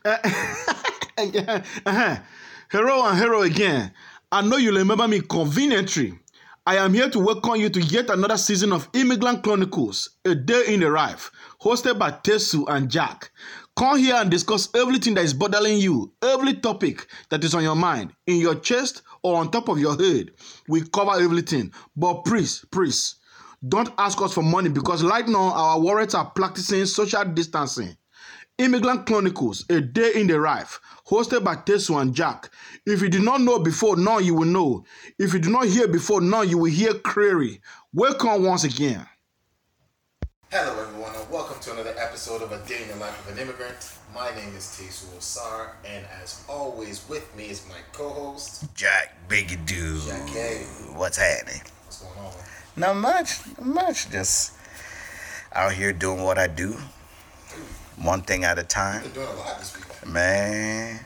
uh-huh. Hero and hero again. I know you remember me conveniently. I am here to welcome you to yet another season of Immigrant Chronicles, a day in the life, hosted by Tesu and Jack. Come here and discuss everything that is bothering you, every topic that is on your mind, in your chest or on top of your head. We cover everything. But please, please, don't ask us for money because right now our warriors are practicing social distancing. Immigrant Chronicles, a day in the life, hosted by Tesu and Jack. If you did not know before, now you will know. If you do not hear before, now you will hear clearly. Welcome once again. Hello, everyone, and welcome to another episode of A Day in the Life of an Immigrant. My name is Tesu Osar, and as always, with me is my co-host Jack Bigadoo. Jack K. What's happening? What's going on? Not much, not much. Just out here doing what I do, one thing at a time. been doing a lot this week. Man,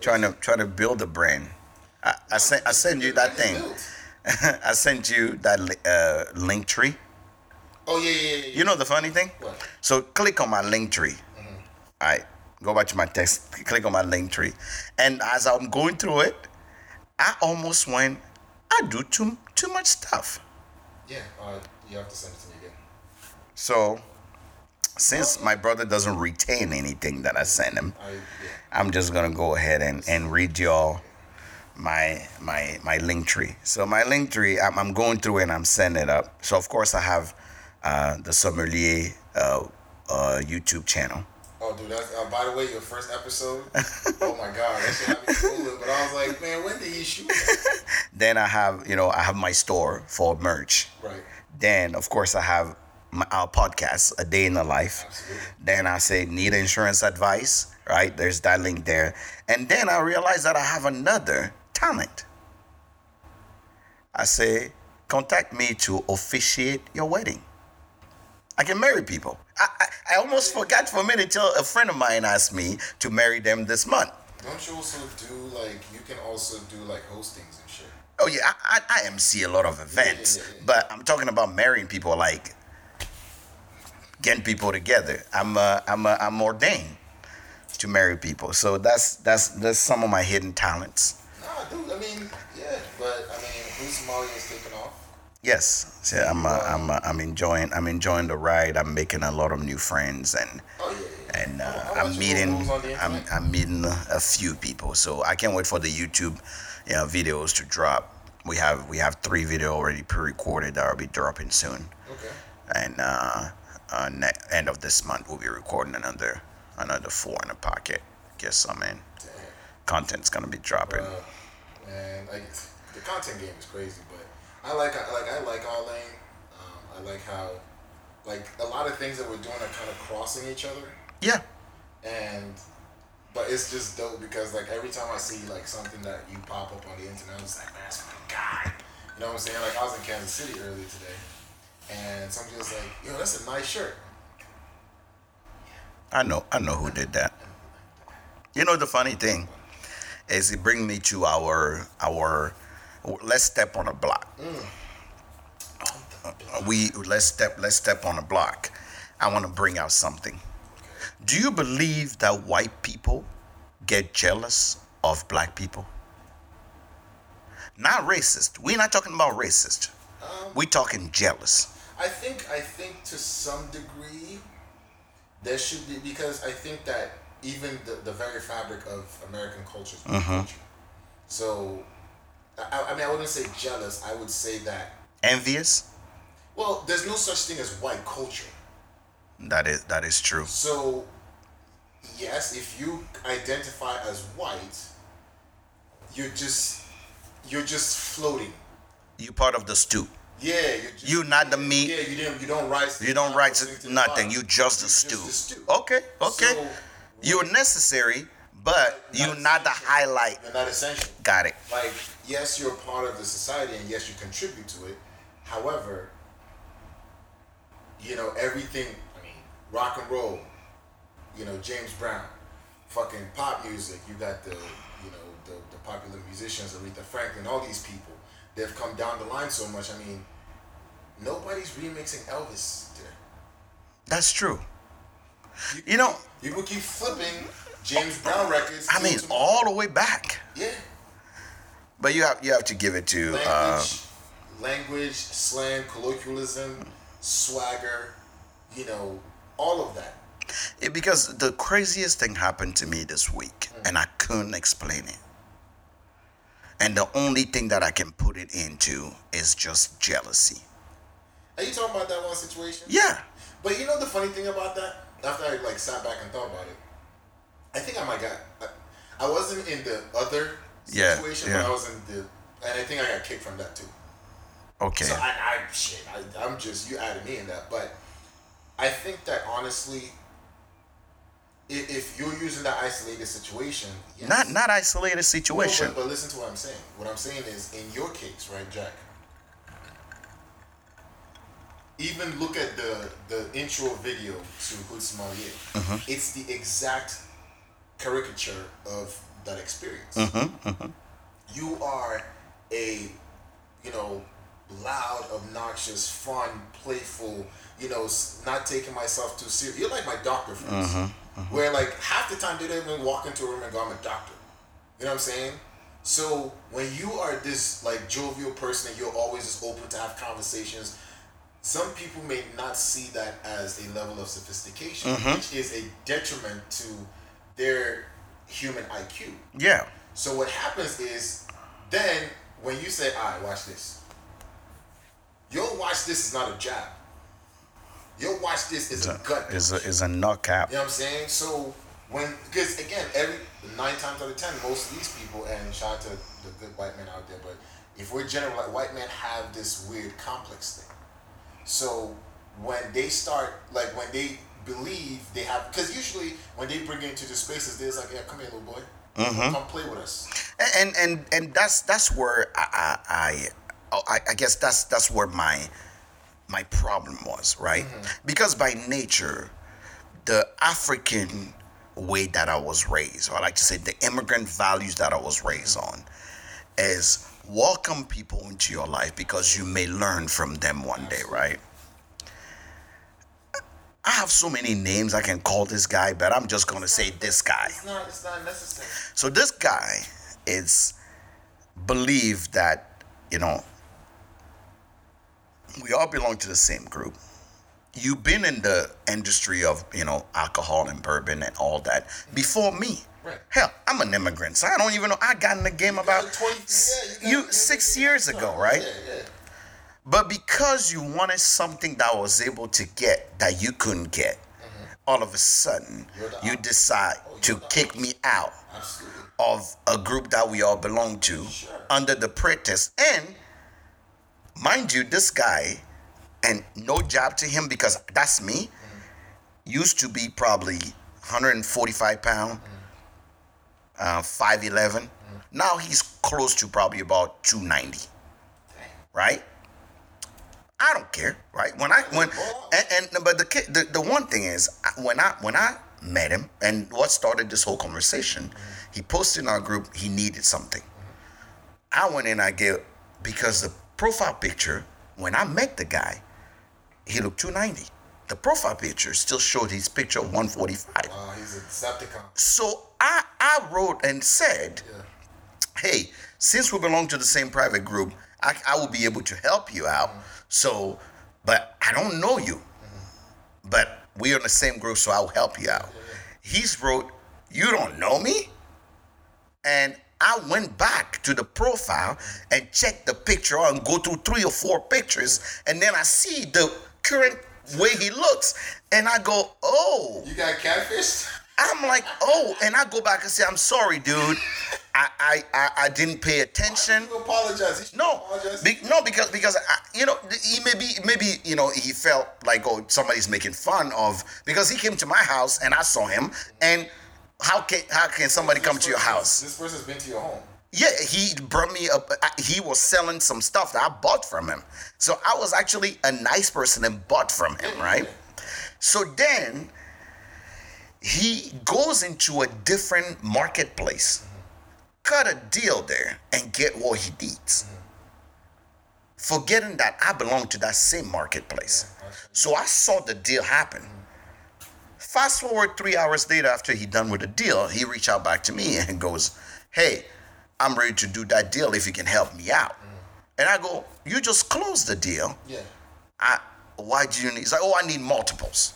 trying to trying to build a brand. I, I sent I sent you that thing. I sent you that uh, Linktree. Oh yeah, yeah, yeah. yeah. You know the funny thing? What? So click on my Linktree. All right, go back to my text. Click on my Linktree, and as I'm going through it, I almost went. I do too too much stuff. Yeah, uh, you have to send it to me again. So, since my brother doesn't retain anything that I send him. I'm just gonna go ahead and, and read y'all my my my Linktree. So my Linktree, I'm, I'm going through and I'm setting it up. So of course I have uh, the sommelier uh, uh, YouTube channel. Oh, dude, that's, uh, by the way, your first episode. oh my God, that shit had me. But I was like, man, when did he shoot? Then I have you know I have my store for merch. Right. Then of course I have my, our podcast, A Day in the Life. Absolutely. Then I say need insurance advice, right? There's that link there. And then I realize that I have another talent. I say contact me to officiate your wedding. I can marry people. I, I, I almost forgot for a minute till a friend of mine asked me to marry them this month. Don't you also do like you can also do like hostings and shit? Oh yeah, I, I, I MC a lot of events, yeah, yeah. but I'm talking about marrying people, like getting people together. I'm uh, I'm uh, I'm ordained to marry people, so that's that's that's some of my hidden talents. Nah, dude. I mean, yeah, but I mean, Blue Somalia is taking off. Yes, so I'm uh, I'm uh, I'm enjoying I'm enjoying the ride. I'm making a lot of new friends, and Oh yeah, yeah. and uh, I'm meeting know who's on the I'm? I'm meeting a few people. So I can't wait for the YouTube, you know, videos to drop. We have we have three video already pre-recorded that will be dropping soon. Okay. and uh, uh ne- end of this month we'll be recording another another four in the pocket. Guess I mean Damn. content's gonna be dropping. Uh, man, like the content game is crazy, but I like I like I like our lane. Um, I like how like a lot of things that we're doing are kind of crossing each other, Yeah, and but it's just dope because like every time I see like something that you pop up on the internet, I'm just like, man, that's my guy. You know what I'm saying? Like I was in Kansas City earlier today, and somebody was like, yo, that's a nice shirt. I know I know who did that. You know the funny thing is it bring me to our our let's step on a block. Uh, We let's step let's step on a block. I want to bring out something. Do you believe that white people get jealous of black people? Not racist. We're not talking about racist. Um, we talking jealous. I think I think to some degree there should be because I think that even the, the very fabric of American culture is white culture. So I, I mean I wouldn't say jealous. I would say that Envious? well, there's no such thing as white culture. That is that is true. So yes, if you identify as white, you're just you're just floating. You're part of the stew. Yeah, you're just, You not the meat. Yeah, you didn't. You don't rise. You don't write or sink to the nothing. You just You're stew. the stew. Okay, okay. So, You're necessary, but you're not the highlight. You're not essential. Got it. Like, yes, you're part of the society, and yes, you contribute to it. However, you know everything. I mean, rock and roll. You know, James Brown, fucking pop music. You got the, you know, the, the popular musicians, Aretha Franklin, all these people. They've come down the line so much. I mean, nobody's remixing Elvis today. That's true. You know, People keep flipping James Brown records. I mean, to- all the way back. yeah. But you have you have to give it to Language, uh, language, slang, colloquialism, swagger, you know, all of that. it, because the craziest thing happened to me this week, and I couldn't explain it. And the only thing that I can put it into is just jealousy. Are you talking about that one situation? Yeah. But you know the funny thing about that? After I like sat back and thought about it, I think I might got. I, I wasn't in the other situation, yeah. but I was in the, and I think I got kicked from that too. Okay. So I, I shit, I, I'm just you added me in that, but I think that honestly, if, if you're using that isolated situation, yes. not not isolated No, situation. but, but listen to what I'm saying. What I'm saying is, in your case, right, Jack. Even look at the the intro video to Hood Sommelier. Mm-hmm. It's the exact caricature of that experience. Mm-hmm, You are a, you know, loud, obnoxious, fun, playful. You know, not taking myself too serious. You're like my doctor friends, Mm-hmm, where like half the time they don't even walk into a room and go, "I'm a doctor." You know what I'm saying? So when you are this like jovial person and you're always just open to have conversations, some people may not see that as a level of sophistication, mm-hmm. which is a detriment to their human IQ. yeah. So what happens is then when you say, "All right, watch this," your watch this is not a jab. Your watch this is a gut. Is a is a knockout. You know what I'm saying? So when because again, every nine times out of ten, most of these people, and shout out to the good white men out there, but if we're general, like white men have this weird complex thing. So when they start, like when they believe they have, because usually when they bring you into the spaces, they're like, yeah, come here, little boy, mm-hmm. come play with us. and and and that's that's where I I I, I guess that's that's where my my problem was right? Mm-hmm. Because by nature the African way that I was raised or I like to say the immigrant values that I was raised mm-hmm. on is welcome people into your life because you may learn from them one day right I have so many names I can call this guy but I'm just going to say this guy It's not. It's not necessary. so this guy is believed that, you know, we all belong to the same group. You've been in the industry of, you know, alcohol and bourbon and all that before me. Right. Hell, I'm an immigrant, so I don't even know. I got in the game about got 20 s- yeah, you you six years ago, right? Yeah, yeah. But because you wanted something that I was able to get that you couldn't get, all of a sudden you decide Oh, to kick me out Absolutely. of a group that we all belong to Sure. under the pretext. And mind you, this guy, and no job to him because that's me, used to be probably 145 pound, uh, 5'11. Now he's close to probably about 290, right? I don't care, right? When I when and, and but the, ki- the the one thing is when I when I met him and what started this whole conversation, he posted in our group he needed something. I went in, I gave because the profile picture when I met the guy, he looked 290. The profile picture still showed his picture of 145. Wow, he's a Decepticon. So I I wrote and said, Yeah. hey, since we belong to the same private group, I, I will be able to help you out. Mm-hmm. So, but I don't know you. Mm-hmm. But we're in the same group, so I'll help you out. He's wrote, you don't know me? And I went back to the profile and checked the picture and go through three or four pictures. And then I see the current way he looks. And I go, oh. You got catfish? I'm like, oh, and I go back and say, I'm sorry, dude. I I, I, I didn't pay attention. Apologize. No, apologize. be, no, because because I, you know he maybe maybe you know he felt like oh somebody's making fun of because he came to my house and I saw him and how can how can somebody come This to your house? This person's been to your home. Yeah, he brought me up. Uh, he was selling some stuff that I bought from him, so I was actually a nice person and bought from him, right? So then he goes into a different marketplace, cut a deal there, and get what he needs. Forgetting that I belong to that same marketplace. So I saw the deal happen. Fast forward three hours later, after he done with the deal, he reached out back to me and goes, "Hey, I'm ready to do that deal if you can help me out." Mm. And I go, "You just closed the deal. Yeah. I, why do you need?" He's like, "Oh, I need multiples."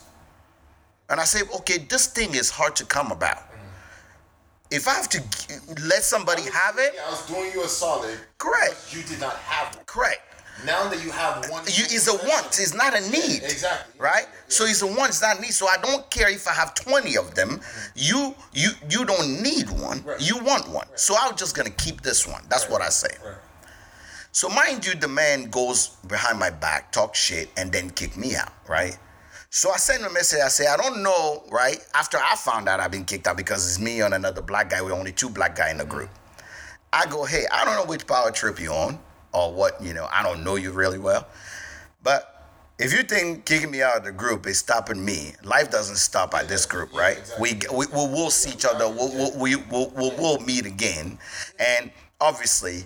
And I say, "Okay, this thing is hard to come about. Mm. If I have to g- let somebody have it, Yeah, I was doing you a solid. correct, You did not have one. correct. Now that you have one, You, it's a want, it's not a need." Exactly. right? So it's the one it's not need. So I don't care if I have 20 of them. Mm-hmm. You you you don't need one. Right. You want one. So I'm just gonna keep this one. That's what I say. Right. So mind you, the man goes behind my back, talk shit, and then kick me out, right? So I send him a message. I say, I don't know, right? After I found out I've been kicked out because it's me and another black guy. We're only two black guy in the mm-hmm. group. I go, hey, I don't know which power trip you on or what, you know, I don't know you really well. But if you think kicking me out of the group is stopping me, life doesn't stop at this group, right? We, we, we'll, we'll see each other. We'll, we'll, we, we'll, we'll, we'll meet again. And obviously,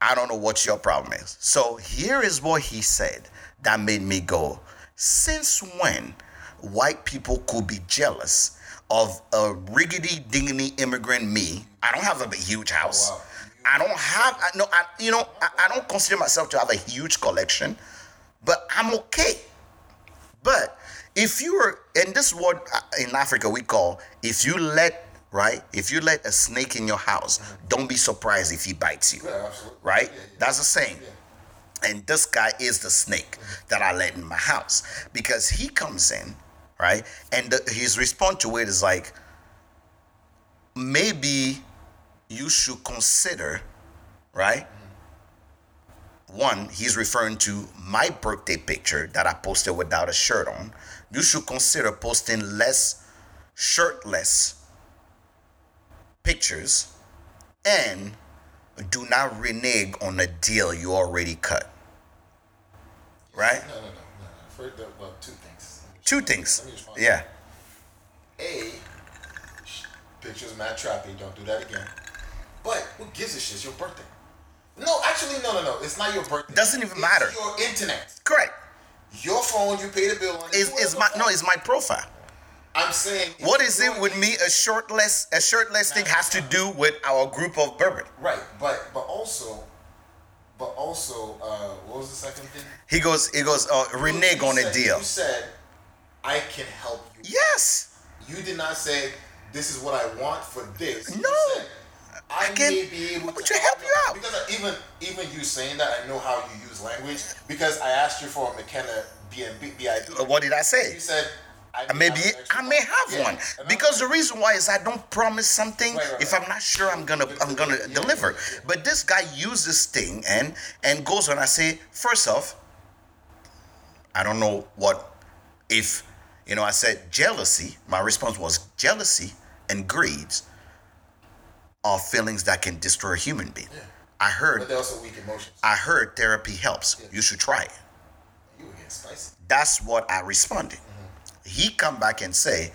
I don't know what your problem is. So here is what he said that made me go, since when white people could be jealous of a riggedy dingedy immigrant me? I don't have a huge oh, house. wow. I don't have, I, no, I, you know, I, I don't consider myself to have a huge collection, but I'm okay. But if you're, and this is what uh, in Africa we call, if you let, right, if you let a snake in your house, don't be surprised if he bites you Yeah, right? Yeah, yeah. That's the saying. And this guy is the snake that I let in my house because he comes in, right? And the, his response to it is like, maybe you should consider, right? One, he's referring to my birthday picture that I posted without a shirt on. You should consider posting less shirtless pictures and do not renege on a deal you already cut. Right? No, no, no, no. no. For the, well, two things. Two things. Let me respond. Yeah. A, pictures Matt trappy. Don't do that again. But who gives a shit? It's your birthday. No, actually, no, no, no. It's not your birthday. Doesn't even It's matter. Your internet, Correct. your phone. You pay the bill on. Is is my no, it's my profile. I'm saying. What is it with me? A shirtless a shirtless thing has to do with our group of bourbon. Right, but but also, but also, uh, what was the second thing? He goes, he goes, uh, renege on a deal. You said, "I can help you." Yes. You did not say, "This is what I want for this." No. said, I, I can- may be able to to help you out. because even even you saying that, I know how you use language because I asked you for a McKenna BNB Uh, What did I say? You said, "I may Maybe have I may have Yeah. one because the reason why is I don't promise something Right, right, if right. I'm not sure I'm gonna I'm gonna Yeah, deliver. yeah. But this guy uses this thing and and goes on. I say first off, I don't know what if you know. I said jealousy. My response was jealousy and greed are feelings that can destroy a human being. I heard but they're also weak emotions. I heard therapy helps. You should try it. You were getting spicy. That's what I responded. Mm-hmm. He come back and say,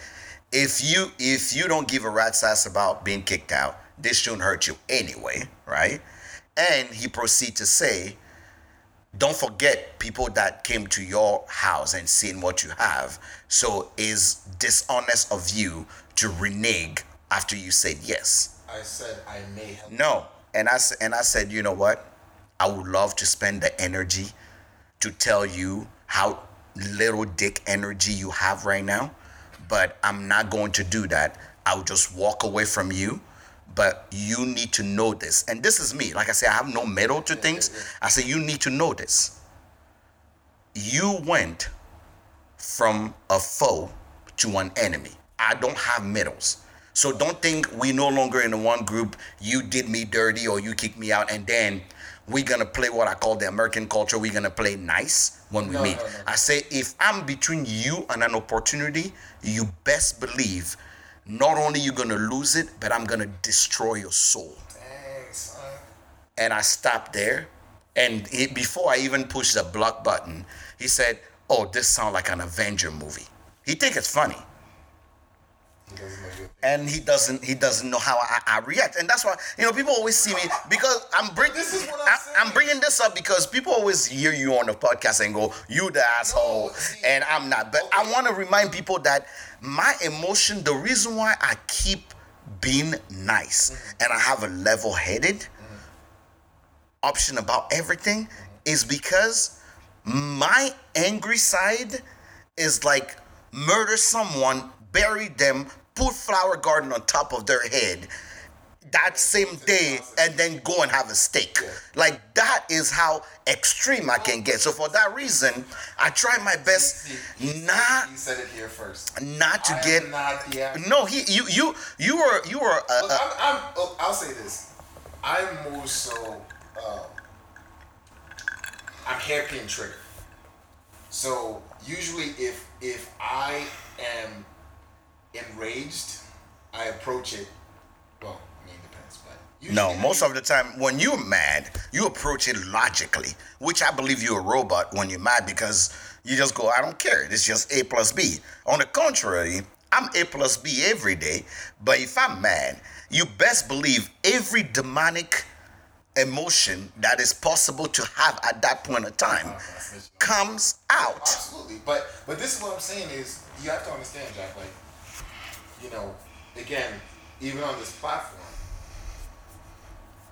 if you if you don't give a rat's ass about being kicked out, this shouldn't hurt you anyway, right? And he proceed to say, don't forget people that came to your house and seen what you have. So is dishonest of you to renege after you said yes. I said I may help. No. And I, and I said, you know what? I would love to spend the energy to tell you how little dick energy you have right now, but I'm not going to do that. I will just walk away from you. But you need to know this. And this is me. Like I say, I have no metal to things. I say, you need to know this. You went from a foe to an enemy. I don't have medals. So don't think we no longer in the one group, you did me dirty or you kicked me out, and then we're gonna play what I call the American culture. We're gonna play nice when we No, meet. no, no. I say if I'm between you and an opportunity, you best believe not only you're gonna lose it, but I'm gonna destroy your soul Thanks, and I stopped there. And he, before I even pushed the block button, he said, "Oh, this sounds like an Avenger movie." He think it's funny. He doesn't know your thing. And he doesn't he doesn't know how I, I react. And that's why you know people always see me because i'm bring, This is what I'm I, I'm bringing this up because people always hear you on the podcast and go you the asshole. see- and i'm not. But i want to remind people that my emotion the reason why i keep being nice Mm-hmm. and i have a level-headed option about everything is because my angry side is like murder someone, bury them, put flower garden on top of their head that same day and then go and have a steak. Like that is how extreme I can get. So for that reason, I try my best See, he said- not said it here first. not to get not. No, he you you you are, you are. uh, Look, uh, I'm, I'm, oh, I'll say this. I'm more so. Um, I'm hairpin trigger. So usually, if if I am enraged, I approach it. Well, I mean, it depends, but No, most of the time when you're mad, you approach it logically, which I believe you're a robot when you're mad because you just go, I don't care. It's just A plus B. On the contrary, I'm A plus B every day, but if I'm mad, you best believe every demonic emotion that is possible to have at that point of time uh-huh, comes out. Absolutely, but but this is what I'm saying is you have to understand, Jack. Like, you know, again, even on this platform.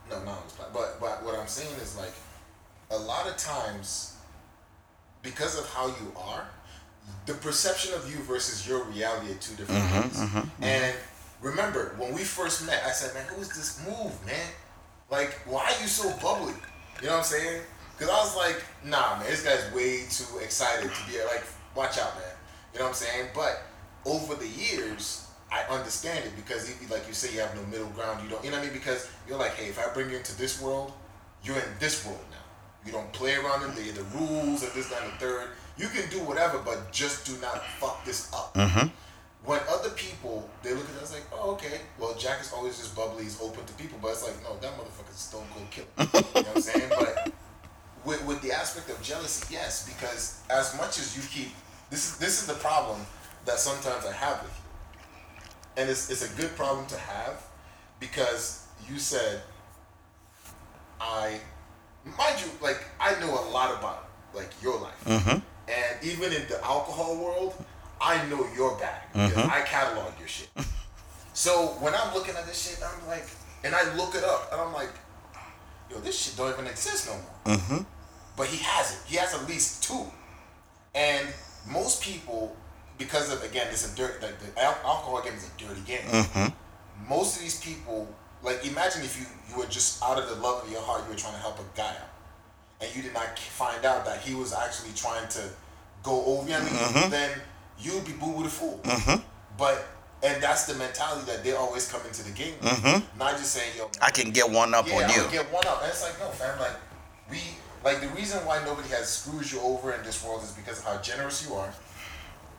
No, not on this platform. But but what I'm saying is like, a lot of times, because of how you are, the perception of you versus your reality are two different mm-hmm, things. Mm-hmm, mm-hmm. And remember, when we first met, I said, "Man, who is this move, man? Like, why are you so bubbly?" You know what I'm saying? Because I was like, "Nah, man, this guy's way too excited to be like, watch out, man." You know what I'm saying? But over the years, I understand it because, like you say, you have no middle ground. You don't, you know what I mean? Because you're like, "Hey, if I bring you into this world, you're in this world now. You don't play around in the, the rules of this, that, and the third. You can do whatever, but just do not fuck this up. Mm-hmm. When other people, they look at us like, oh, okay, well, Jack is always just bubbly, he's open to people, but it's like, no, that motherfucker's a stone cold killer. you know what I'm saying? But with, with the aspect of jealousy, yes, because as much as you keep, this is this is the problem that sometimes I have with you, and it's it's a good problem to have, because you said, I, mind you, like I know a lot about like your life, and even in the alcohol world, I know your bag because I catalog your shit. So when I'm looking at this shit, I'm like, and I look it up, and I'm like, yo, this shit don't even exist no more. Mm-hmm. But he has it. He has at least two. And most people, because of again, a dirt. Like the alcohol game is a dirty game. Mm-hmm. Most of these people, like, imagine if you you were just out of the love of your heart, you were trying to help a guy out, and you did not find out that he was actually trying to go over. You know I mean? Mm-hmm. Then you'd be boo with a fool. But and that's the mentality that they always come into the game. with. Not just saying, yo, man, Mm-hmm. I can get one up yeah, on I'm you. get one up. And it's like, no, fam, like we like the reason why nobody has screwed you over in this world is because of how generous you are.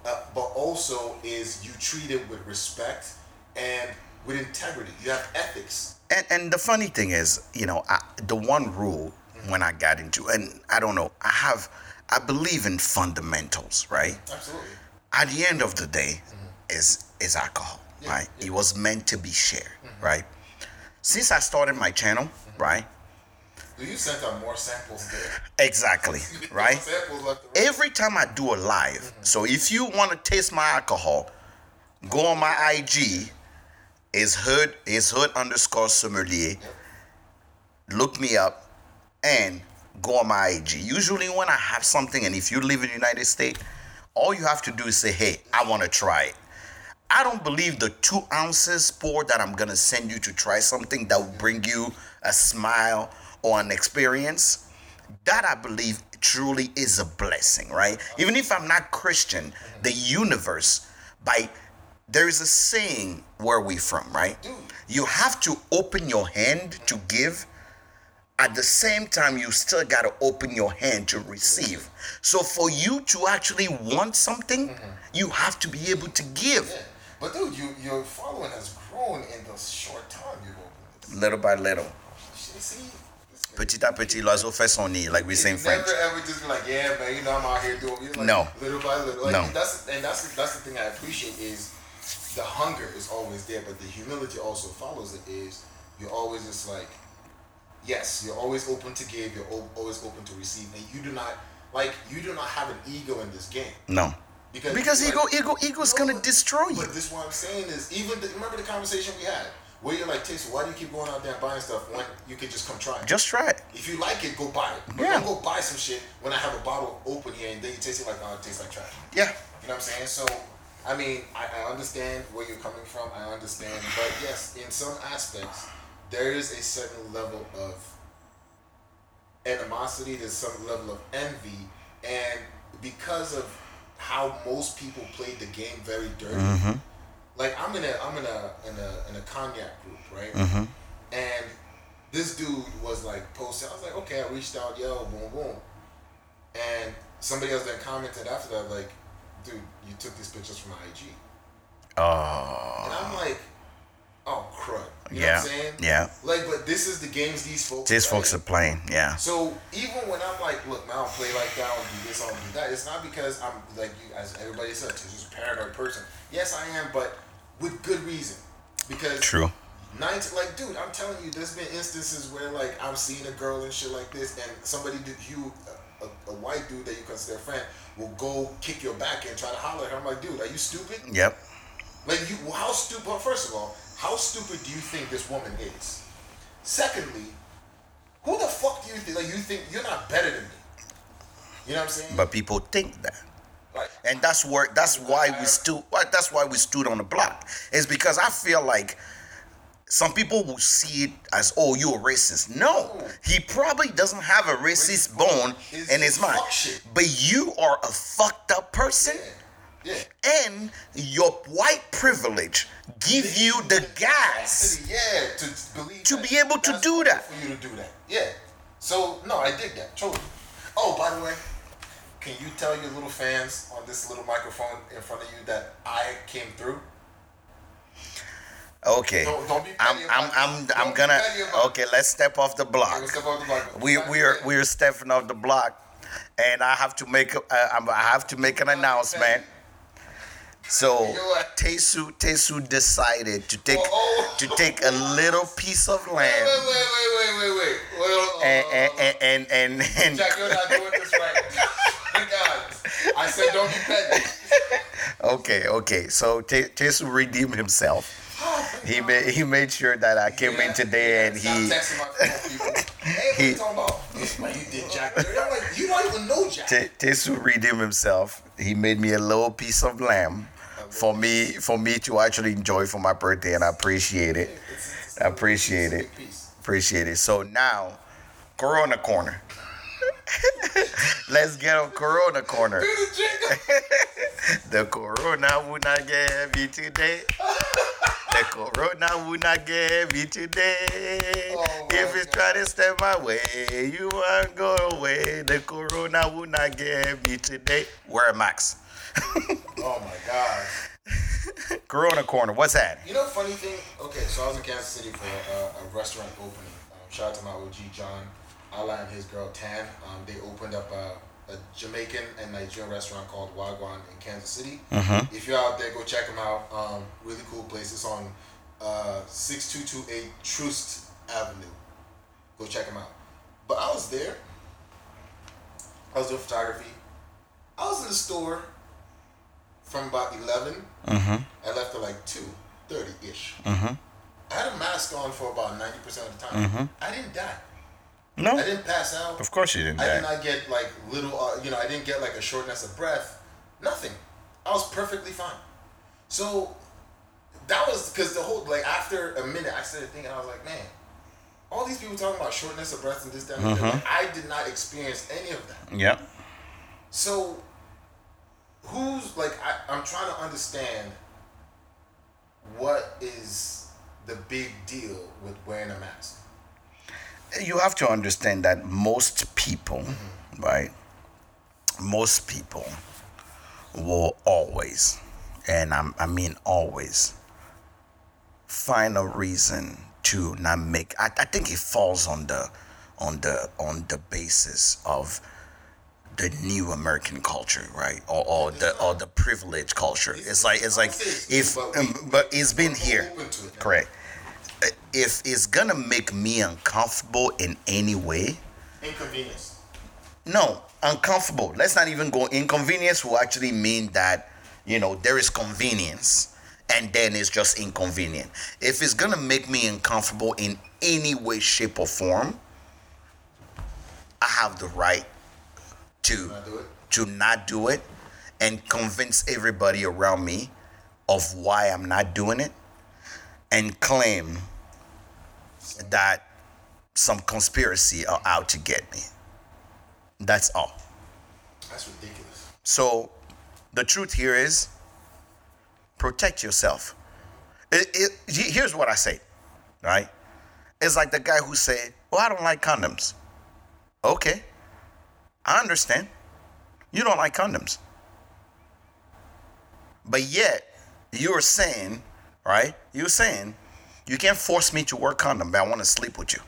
Uh, but also is you treat it with respect and with integrity. You have ethics. And, and the funny thing is, you know, I, the one rule when I got into, and I don't know, I have, I believe in fundamentals, right? Absolutely. At the end of the day, mm-hmm. is is alcohol, Yeah, right? yeah. It was meant to be shared, mm-hmm. right? Since I started my channel, mm-hmm. right? So you sent out more samples there. Exactly, right? more Samples left and right. Every time I do a live, mm-hmm. so if you want to taste my alcohol, go on my IG, is hood is hood underscore sommelier. Look me up and go on my IG. Usually when I have something and if you live in the United States, all you have to do is say, hey, I want to try it. I don't believe the two ounces pour that I'm gonna send you to try something that will bring you a smile or an experience. That I believe truly is a blessing, right? Even if I'm not Christian, the universe, by there is a saying where we from, right? You have to open your hand to give. At the same time, you still got to open your hand to receive. So, for you to actually want something, mm-hmm. you have to be able to give. Yeah. But dude, you your following has grown in the short time you've opened this. little by little. See? Petit à petit, l'oiseau fait son nid, like we say in French. Never ever just be like, yeah, man, you know, I'm out here doing. Like, No. Little by little, like No. that's and that's that's the thing I appreciate is the hunger is always there, but the humility also follows it. Is you're always just like, yes, you're always open to give, you're always open to receive, and you do not like you do not have an ego in this game No. because Because like, ego, ego, ego's no, gonna destroy you. But this what I'm saying is even the, remember the conversation we had where you're like, Taysom, why do you keep going out there and buying stuff when you can just come try it? Just try it. If you like it, go buy it. But Yeah. don't go buy some shit when I have a bottle open here and then you taste it like, oh, it tastes like trash. Yeah. You know what I'm saying? So, I mean, I, I understand where you're coming from. I understand. But yes, in some aspects, there is a certain level of animosity, there's some level of envy. And because of how most people played the game very dirty, Mm-hmm. Like I'm in a I'm in a in a in a cognac group, right? Mm-hmm. And this dude was like posting. I was like, okay, I reached out, yo, boom, boom. And somebody else then commented after that, like, dude, you took these pictures from IG. Oh. And I'm like, oh, crud. You yeah. know what I'm saying? Yeah. Like, but this is the games these folks These play. folks are playing. Yeah. So even when I'm like, look, man, I don't play like that, I don't do this, I don't do that. It's not because I'm like you, as everybody says, just a paranoid person. Yes, I am, but with good reason. Because True. 19, like, dude, I'm telling you, there's been instances where like I'm seeing a girl and shit like this, and somebody, did you, a, a, a white dude that you consider a friend, will go kick your back and try to holler at her. I'm like, dude, are you stupid? Yep. Like, you, how stupid? First of all, how stupid do you think this woman is? Secondly, who the fuck do you think? Like, you think you're not better than me? You know what I'm saying? But people think that. like, And that's where that's why we stood that's why we stood on the block. Is because I feel like some people will see it as, oh, you're a racist. No, he probably doesn't have a racist bone in his mind. But you are a fucked up person, yeah, yeah. and your white privilege give you the gas. Yeah, to To be able to do that. For you to do that. Yeah. So no, I dig that. Totally. Oh, by the way, can you tell your little fans on this little microphone in front of you that I came through? Okay. Don't- don't be I'm I'm I'm. I'm Don't be gonna petty about it. okay, let's step off the block. Step off the block. we we're we're stepping off the block, and I have to make a, uh, I'm- I have to make an announcement. So? Tesu Tesu decided to take Oh, oh. to take a little piece of land wait, wait, wait, wait, wait, wait. Wait, and hold on, hold and and and, and, Jack, you're not doing this right. God. I said don't be petty. okay okay. So Te- Tesu redeemed himself. He made he made sure that I came in today and Stop he texting my phone, people. Hey, what he- you talking about? Man, you did Jack. I'm like, you don't even know Jack. Te- Tesu redeemed himself. He made me a little piece of lamb for me for me to actually enjoy for my birthday, and I appreciate it. I appreciate it. Appreciate it. So now, Corona Corner. Let's get on Corona Corner. The Corona will not get heavy today. The Corona will not get heavy today. Oh if it's trying to step my way, you won't go away. The Corona will not get heavy today. Wear a max. Oh my God. Corona Corner, what's that? You know, funny thing. Okay, so I was in Kansas City for a, a restaurant opening. Um, shout out to my OG John, Allah and his girl Tan. Um, they opened up a, a Jamaican and Nigerian restaurant called Wagwan in Kansas City. If you're out there, go check them out. Um, really cool place. It's on uh, 6228 Troost Avenue. Go check them out. But I was there. I was doing photography. I was in the store from about 11 I left at like two thirty ish. Mm-hmm. I had a mask on for about ninety percent of the time. I didn't die. No I didn't pass out. of course you didn't I did not get like little, uh, you know, I didn't get like a shortness of breath. Nothing. I was perfectly fine. So that was because the whole like after a minute, I started thinking, I was like, man, all these people talking about shortness of breath and this, that, and the other, like, I did not experience any of that. Yep. So, who's like I, I'm trying to understand what is the big deal with wearing a mask? you have to understand that most people, mm-hmm. right? Most people will always, and I'm, I mean always, find a reason to not make. I, I think it falls on the, on the on the basis of the new American culture, right? Or, or the or the privileged culture. It's like it's like if um, but it's been here. Open to it. Correct. If it's gonna make me uncomfortable in any way, Inconvenience. no, uncomfortable. Let's not even go. Inconvenience will actually mean that, you know, there is convenience and then it's just inconvenient. If it's gonna make me uncomfortable in any way, shape, or form, I have the right to Can I do it? to not do it and convince everybody around me of why I'm not doing it and claim that some conspiracy are out to get me. That's all. That's ridiculous. So the truth here is protect yourself. It, it, here's what I say, right? It's like the guy who said, Well, I don't like condoms. Okay, I understand. You don't like condoms. But yet, you're saying, right? You're saying, you can't force me to wear condom, but I want to sleep with you.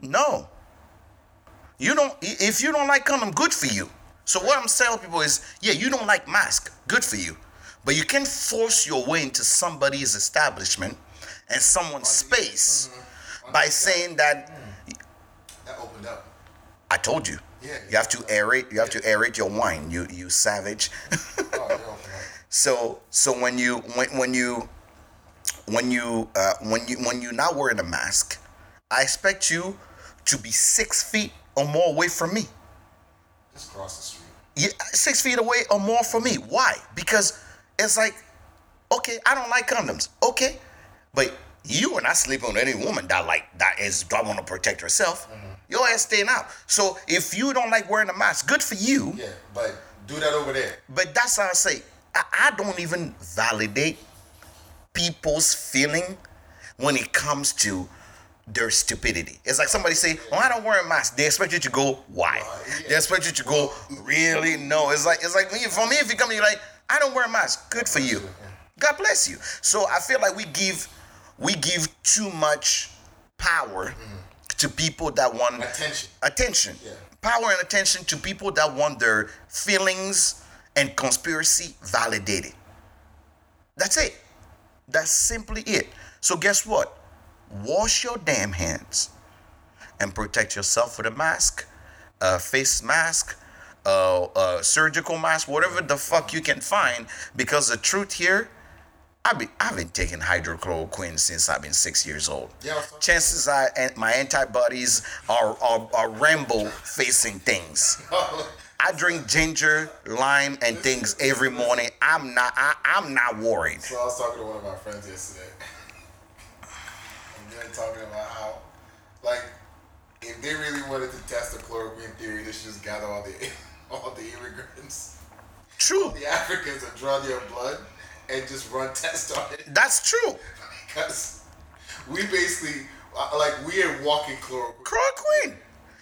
No. You don't. If you don't like condom, good for you. So what I'm telling people is, yeah, you don't like mask, good for you, but you can't force your way into somebody's establishment and someone's space mm-hmm. by saying that mm. That opened up. I told you. Yeah. You have to aerate. You have to aerate your wine. You you savage. Oh, they opened up. So so when you when when you when you uh, when you when you're not wearing a mask, I expect you to be six feet or more away from me. Just cross the street. Yeah, six feet away or more from me. Why? Because it's like, okay, I don't like condoms. Okay, but you are not sleeping with any woman that like that is that want to protect herself. Your ass staying out. So if you don't like wearing a mask, good for you. Yeah, but do that over there. But that's how I say I, I don't even validate people's feeling when it comes to their stupidity. It's like somebody say, "Oh, I don't wear a mask." They expect you to go, "Why?" They expect you to go, "Really? No." It's like it's like me. For me, if you come, you're like, "I don't wear a mask." Good for you. God bless you. So I feel like we give we give too much power mm. To people that want Attention. attention. Yeah. power and attention to people that want their feelings and conspiracy validated. That's it. That's simply it. So guess what? Wash your damn hands and protect yourself with a mask a face mask a, a surgical mask whatever the fuck you can find because the truth here I've been, I've been taking hydrochloroquine since I've been six years old. Yeah, I Chances are my antibodies are, are, are rainbow facing things. I drink ginger, lime, and things every morning. I'm not I, I'm not worried. So I was talking to one of my friends yesterday. and they're talking about how, like, if they really wanted to test the chloroquine theory, they should just gather all the all the immigrants, True. the Africans, and draw their blood and just run tests on it. That's true. Because we basically, uh, like, we are walking chloroquine. Chloroquine.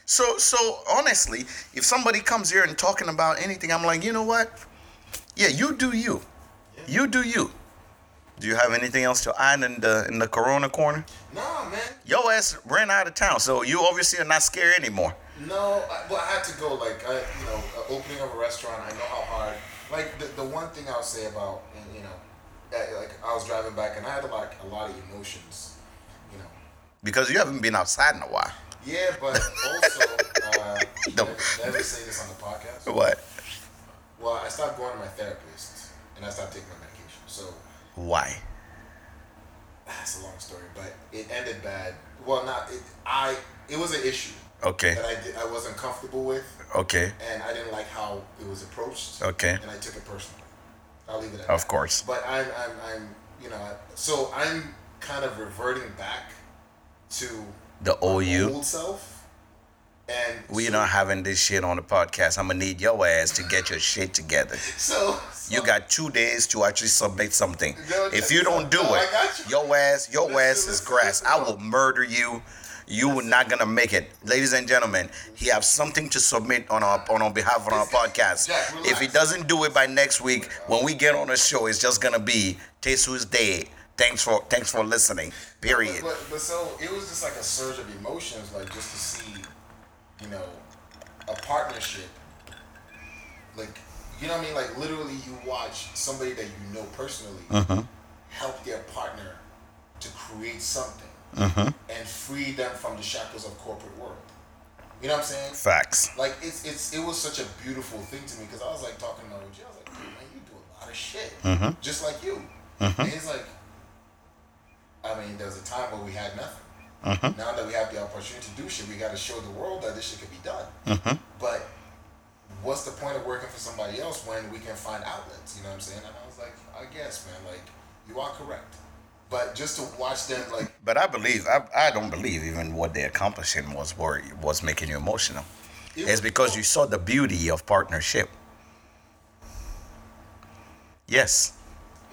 So so honestly, if somebody comes here and talking about anything, I'm like, you know what? Yeah, you do you. You do you. Do you have anything else to add in the in the Corona corner? Nah, man. Your ass ran out of town, so you obviously are not scared anymore. No, I, well, I had to go. Like, I, you know, uh, opening of a restaurant. I know how hard. Like, the, the one thing I'll say about, and, you know, that, like I was driving back and I had like a lot of emotions. You know. Because you haven't been outside in a while. Yeah, but also, uh, No. did I ever say this on the podcast? What? Well, I stopped going to my therapist and I stopped taking my medication. So Why? that's a long story, but it ended bad. Well, not it. I it was an issue Okay. that I did, I wasn't comfortable with, Okay. and I didn't like how it was approached. Okay. And I took it personally. I'll leave it at Of that. course. But I'm, I'm, I'm, you know, so I'm kind of reverting back to The OU. old self. And We so, not having this shit on the podcast. I'm gonna need your ass to get your shit together. So, You got two days to actually submit something. No, If you don't do no, it, you. your ass, your Listen, ass is grass. listen, I will murder you. You were not gonna make it, ladies and gentlemen. He has something to submit on our on our behalf on our podcast. Jack. If he doesn't do it by next week, when we get on the show, it's just gonna be Tesu's day. Thanks for thanks for listening. Period. But, but, but so it was just like a surge of emotions, like just to see, you know, a partnership, like you know what I mean, like literally you watch somebody that you know personally Mm-hmm. help their partner to create something Mm-hmm. and free them from the shackles of corporate world. You know what I'm saying? Facts. Like it's it's it was such a beautiful thing to me because I was like talking to OG, I was like, dude, man, you do a lot of shit, Mm-hmm. just like you. And he's like, I mean, there was a time where we had nothing. Mm-hmm. Now that we have the opportunity to do shit, we got to show the world that this shit can be done. Mm-hmm. But what's the point of working for somebody else when we can find outlets? You know what I'm saying? And I was like, I guess, man, like you are correct. But just to watch them, like, But I believe I, I don't believe even what they're accomplishing was wor- was making you emotional. it It's because dope. you saw the beauty of partnership. Yes.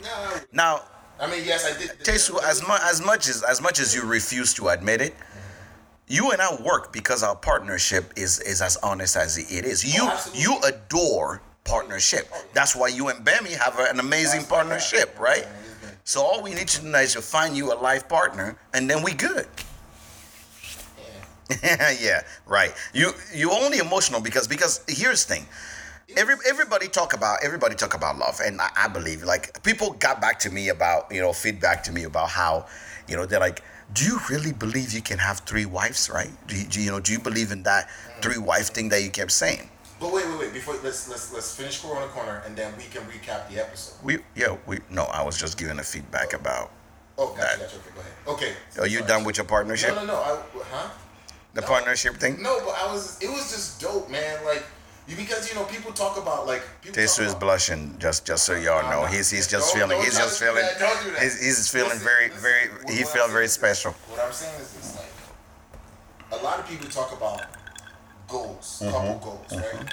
No, Now, I mean, yes, I did. Tesu, as much as much as as much as you refuse to admit it, you and I work because our partnership is is as honest as it is. You oh, absolutely. you adore partnership. Oh, That's why you and Bammy have an amazing That's my guy. partnership, right? So all we need to do is to find you a life partner, and then we good. Yeah. yeah, right. You you only emotional because because here's the thing. Every everybody talk about everybody talk about love, and I, I believe like people got back to me about you know feedback to me about how you know they're like, do you really believe you can have three wives, right? Do you, do you know do you believe in that three wife thing that you kept saying? But wait, wait, wait. Before let's let's let's finish Corona Corner, and then we can recap the episode. We yeah we no I was just giving a feedback about. Oh, gotcha, gotcha. Okay, go ahead. Okay. Are you sorry. done with your partnership? No, no, no. I, huh? The No. partnership thing. No, but I was. It was just dope, man. Like, because you know people talk about like. People Tesu is about- blushing. Just just so y'all know, he's he's just Don't- feeling. don't He's just feeling. that. Do that. He's, he's feeling very very. He felt very special. What I'm saying is this: like, a lot of people talk about goals, Mm-hmm. couple goals, right?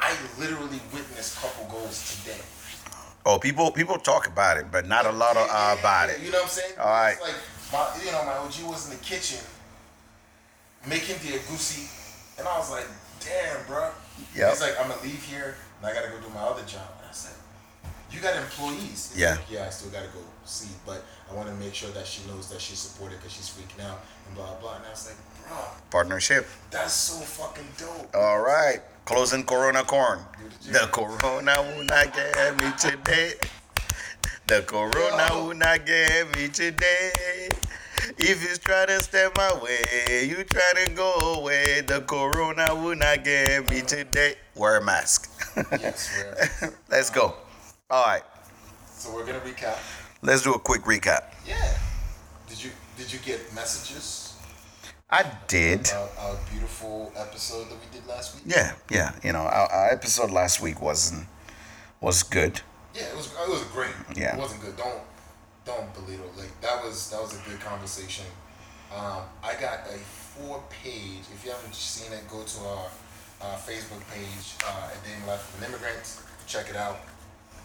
I literally witnessed couple goals today. Oh, people people talk about it, but not a lot of uh, about it. You know what I'm saying? All right. It's like my, you know, my OG was in the kitchen making the egusi, and I was like, "Damn, bro." Yep. He's like, "I'm gonna leave here, and I gotta go do my other job." And I said, "You got employees?" Yeah. Like, yeah, I still gotta go see, but I want to make sure that she knows that she's supported because she's freaking out and blah blah. And I was like, "Bro, Partnership. that's so fucking dope." All right. Closing Corona corn. The Corona will not get me today. The Corona will not get me today. If you try to step my way, you try to go away. The Corona will not get me today. Wear a mask. Yes, we're- Let's go. All right. so we're gonna recap. Let's do a quick recap. Yeah. Did you did you get messages? I did. Our, our beautiful episode that we did last week. Yeah, yeah. You know, our, our episode last week wasn't was good. Yeah, it was it was great. Yeah. It wasn't good. Don't don't belittle. Like that was that was a good conversation. Um, I got a four page. If you haven't seen it, go to our uh, Facebook page, uh, A Day in the Life of an Immigrant. Check it out.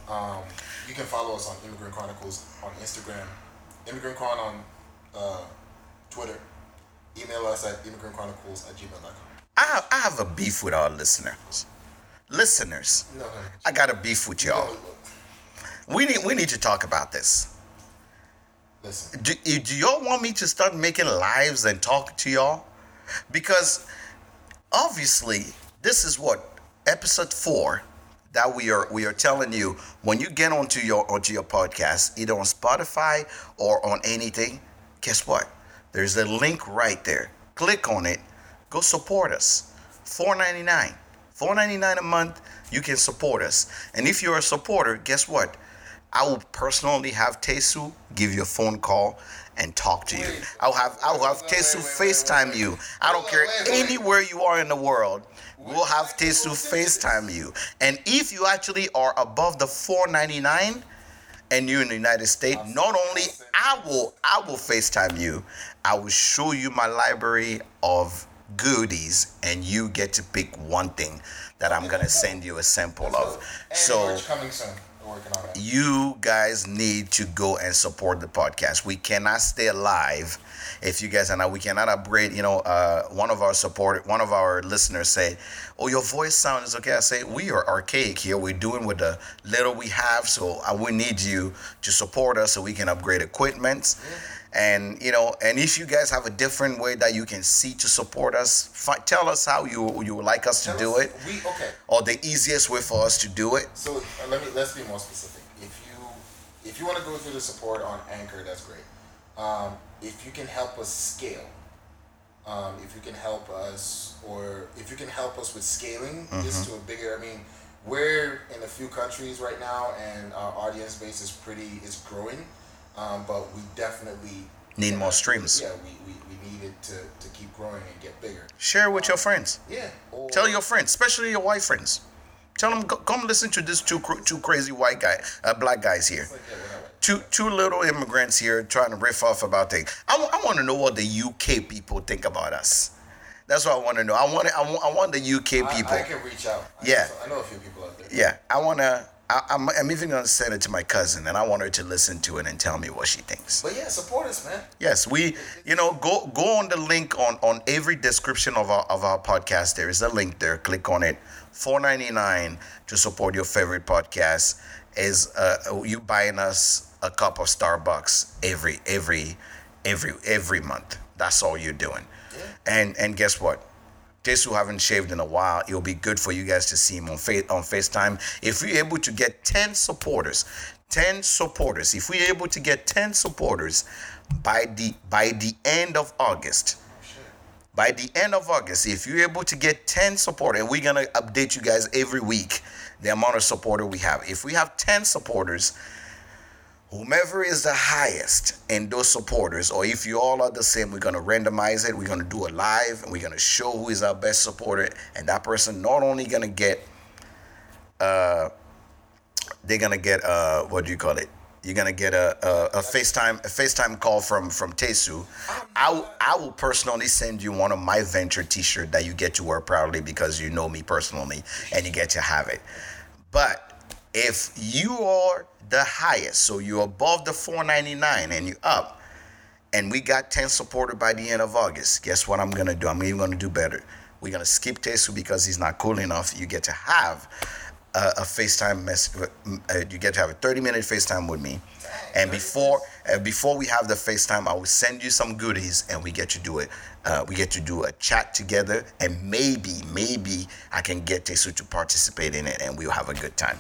Um, you can follow us on Immigrant Chronicles on Instagram, Immigrant Chron on uh, Twitter. Email us at immigrantchronicles at gmail.com. I have, I have a beef with our listeners. Listeners, No, no. I got a beef with y'all. We need we need to talk about this. Listen. Do, do y'all want me to start making lives and talk to y'all? Because obviously, this is what episode four that we are we are telling you when you get onto your onto your podcast, either on Spotify or on anything. Guess what? There's a link right there. Click on it. Go support us. $4.99. $4.99 a month. You can support us. And if you're a supporter, guess what? I will personally have Tesu give you a phone call and talk to you. I'll have I'll have Tesu FaceTime you. I don't care anywhere you are in the world. We'll have Tesu. FaceTime you. And if you actually are above the 499 and you're in the United States, not only I will I will FaceTime you, I will show you my library of goodies and you get to pick one thing that I'm gonna send you a sample of. So merch coming soon. We're working on that. you guys need to go and support the podcast. We cannot stay alive if you guys are not. We cannot upgrade. You know, uh, one of our support, one of our listeners said, "Oh, your voice sound is okay." I say, "We are archaic here. We're doing with the little we have, so uh, we need you to support us so we can upgrade equipment." And you know, and if you guys have a different way that you can see to support us, fi- tell us how you you would like us to Tell do us- it, We okay. or the easiest way for us to do it. So uh, let me let's be more specific. If you if you want to go through the support on Anchor, that's great. Um, if you can help us scale, um, if you can help us, or if you can help us with scaling this to a bigger. I mean, we're in a few countries right now, and our audience base is pretty is growing, um, but we definitely Need more streams. Yeah, we, we, we need it to, to keep growing and get bigger. Share with your friends. Yeah. Or, Tell your friends, especially your white friends. Tell them come listen to this two two crazy white guy, uh, black guys here. Like, yeah. Two two little immigrants here trying to riff off about things. I, want to know what the UK people think about us. That's what I want to know. I want I want, I want the UK people. I, can reach out. I Yeah. I know a few people out there. yeah, I want to. I'm, I'm even gonna send it to my cousin, and I want her to listen to it and tell me what she thinks. But yeah, support us, man. Yes, we, you know, go go on the link on on every description of our of our podcast. There is a link there. Click on it. Four ninety nine to support your favorite podcast is uh you buying us a cup of Starbucks every every every every month. That's all you're doing. Yeah. And and guess what? Who haven't shaved in a while, it'll be good for you guys to see him on face on FaceTime. If we're able to get 10 supporters, 10 supporters, if we're able to get 10 supporters by the by the end of August, by the end of August, if you're able to get 10 supporters, and we're gonna update you guys every week the amount of supporter we have. If we have 10 supporters, whomever is the highest in those supporters, or if you all are the same, we're gonna randomize it. We're gonna do it live, and we're gonna show who is our best supporter, and that person not only gonna get, uh, they're gonna get uh, what do you call it? You're gonna get a, a, a FaceTime a FaceTime call from from Tesu. I I will personally send you one of my venture T-shirt that you get to wear proudly because you know me personally and you get to have it. But if you are the highest, so you're above the 499 and you're up, and we got 10 supported by the end of August, guess what I'm gonna do? I'm even gonna do better. We're gonna skip Tesu because he's not cool enough. You get to have a, a FaceTime mess. Uh, you get to have a 30 minute FaceTime with me, and before uh, before we have the FaceTime, I will send you some goodies, and we get to do it. Uh, we get to do a chat together, and maybe maybe I can get Tesu to participate in it, and we'll have a good time.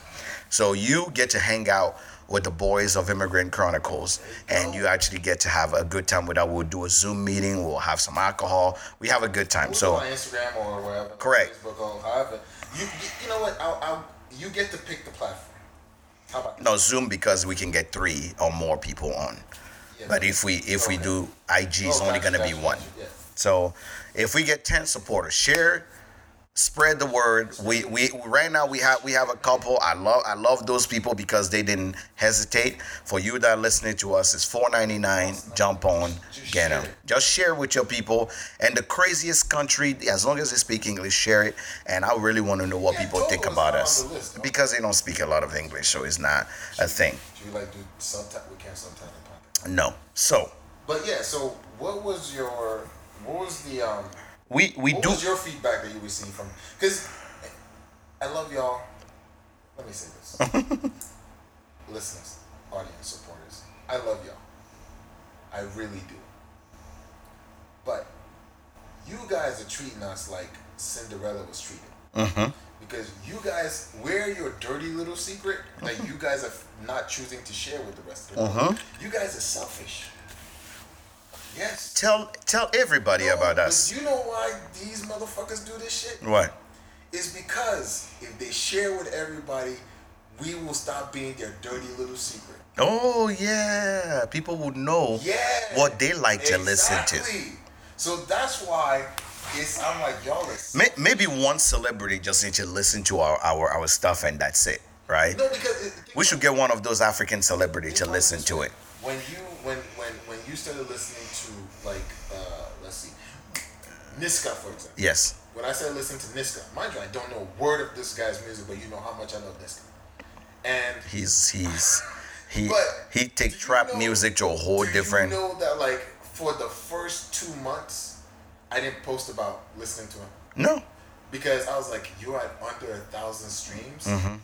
So you get to hang out with the boys of Immigrant Chronicles, and you actually get to have a good time with that. We'll do a Zoom meeting. We'll have some alcohol. We have a good time. We'll So on Instagram or wherever. Correct. Facebook or however. You, you, know what? I'll, I'll, you get to pick the platform. How about no Zoom because we can get three or more people on. Yeah. But if we if we do IG, it's Oh, only gotcha, gonna be one. gotcha, yeah. So if we get ten supporters, share, spread the word. We we right now we have we have a couple. I love I love those people because they didn't hesitate. For you that are listening to us, it's four ninety nine. Jump on, get them. Just share with your people. And the craziest country, as long as they speak English, share it. And I really want to know what Yeah, people think about us list, because they don't speak a lot of English, so it's not a thing. Do you like do subtitle? We can't subtitle. No. So But yeah, so what was your what was the um we we what do. was your feedback that you received from because I love y'all. Let me say this. Listeners, audience, supporters. I love y'all. I really do. But you guys are treating us like Cinderella was treated. Mhm. Because you guys, we're your dirty little secret that you guys are not choosing to share with the rest of the world. Mhm. You guys are selfish. Yes. Tell tell everybody No, about us. You know why these motherfuckers do this shit? What? It's because if they share with everybody, we will stop being their dirty little secret. Oh yeah, people would know Yeah. what they like to listen to. Exactly. So that's why it's I'm like y'all Maybe one celebrity just need to listen to our our, our stuff and that's it, right? no because it, We should get one of those African celebrities to listen to it. When you when you started listening to like uh let's see Niska for example. Yes. When I started listening to Niska, mind you, I don't know a word of this guy's music, but you know how much I love Niska. And He's he's he But he do take you trap know- music to a whole do different. You know that like for the first two months, I didn't post about listening to him No. because I was like, you're at under a thousand streams, Mm-hmm.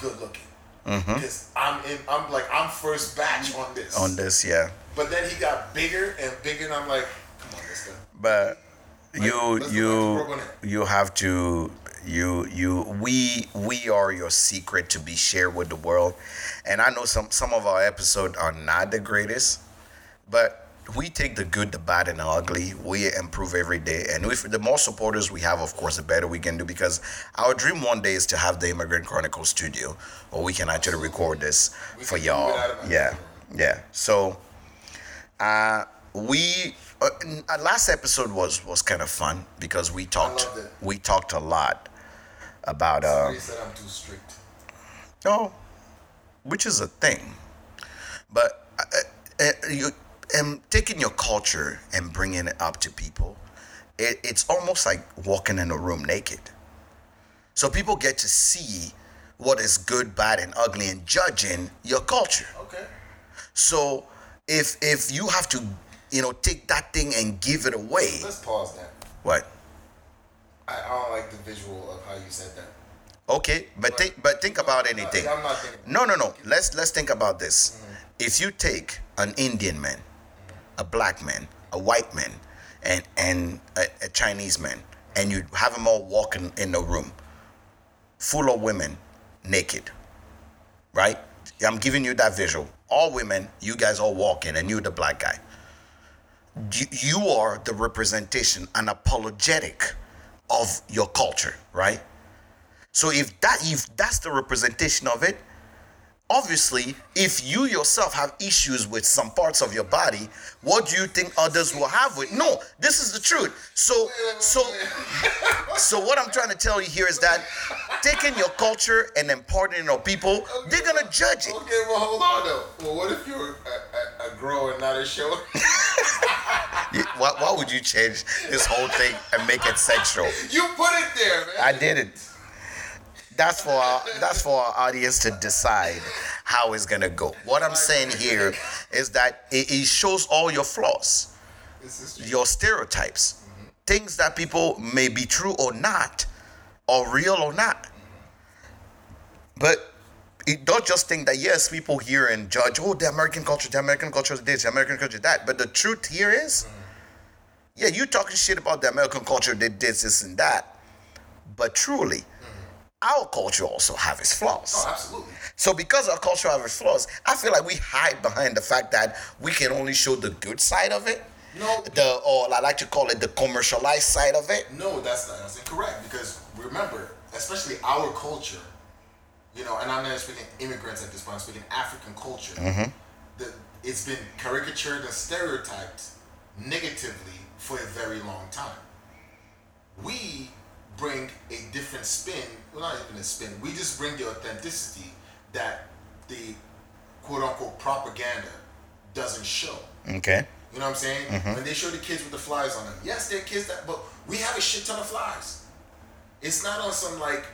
good looking. Mm-hmm. because I'm in. I'm like I'm first batch on this. On this, yeah. But then he got bigger and bigger, and I'm like, come on, this guy. But you you go back to Rogan. you have to you you we we are your secret to be shared with the world. And I know some some of our episodes are not the greatest, but we take the good, the bad, and the ugly. We improve every day, and if the more supporters we have, of course, the better we can do. Because our dream one day is to have the Immigrant Chronicle studio, where we can actually record this We for y'all. it out of my Yeah, yeah. So, uh, we uh, uh, last episode was was kind of fun because we talked we talked a lot about uh, said I'm too strict. no, which is a thing. But uh, uh, you um, taking your culture and bringing it up to people, it, it's almost like walking in a room naked. So people get to see what is good, bad, and ugly, and judging your culture. Okay. So if if you have to, you know, take that thing and give it away, Let's pause that. what? I, I don't like the visual of how you said that. Okay, but think but think about anything. I'm not thinking. No, no, no. Let's let's think about this. If you take an Indian man, a black man, a white man, and and a, a Chinese man, and you have them all walking in a room full of women naked, right? I'm giving you that visual. All women, you guys all walking, and you're the black guy. You, you are the representation and apologetic of your culture, right? So if that if that's the representation of it, obviously, if you yourself have issues with some parts of your body, what do you think others will have with? No, this is the truth. So so so what I'm trying to tell you here is that taking your culture and imparting it on people, they're gonna judge it. Okay, well, hold on though. Well, what if you're a, a, a girl and not a show? Why, why would you change this whole thing and make it sexual? you put it there, man. I did it. That's for our, that's for our audience to decide how it's gonna go. What I'm saying here is that it, it shows all your flaws, your stereotypes, things that people may be true or not, or real or not. But it, don't just think that yes, people hear and judge. Oh, the American culture, the American culture is this, the American culture is that. But the truth here is, yeah, you talking shit about the American culture, did this, this, and that. But truly, our culture also have its flaws. Oh, absolutely. So because our culture have its flaws, I feel like we hide behind the fact that we can only show the good side of it. No. The or I like to call it the commercialized side of it. No, that's not, that's incorrect because remember, especially our culture, you know, and I'm not speaking immigrants at this point. I'm speaking African culture. Mm-hmm. The, it's been caricatured and stereotyped negatively for a very long time. We bring a different spin. Well, not even a spin. We just bring the authenticity that the quote unquote propaganda doesn't show. Okay. You know what I'm saying? Mm-hmm. When they show the kids with the flies on them, yes, they're kids that, but we have a shit ton of flies. It's not on some like,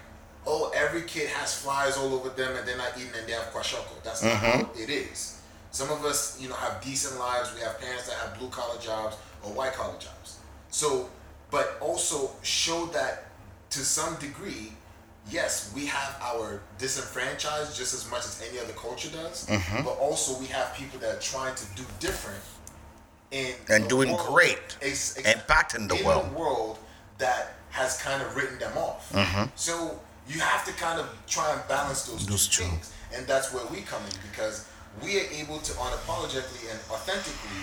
oh, every kid has flies all over them and they're not eating and they have kwashiorkor. That's not mm-hmm. how it is. Some of us, you know, have decent lives. We have parents that have blue collar jobs or white collar jobs. So, but also show that to some degree, yes, we have our disenfranchised just as much as any other culture does. Mm-hmm. But also we have people that are trying to do different in And doing world- great. ex- ex- Impacting the in world. world that has kind of written them off. Mm-hmm. So you have to kind of try and balance those Those two two. things, and that's where we come in because we are able to unapologetically and authentically,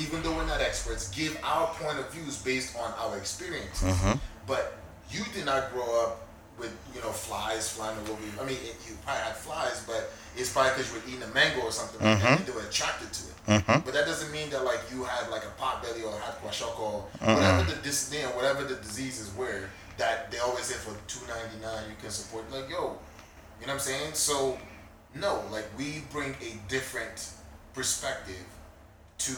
even though we're not experts, give our point of views based on our experiences. Mm-hmm. But you did not grow up with you know flies flying all over you. I mean, it, you probably had flies, but it's probably because you were eating a mango or something like that. And mm-hmm. they were attracted to it. Mm-hmm. But that doesn't mean that like you had like a pot belly or had kwashiorkor or whatever the disney or whatever the diseases were that they always say for two ninety nine you can support. Like yo, you know what I'm saying? So no, like we bring a different perspective to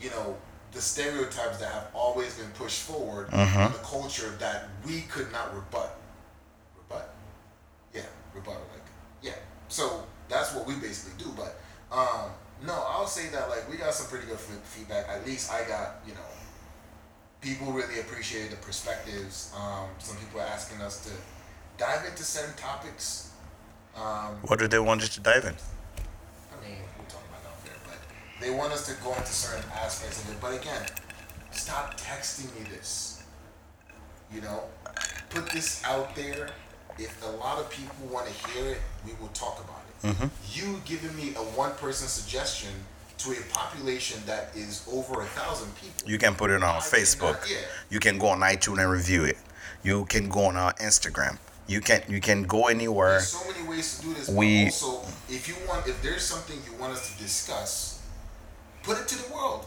you know the stereotypes that have always been pushed forward mm-hmm. on the culture that we could not. Rebut? Yeah, rebuttal. Like yeah. So that's what we basically do. But um, no, I'll say that like we got some pretty good feedback. At least I got you know people really appreciated the perspectives. Um, some people are asking us to dive into certain topics. Um, What do they want us to dive in? I mean, we're talking about off there, but they want us to go into certain aspects of it. But again, stop texting me this. You know, put this out there. If a lot of people want to hear it, we will talk about it. You giving me a one-person suggestion to a population that is over a thousand people. You can put it on I Facebook. yeah. You can go on iTunes and review it. You can go on our Instagram. You can you can go anywhere. There's so many ways to do this. We- but also, if you want, if there's something you want us to discuss, put it to the world.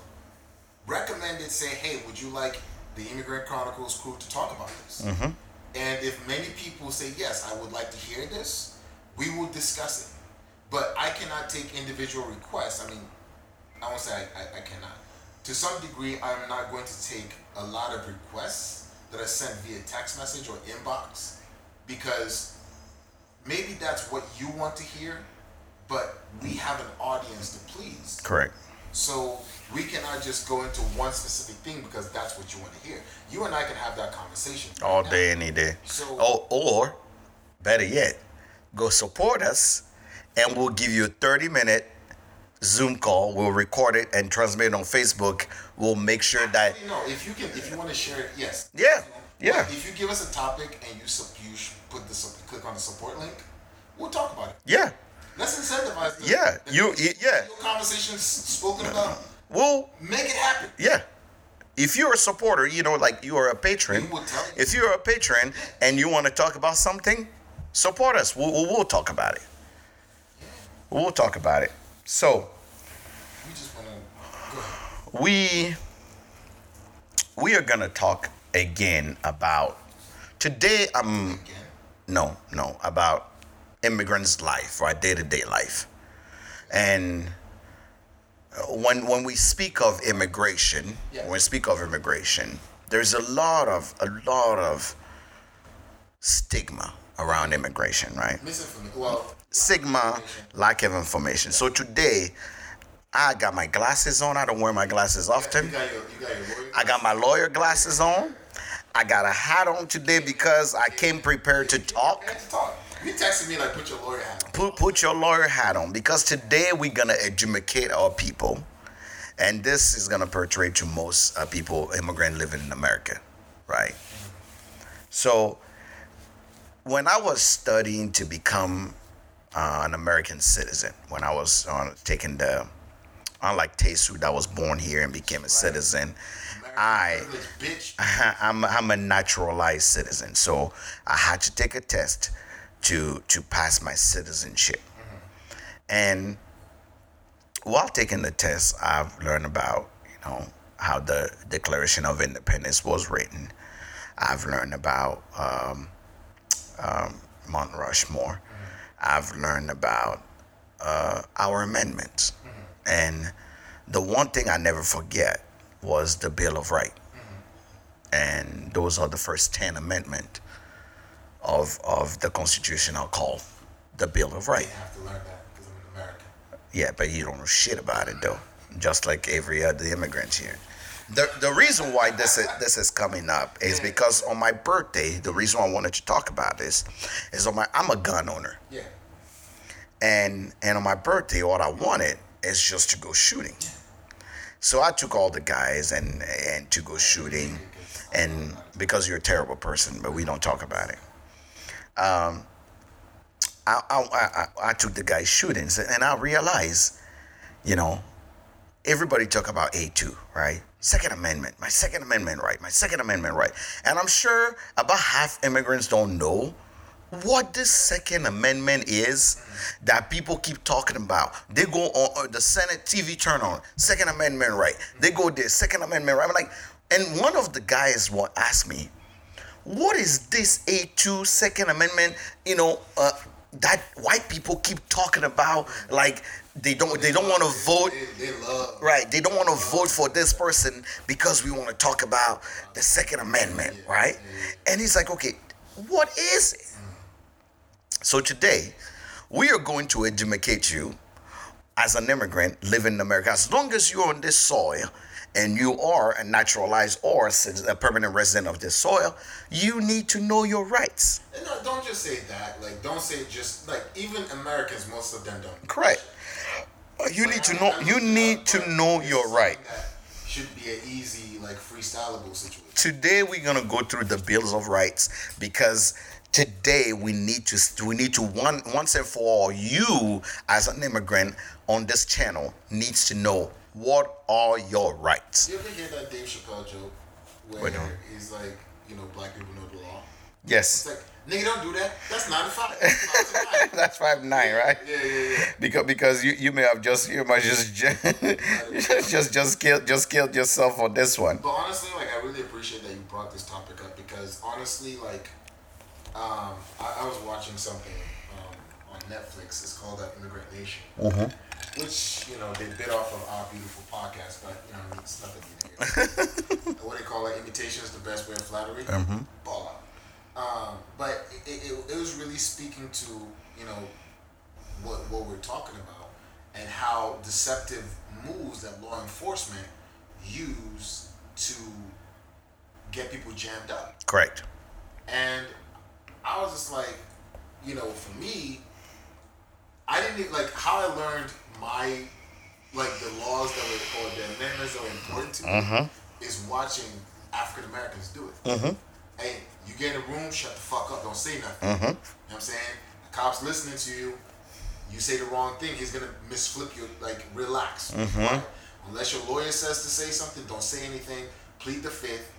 Recommend it. Say, hey, would you like the Immigrant Chronicles crew to talk about this? Mm-hmm. And if many people say yes, I would like to hear this, we will discuss it. But I cannot take individual requests. I mean, I won't say I, I, I cannot. To some degree, I'm not going to take a lot of requests that are sent via text message or inbox because maybe that's what you want to hear, but we have an audience to please. Correct. So we cannot just go into one specific thing because that's what you want to hear. You and I can have that conversation right All now. day, any day. So- oh, or better yet, go support us, and we'll give you a 30 minute Zoom call. We'll record it and transmit it on Facebook. We'll make sure that know, if you can, if you want to share it, yes. Yeah, yeah. If you give us a topic and you you put the click on the support link, we'll talk about it. yeah, Let's incentivize. The, Yeah, the- you- yeah. your conversations spoken about. Uh-huh. we'll Make it happen. Yeah. If you're a supporter, you know, like you are a patron. You. If you're a patron and you want to talk about something, support us. We'll, we'll, we'll talk about it. We'll talk about it. So We just want to we we are gonna talk again about today. I'm again. no no about immigrants' life, right? Day to day life, and when when we speak of immigration, Yeah. when we speak of immigration, there's a lot of a lot of stigma around immigration, right? Well, Stigma, lack of information. So today, I got my glasses on. I don't wear my glasses often. You got your, you got your. I got my lawyer glasses on. I got a hat on today because I came prepared to talk. Prepared to talk. You texted me like, put your lawyer hat on. Put, put your lawyer hat on because today we're going to educate our people. And this is going to portray to most uh, people, immigrant living in America, right? So when I was studying to become uh, an American citizen, when I was uh, taking the, unlike Tesu that was born here and became a citizen, I. Privilege. I'm I'm a naturalized citizen, so I had to take a test to to pass my citizenship. And while taking the test, I've learned about you know how the Declaration of Independence was written. I've learned about um, um, Mount Rushmore. I've learned about uh, our amendments, and the one thing I never forget was the Bill of Rights and those are the first 10 amendment of of the constitution I'll call the bill of rights. Have to learn that because I'm an American. yeah but you don't know shit about it though just like every other immigrant here. The, the reason why this is, this is coming up is because on my birthday the reason I wanted to talk about this is on my I'm a gun owner. Yeah. and and on my birthday what I wanted is just to go shooting. So I took all the guys and and to go shooting. And because you're a terrible person but we don't talk about it um I I, I, I took the guys shooting and I realized you know everybody talk about A2 right second amendment my second amendment right my second amendment right and I'm sure about half immigrants don't know what this second amendment is that people keep talking about. They go on uh, the Senate TV turn on second amendment right. They go there second amendment right. I'm like, and one of the guys will ask me, "What is this A2 Second Amendment? You know, uh, that white people keep talking about like they don't they don't want to vote." They, they. Right. They don't want to vote for this person because we want to talk about the Second Amendment, right? And he's like, okay, what is it? So today, we are going to educate you as an immigrant living in America. As long as you're on this soil and you are a naturalized or a permanent resident of this soil, you need to know your rights. And no, don't just say that. Like, don't say just like even Americans. Most of them don't. Correct. You need to know. You need to know your right. Should be an easy, like freestylable situation. Today we're gonna go through the bills of rights because today we need to we need to one once and for all you as an immigrant on this channel needs to know what are your rights? You ever hear that dave chappelle joke where Wait, he's like you know black people know the law? Yes. It's like nigga don't do that. That's nine to five. That's five to nine, that's five nine right? Yeah yeah yeah. Because because you, you may have just you might just just just just killed just killed yourself on this one. But honestly like i really appreciate that you brought this topic up because honestly like um, I, I, was watching something um, on Netflix. It's called uh, Immigrant Nation, mm-hmm. Which you know they bit off of our beautiful podcast, but you know it's nothing new what they call it, imitation is the best way of flattery. Mm-hmm. Ball um, but it, it, it was really speaking to you know what what we're talking about and how deceptive moves that law enforcement use to get people jammed up. Correct. And I was just like, you know, for me, I didn't like how I learned my like the laws that were or the amendments that were important to me is watching African Americans do it. Mm-hmm. Hey, you get in a room, shut the fuck up, don't say nothing. Mm-hmm. You know what I'm saying? The cop's listening to you. You say the wrong thing, he's gonna misflip you. Like, relax. Mm-hmm. Right? Unless your lawyer says to say something, don't say anything. Plead the fifth.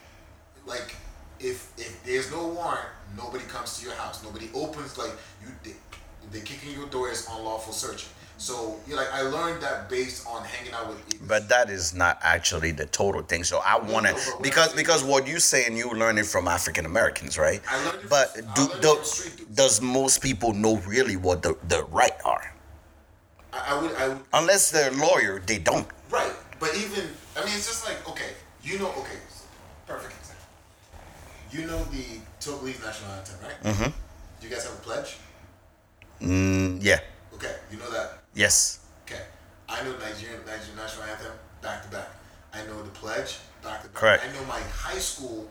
Like, if if there's no warrant, nobody comes to your house. Nobody opens like you. They, they kicking your door is unlawful searching. So you like I learned that based on hanging out with. But that is not actually the total thing. So I want to no, because because what you saying you learn it from African Americans, right? I learned it but from, do, learned do does most people know really what the the right are? I, I would I would Unless they're a lawyer, they don't. right. But even I mean it's just like okay, you know okay, perfect example. You know the Togolese national anthem, right? Mm-hmm. Do you guys have a pledge? Mm, yeah. Okay, you know that. Yes. Okay, I know Nigerian Nigerian national anthem back to back. I know the pledge back to back. Correct. I know my high school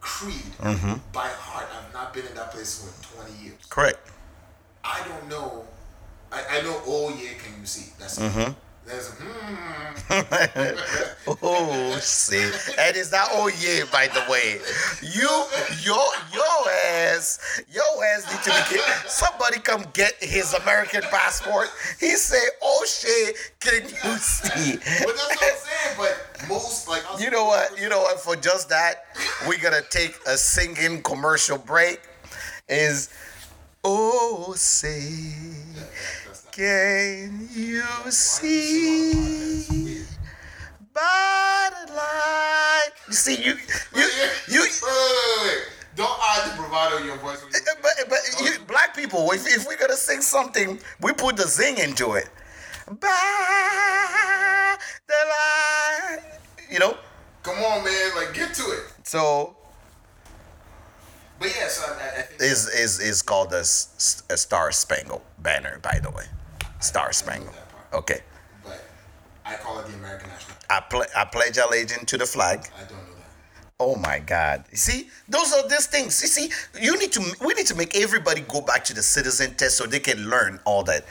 creed Mm-hmm. by heart. I've not been in that place for twenty years. Correct. I don't know. I, I know. Oh yeah, can you see? That's it. There's a hmm. oh, see, and it's not oh yeah. By the way, you your your ass your ass need to be get, somebody come get his American passport. He say oh shit, can you see? But that's what I'm saying. But most like I was- You know what? You know what? For just that, we're gonna take a singing commercial break. Is oh say, can you see? you sing on a podcast? It's weird. By the light. You see, you, you, you. Wait, wait, wait, wait. Don't add the bravado in your voice. When eh, But, but you, black people, if, if we're gonna sing something, we put the zing into it. By the light. You know. come on, man. Like get to it. So But yeah, so I, I I think is is is called a, a Star Spangled Banner, by the way. Star Spangled. Okay. But I call it the American national. I play. I pledge allegiance to the flag. I don't know that. Oh my God! You see, those are these things. You see, you need to. We need to make everybody go back to the citizen test so they can learn all that.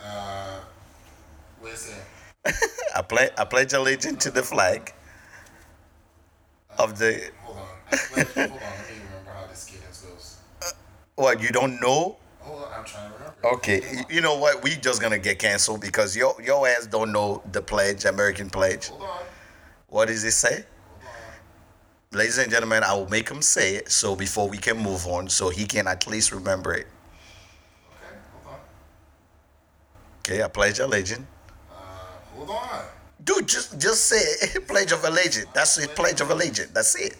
Uh, where's that? I play. I pledge allegiance to the flag of the. Hold on. I pledge, hold on. Let me remember how this cadence goes. What you don't know? Hold on. I'm trying to. Okay, you know what? We just gonna get canceled because your your ass don't know the pledge, American pledge. Hold on. What does it say? Hold on. Ladies and gentlemen, I will make him say it so before we can move on, so he can at least remember it. Okay. Hold on. Okay, I pledge allegiance. Uh, hold on. Dude, just just say it. pledge of allegiance. That's it. Pledge of allegiance. That's it.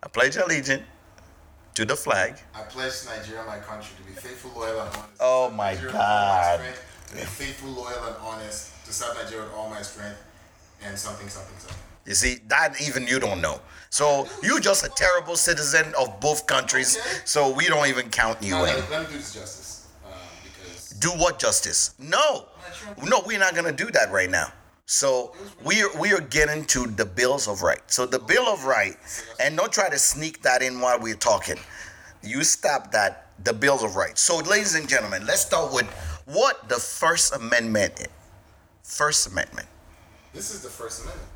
I pledge allegiance to the flag. I pledge Nigeria, my country, to be faithful, loyal, and honest. Oh my Nigeria with all God. strength, To be faithful, loyal, and honest. To serve Nigeria with all my strength. And something, something, something. You see, that even you don't know. So you just a terrible citizen of both countries. Okay. So we don't even count you let, in. let me do this justice. Um, because Do what justice? No, no, we're not gonna do that right now. So we are, we are getting to the bills of right. So the bill of right, and don't try to sneak that in while we're talking. You stop that. The bills of right. So, ladies and gentlemen, let's start with what the First Amendment is. First Amendment. This is the First Amendment.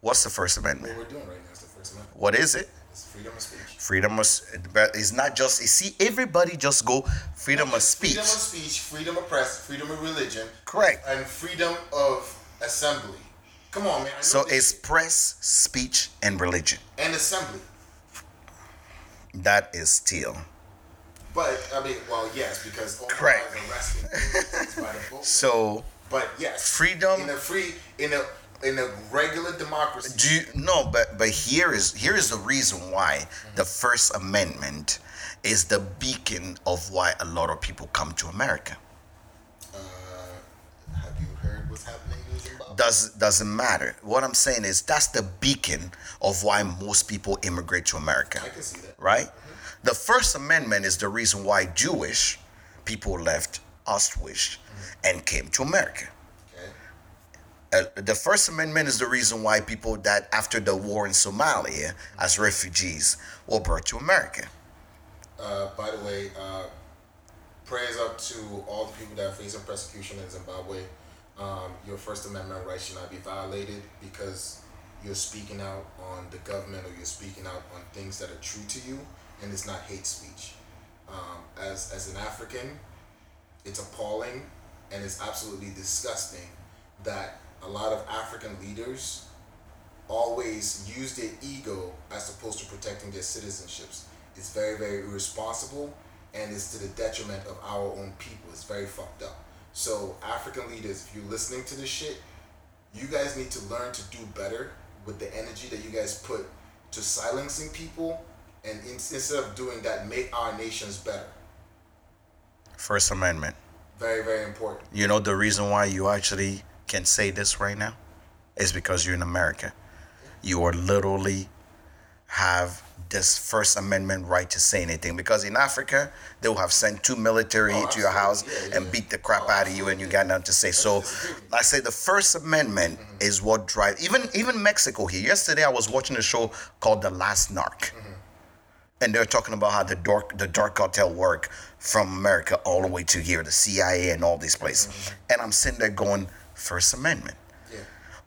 What's the First Amendment? What we're doing right now is the First Amendment. What is it? It's freedom of speech. Freedom of it's not just you see everybody just go freedom of speech. Freedom of speech, freedom of press, freedom of religion, Correct. and freedom of assembly. Come on, man. So it's press, speech, and religion. and assembly. That is still But I mean, well, yes, because all Correct. is by the vote. so. But yes, Freedom- in a free in a in a regular democracy. Do you no? But but here is here is the reason why the First Amendment is the beacon of why a lot of people come to America. Uh, have you heard what's happening? Does doesn't matter. What I'm saying is that's the beacon of why most people immigrate to America. I can see that. right? The First Amendment is the reason why Jewish people left Auschwitz and came to America. Okay. Uh, the First Amendment is the reason why people that after the war in Somalia as refugees were brought to America. Uh, by the way, uh, prayers up to all the people that are facing persecution in Zimbabwe. Um, your First Amendment rights should not be violated because you're speaking out on the government or you're speaking out on things that are true to you, and it's not hate speech. Um, as as an African, it's appalling and it's absolutely disgusting that a lot of African leaders always use their ego as opposed to protecting their citizenships. It's very, very irresponsible and it's to the detriment of our own people. It's very fucked up. So, African leaders, if you're listening to this shit, you guys need to learn to do better with the energy that you guys put to silencing people and in, instead of doing that, make our nations better. First Amendment. Very, very important. You know the reason why you actually can say this right now is because you're in America. You are literally have this First Amendment right to say anything. Because in Africa, they will have sent two military Oh, into your house absolutely. Yeah, and beat the crap Oh, out of you, and you got nothing to say. So. I say the First Amendment Mm-hmm. is what drives even even Mexico here. Yesterday, I was watching a show called The Last Narc Mm-hmm. and they're talking about how the dark the dark cartel work from America all the way to here, the CIA and all these places. And I'm sitting there going, First Amendment.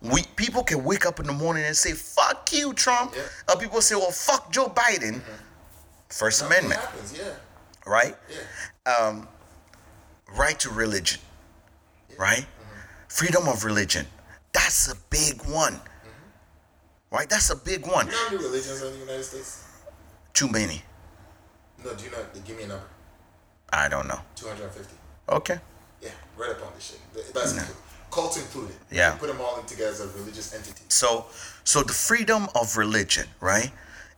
Yeah. We people can wake up in the morning and say, "Fuck you, Trump." Yeah. Or people say, "Well, fuck Joe Biden." Uh-huh. First Nothing Amendment, happens, yeah. right? Yeah. Um, right to religion, right? Uh-huh. Freedom of religion. That's a big one, mm-hmm. right? That's a big one. You know how many religions are in the United States? Too many. No, do you know? Give me a number. I don't know. 250. Okay. Yeah, right up on this shit. That's included. Cults included. Yeah. You put them all in together as a religious entity. So, so the freedom of religion, right?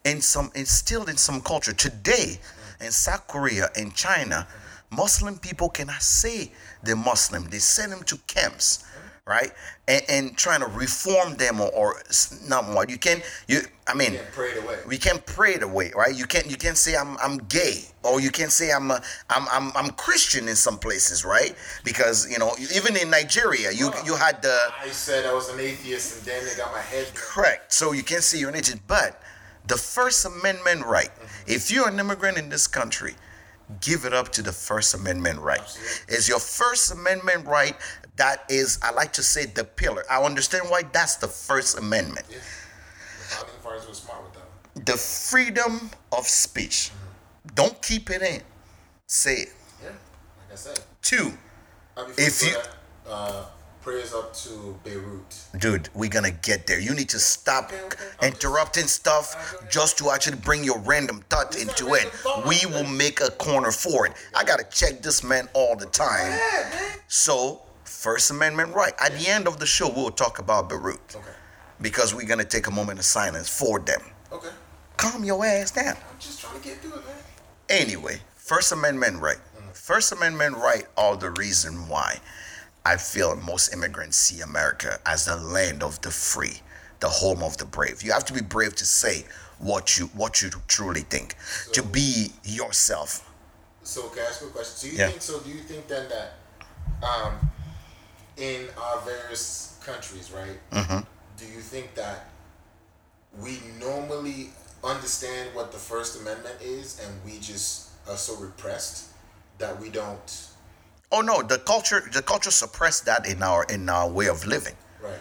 In some, instilled in some culture today, in South Korea, in China, Muslim people cannot say they're Muslim. They send them to camps, right? And, and trying to reform them or, or not more. You can, you. I mean, Yeah, pray it away. we can't pray it away, right? You can't you can't say I'm I'm gay or you can't say I'm a, I'm I'm I'm Christian in some places, right? Because you know even in Nigeria, you you had the I said I was an atheist and then they got my head. correct, so you can't say you're an agent, but the First Amendment right. Mm-hmm. If you're an immigrant in this country, give it up to the First Amendment right. Absolutely. It's your First Amendment right that is, I like to say, the pillar. I understand why that's the First Amendment. Yeah. The founding fathers were smart with that the freedom of speech. Don't keep it in. Say it. Yeah, like I said. Two, Uh, before If you- that, uh, prayers up to Beirut. dude, we're gonna get there. You need to stop Okay, okay. Interrupting stuff just to actually bring your random thought It's into it. thought, We will make a corner for it. I gotta check this man all the time. Yeah, man. So, First Amendment right. At the end of the show, we'll talk about Beirut Okay. because we're gonna take a moment of silence for them. Okay. Calm your ass down. I'm just trying to get through it, man. Anyway, First Amendment right. First Amendment right are the reason why I feel most immigrants see America as the land of the free, the home of the brave. You have to be brave to say what you what you truly think, to be yourself. So can I ask you a question? Do you Yeah. think so? Do you think then that, um, in our various countries, right? Mm-hmm. Do you think that we normally understand what the First Amendment is, and we just are so repressed that we don't? Oh no, the culture the culture suppressed that in our in our way of living. Right.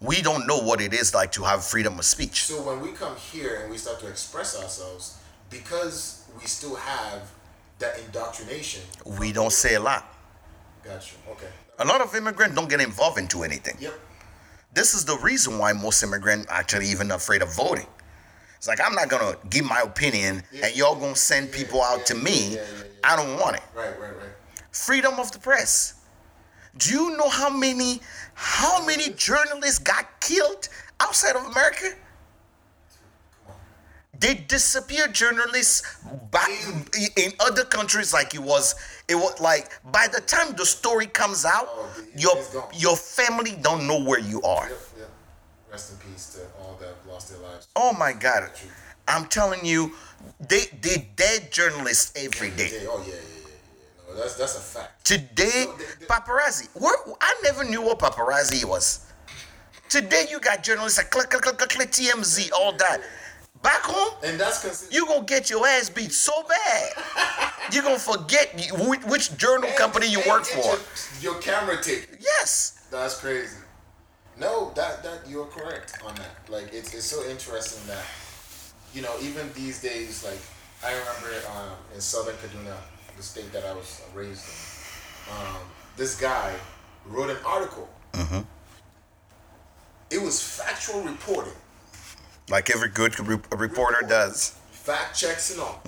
We don't know what it is like to have freedom of speech. So when we come here and we start to express ourselves, because we still have that indoctrination. We don't say a lot. Gotcha. Okay. A lot of immigrants don't get involved into anything. Yep. This is the reason why most immigrants actually even afraid of voting. It's like I'm not gonna give my opinion and y'all gonna send people out to me. yeah, yeah, yeah. I don't want it. Right. Right. Right. Freedom of the press. Do you know how many how many journalists got killed outside of America? They disappear journalists back in other countries like it was it was like by the time the story comes out, Oh, your your family don't know where you are. Yep. Yep. Rest in peace to all that have lost their lives. Oh my God. I'm telling you, they they dead journalists every day. Oh yeah, yeah, yeah, yeah. No, that's that's a fact. Today, No, they- they- paparazzi. Where, I never knew what paparazzi was. Today, you got journalists like click, click, click, click, click, TMZ, all that. Back home, And that's considered. you gonna get your ass beat so bad. you're gonna forget which, which journal company you work for. Your, your camera taken. Yes. That's crazy. No, that that you're correct on that. Like it's it's so interesting that you know even these days like I remember um, in Southern Kaduna, the state that I was raised in, um, this guy wrote an article. It was factual reporting, Like every good re- reporter does. fact checks and all.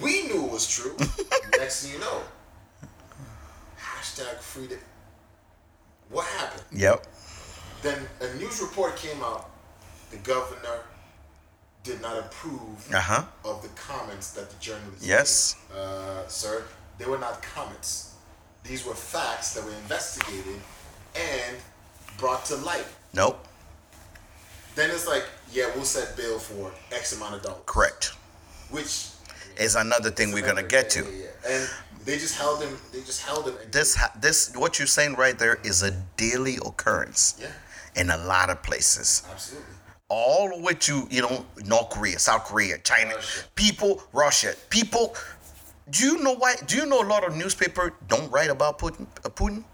We knew it was true. Next thing you know, hashtag freedom. What happened? Yep. Then a news report came out. The governor did not approve Uh huh. of the comments that the journalists Yes. made. Uh, sir, they were not comments. These were facts that were investigated and brought to light. Nope. Then it's like, yeah, we'll set bail for X amount of dollars. Correct. Which Is another thing we're gonna get to. Yeah, yeah. And they just held him. They just held him. This ha- this what you're saying right there is a daily occurrence Yeah, in a lot of places. absolutely. all the way to you know North Korea, South Korea, China. Russia. People, Russia. People. Do you know why? Do you know a lot of newspaper don't write about Putin? Uh, Putin.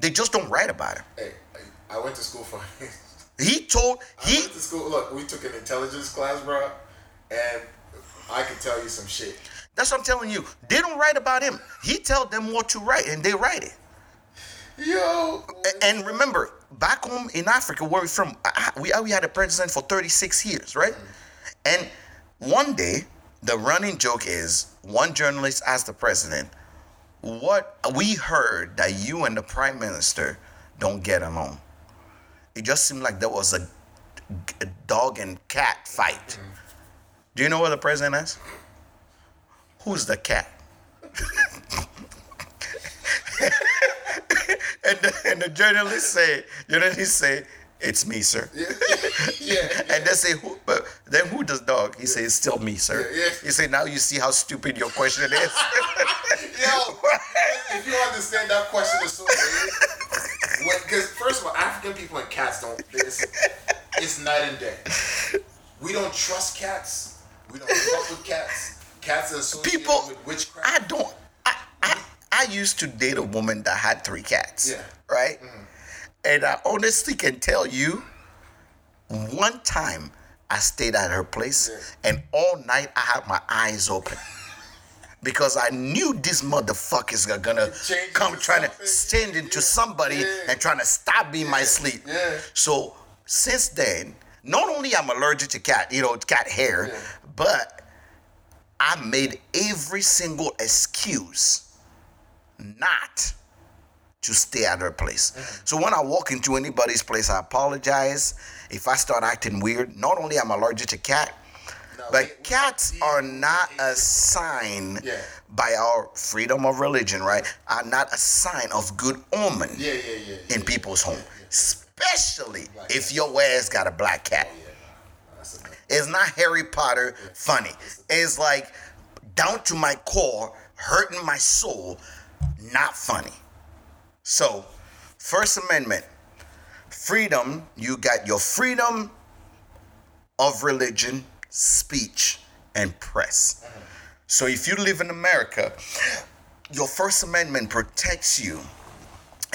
They just don't write about him. Hey, I I went to school for. He told I he. went to school. Look, we took an intelligence class, bro, and I can tell you some shit. That's what I'm telling you. They don't write about him. He tell them what to write, and they write it. Yo, And remember, back home in Africa, where we're from, we we had a president for 36 years, right? Mm-hmm. And one day, the running joke is one journalist asked the president, "What we heard that you and the prime minister don't get along." It just seemed like there was a, a dog and cat fight. Do you know what the president asked? Who's the cat? and, the, and the journalist say, journalist say, it's me, sir. yeah, yeah, And they say, who, but then who does dog? He says, it's still me, sir. Yeah, yeah. He say, now you see how stupid your question is. Yo, if you understand that question is so weird. Because first of all, African people and cats don't. It's, it's night and day. We don't trust cats. We don't fuck with cats. Cats are associated People, with witchcraft. I don't, I, I, I used to date a woman that had three cats. Yeah. Right? Mm-hmm. And I honestly can tell you, one time I stayed at her place Yeah. and all night I had my eyes open. Because I knew these motherfuckers are gonna Change come trying to something. stand into somebody Yeah. and trying to stop me in my sleep. Yeah. So since then, not only I'm allergic to cat, you know, cat hair, Yeah. but I made every single excuse not to stay at her place. Mm-hmm. So when I walk into anybody's place, I apologize. If I start acting weird, not only I'm I allergic to cat, but cats are not a sign by our freedom of religion, right? Are not a sign of good omen in people's home, especially if your ass got a black cat. Yeah, nah, that's a no. It's not Harry Potter funny. It's like down to my core, hurting my soul, not funny. So, First Amendment, freedom, you got your freedom of religion, speech, and press. So if you live in America, your First Amendment protects you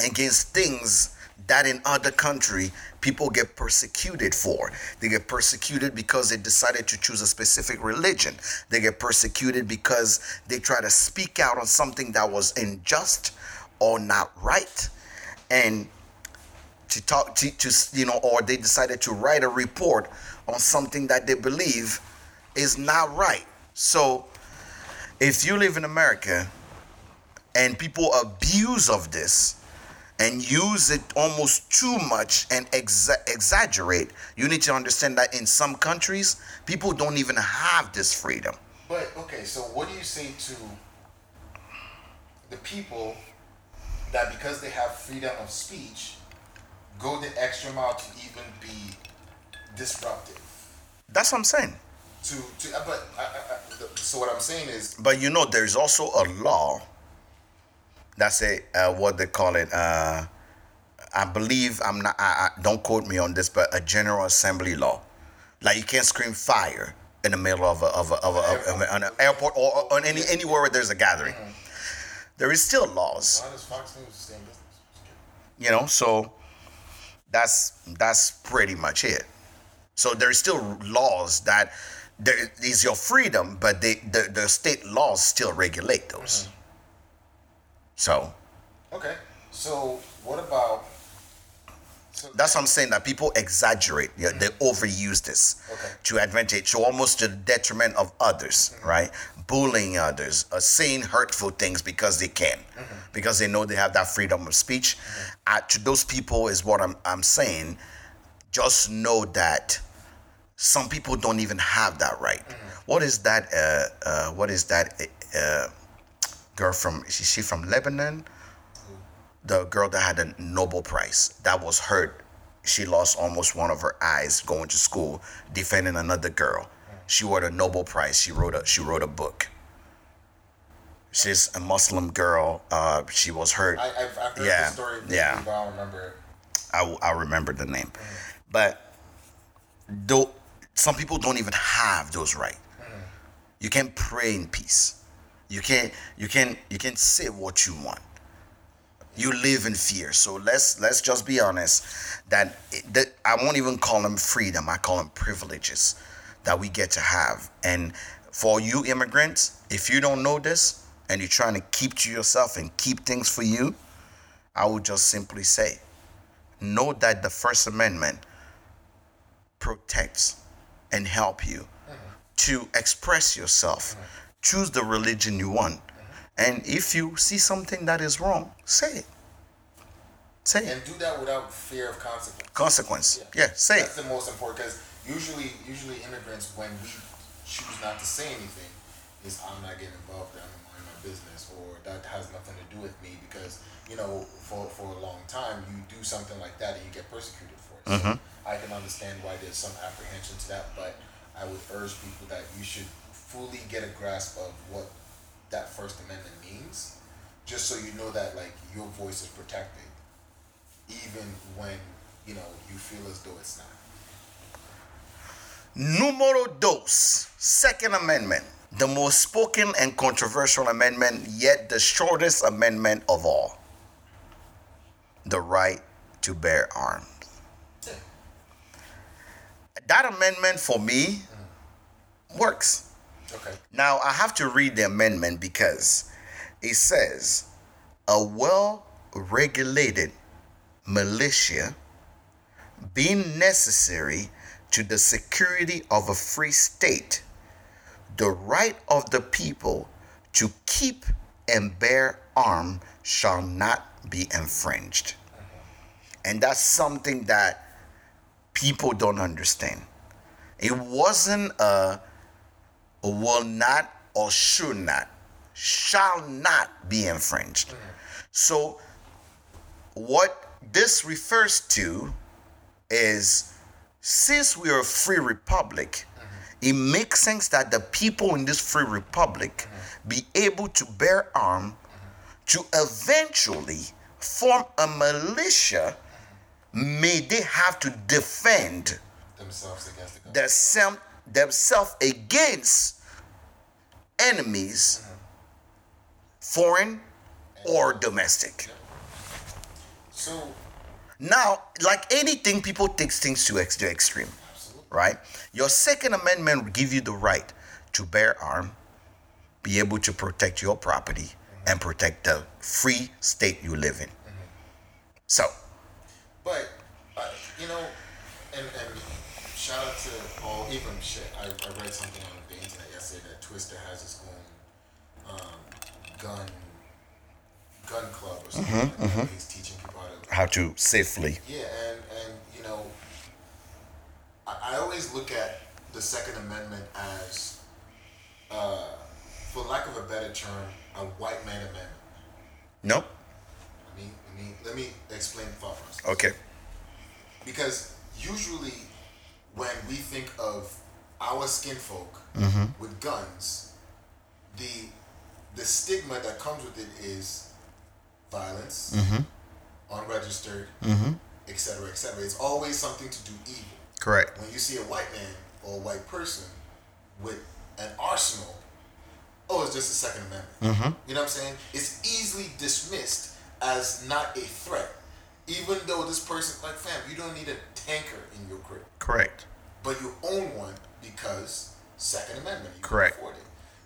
against things that in other country people get persecuted for. They get persecuted because they decided to choose a specific religion. They get persecuted because they try to speak out on something that was unjust or not right. And to talk to, to you know or they decided to write a report on something that they believe is not right so if you live in america and people abuse of this and use it almost too much and exa- exaggerate, you need to understand that in some countries, people don't even have this freedom. But okay, so what do you say to the people that because they have freedom of speech, go the extra mile to even be disruptive? That's what I'm saying. To to, uh, but I, I, so what I'm saying is, But you know, there's also a law that's a uh, what they call it. Uh, I believe I'm not. I, I, don't quote me on this, but a General Assembly law, like you can't scream fire in the middle of a, of a, of, a, of a- an airport or, on any anywhere where there's a gathering. There is still laws, why does Fox News stay in business? you know. So that's that's pretty much it. So there's still laws that there is your freedom, but they, the the state laws still regulate those. So Okay, so what about? So that's what I'm saying that people exaggerate, yeah, they overuse this Okay. to advantage, to almost to the detriment of others, right? Bullying others, uh, saying hurtful things because they can, because they know they have that freedom of speech. Uh, to those people is what I'm I'm saying. Just know that some people don't even have that right. What is that? Uh, uh, what is that? Uh, girl from is she from Lebanon? the girl that had a Nobel Prize that was hurt. She lost almost one of her eyes going to school defending another girl. She won a Nobel Prize. She wrote a she wrote a book. She's a Muslim girl. Uh, she was hurt. I, I've, I've heard Yeah, the story, yeah. I don't remember. it. I, I remember the name, but though some people don't even have those right. You can't pray in peace. You can't you can't you can't say what you want. You live in fear. So let's let's just be honest that, it, that I won't even call them freedom. I call them privileges that we get to have. And for you immigrants, if you don't know this and you're trying to keep to yourself and keep things for you, I would just simply say, know that the First Amendment protects and help you to express yourself. Choose the religion you want. And if you see something that is wrong, say it. Say it. And do that without fear of consequence. Consequence. Yeah, say That's it. the most important because usually, usually immigrants, when we choose not to say anything, is I'm not getting involved. I'm mind my business, or that has nothing to do with me because you know, for for a long time, you do something like that and you get persecuted So I can understand why there's some apprehension to that, but I would urge people that you should fully get a grasp of what that First Amendment means, just so you know that like your voice is protected, even when you know you feel as though it's not. Numero dos, Second Amendment, the most spoken and controversial amendment, yet the shortest amendment of all. The right to bear arms. That amendment for me works. Okay. Now I have to read the amendment because it says a well regulated militia being necessary to the security of a free state, the right of the people to keep and bear arms shall not be infringed. And that's something that people don't understand. It wasn't a will not or should not, shall not be infringed. So, what this refers to is since we are a free republic, it makes sense that the people in this free republic be able to bear arm to eventually form a militia may they have to defend themselves against the themselves themselves against enemies, mm-hmm. foreign or domestic. So, Now, like anything, people take things to ex- the extreme, absolutely. right? Your Second Amendment will give you the right to bear arm, be able to protect your property, mm-hmm. and protect the free state you live in. Mm-hmm. So, But uh, you know, and and shout out to all even shit. I, I read something on the internet yesterday that Twister has his own um, gun gun club or something. like that. where He's teaching people how to how to safely. yeah, and and you know, I, I always look at the Second Amendment as, uh, for lack of a better term, a white man amendment. Nope. Let me let me explain the thought process. Okay. Because usually, when we think of our skin folk mm-hmm. with guns, the the stigma that comes with it is violence, mm-hmm. unregistered, mm-hmm. etc., etc. It's always something to do evil. Correct. When you see a white man or a white person with an arsenal, oh, it's just the Second Amendment. You know what I'm saying? It's easily dismissed as not a threat, even though this person, like, fam, you don't need a tanker in your crib, Correct. but you own one because Second Amendment. You Correct. Can afford it.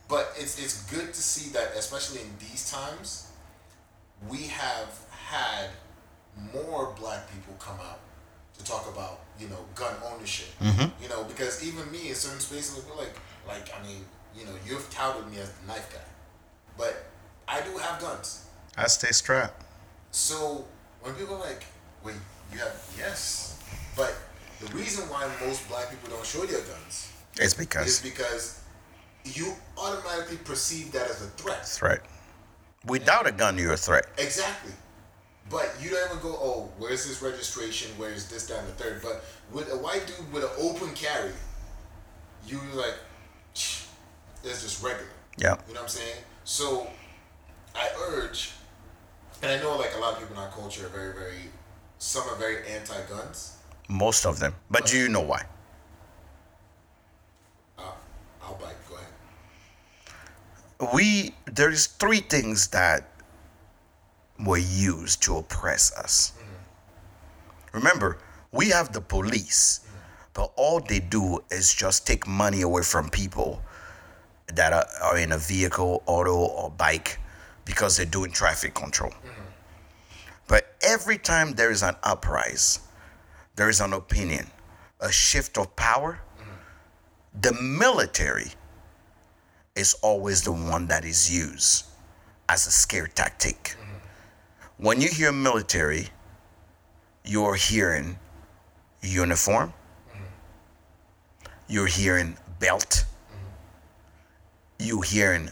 But it's it's good to see that, especially in these times, we have had more black people come out to talk about you know gun ownership. Mm-hmm. You know because even me in certain spaces like like like I mean you know you've touted me as the knife guy, but I do have guns. I stay strapped. So when people are like, wait, you have yes, but the reason why most black people don't show their guns is because is because you automatically perceive that as a threat. threat. Without a gun, you're a threat. Exactly. But you don't even go, oh, where's this registration? Where's this, that, and the third? But with a white dude with an open carry, you like, it's just regular. Yeah. You know what I'm saying? So I urge, and I know like a lot of people in our culture are very, very, some are very anti-guns. Most of them. But do you know why? Uh, I'll bite. Go ahead. We there's three things that were used to oppress us. Remember, we have the police, but all they do is just take money away from people that are, are in a vehicle, auto, or bike because they're doing traffic control. Mm-hmm. But every time there is an uprise, there is an opinion, a shift of power, mm-hmm. the military is always the one that is used as a scare tactic. Mm-hmm. When you hear military, you're hearing uniform, you're hearing belt, you're hearing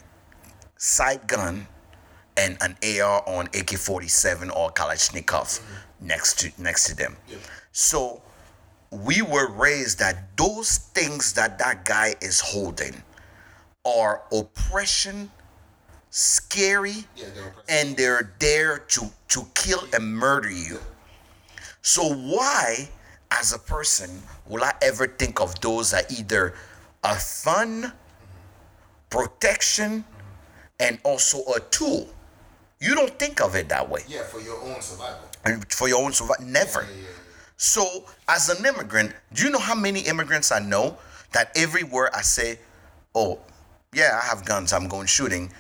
sight gun and an AR on AK-47 or Kalashnikov next to next to them. So we were raised that those things that that guy is holding are oppression, scary, Yeah, they're and they're there to to kill and murder you. So why, as a person, will I ever think of those as either a fun, protection, and also a tool? You don't think of it that way. yeah, for your own survival. And for your own survival, never. Yeah, yeah, yeah. So, as an immigrant, do you know how many immigrants I know that everywhere I say, "Oh, yeah, I have guns. I'm going shooting,"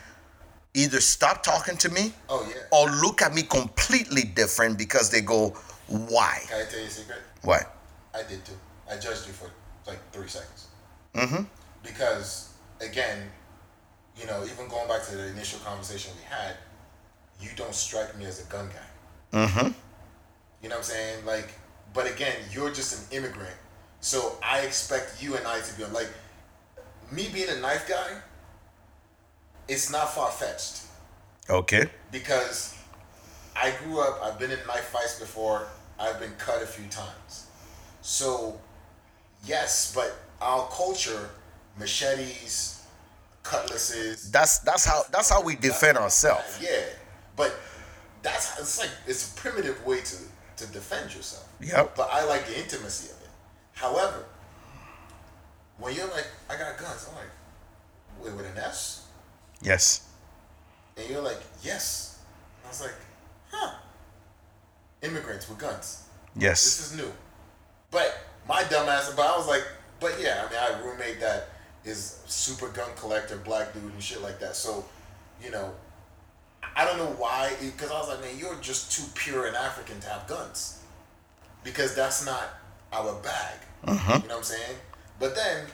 either stop talking to me Oh yeah. or look at me completely different because they go, "Why? Can I tell you a secret? Why?" I did too. I judged you for like three seconds. Mm-hmm. Because again, you know, even going back to the initial conversation we had, you don't strike me as a gun guy. Mm-hmm. You know what I'm saying? Like, but again, you're just an immigrant. So I expect you and I to be like me being a knife guy, it's not far fetched. Okay. because I grew up, I've been in knife fights before, I've been cut a few times. So, yes, but our culture, machetes, cutlasses. That's that's how that's how we defend ourselves. Yeah, but that's it's like it's a primitive way to to defend yourself. Yep. But I like the intimacy of it. However, when you're like, I got guns, I'm like, wait, with an S? Yes. And you're like, yes. And I was like, huh. Immigrants with guns. Yes. This is new. But my dumbass, but I was like, but yeah, I mean, I have a roommate that is super gun collector, black dude and shit like that. So, you know, I don't know why, because I was like, man, you're just too pure an African to have guns. Because that's not our bag. Uh-huh. You know what I'm saying? But then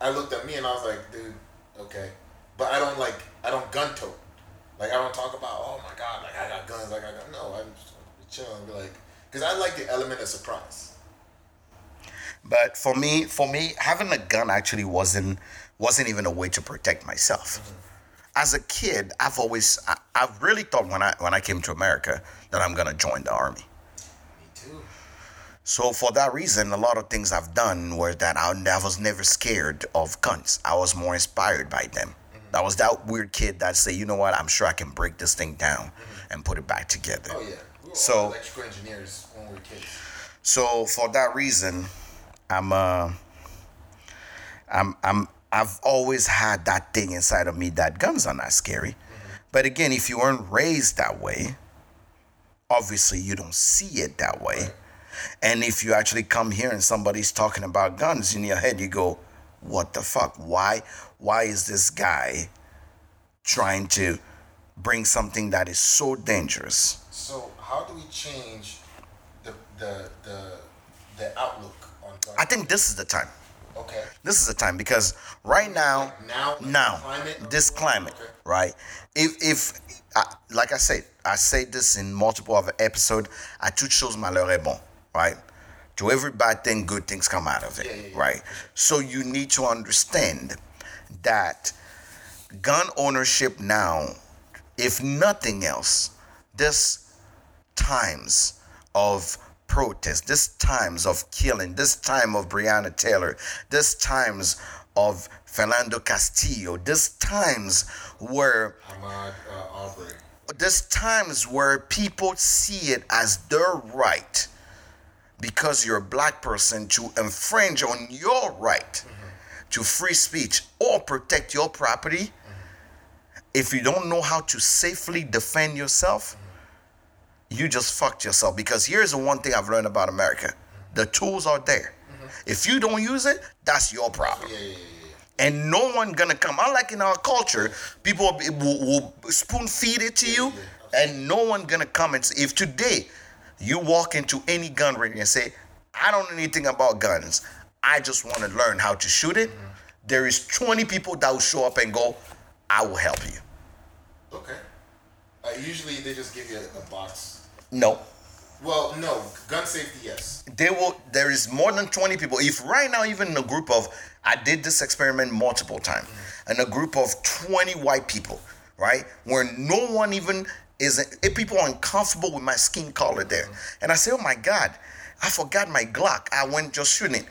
I looked at me and I was like, dude, okay. But I don't like, I don't gun tote. Like, I don't talk about, oh my God, like, I got guns, like, I got, no, I'm just chill and be like, because I like the element of surprise. But for me, for me, having a gun actually wasn't wasn't even a way to protect myself. Mm-hmm. As a kid, I've always I, I really thought when I when I came to America that I'm gonna join the army. Me too. So for that reason, a lot of things I've done were that I, I was never scared of guns. I was more inspired by them. I was that weird kid that say, you know what, I'm sure I can break this thing down and put it back together. Oh, yeah. We So- electrical engineers when we were kids. So for that reason, I'm uh I'm I'm I've always had that thing inside of me that guns are not scary. But again, if you weren't raised that way, obviously you don't see it that way. And if you actually come here and somebody's talking about guns in your head, you go, "What the fuck? Why? Why is this guy trying to bring something that is so dangerous?" So how do we change the the the the outlook on guns? I think this is the time. Okay. This is the time because right now, Now, now, climate? this climate, Okay. right? If if I, like I said, I say this in multiple other episodes. À toute chose malheur est bon, right? To every bad thing, good things come out of it, Yeah, yeah, yeah. right? So you need to understand that gun ownership now, if nothing else, this times of protest, this times of killing, this time of Breonna Taylor, this times of Philando Castile, this times where Ahmaud uh, Arbery. there's times where people see it as their right because you're a black person to infringe on your right to free speech or protect your property. If you don't know how to safely defend yourself you just fucked yourself because here's the one thing i've learned about america the tools are there if you don't use it that's your problem Yeah, yeah, yeah, and no one gonna come. Unlike in our culture, people will, will, spoon feed it to you, and no one gonna come and say, if today you walk into any gun range and say, I don't know anything about guns, I just want to learn how to shoot it. There is 20 people that will show up and go, I will help you. Okay. Uh, usually they just give you a box. No, Well, no, gun safety, yes. they will there is more than 20 people. If right now even in a group of i did this experiment multiple times mm. and a group of 20 white people right where no one even is if people are uncomfortable with my skin color there. Mm. And i say oh my god i forgot my glock. I went just shooting it.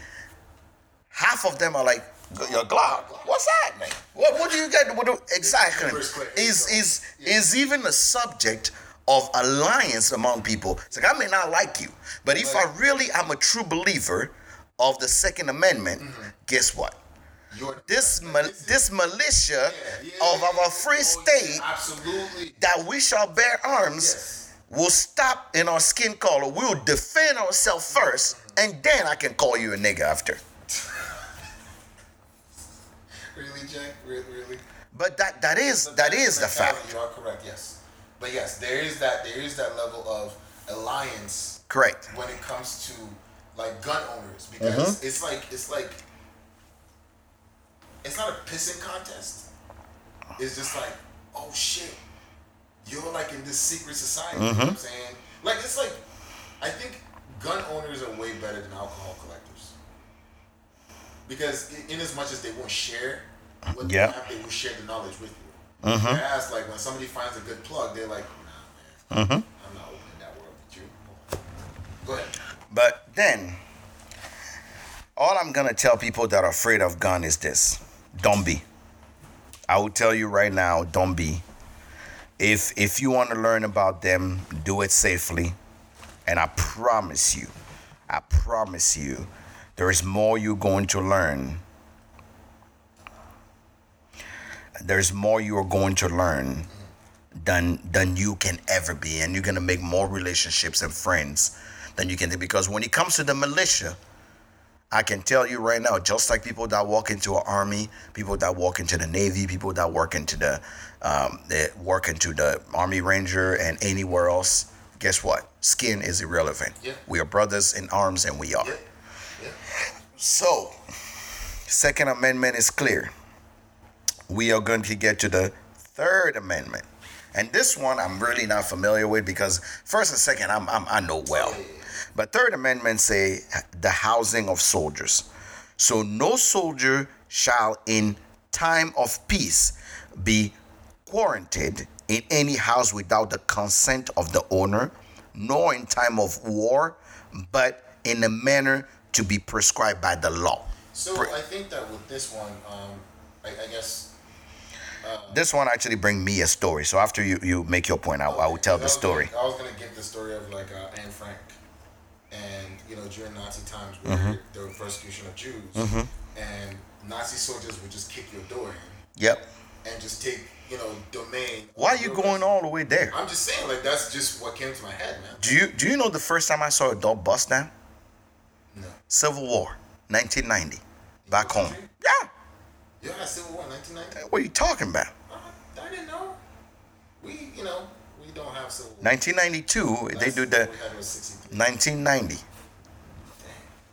Half of them are like your glock? What's that man? What, what do you get? What do, exactly. is is is even a subject of alliance among people. It's like I may not like you, but if I really am a true believer of the Second Amendment, mm-hmm. guess what? This ma- this militia Yeah, yeah, of our free oh, state yeah, that we shall bear arms Yes. will stop in our skin color. We will defend ourselves mm-hmm. first, and then I can call you a nigga after. Really, Jack? Really, really? But that that is that is the fact. You are correct. Yes, but yes, there is that. There is that level of alliance Correct. when it comes to like gun owners because Mm-hmm. it's like it's like it's not a pissing contest. It's just like, oh shit, you're like in this secret society. You know what I'm saying? Like it's like, I think gun owners are way better than alcohol collectors because in as much as they won't share what Yeah. they have, they will share the knowledge with you. Uh-huh. Whereas, like when somebody finds a good plug, they're like, nah, man, uh-huh. I'm not opening that world with you. Go ahead. But then, all I'm gonna tell people that are afraid of gun is this: don't be. I will tell you right now, don't be. If if you want to learn about them, do it safely. And I promise you, I promise you, there is more you're going to learn. There's more you're going to learn than than you can ever be, and you're gonna make more relationships and friends than you can do. Because when it comes to the militia, I can tell you right now, just like people that walk into an army, people that walk into the navy, people that work into the um, that work into the army ranger and anywhere else, guess what? Skin is irrelevant. Yeah. We are brothers in arms, and we are. Yeah. Yeah. So, Second Amendment is clear. We are going to get to the Third Amendment. And this one I'm really not familiar with because first and second I'm, I'm I know well. But Third Amendment say the housing of soldiers. So no soldier shall in time of peace be quarantined in any house without the consent of the owner, nor in time of war, but in a manner to be prescribed by the law. So I think that with this one, um, I, I guess. This one actually bring me a story. So after you, you make your point, I, I will tell the story. Gonna, I was gonna give the story of like uh, Anne Frank, and you know during Nazi times where Mm-hmm. there were persecution of Jews, and Nazi soldiers would just kick your door in Yep. and just take you know domain. Why are you going person. all the way there? I'm just saying like that's just what came to my head, man. Do you do you know the first time I saw a dog bust down? No. Civil War, 1990, back home. country? Yeah. Civil War 1990. What are you talking about? Uh, I didn't know. We you know we don't have Civil War. 1992, they do the War we had was 63. 1990.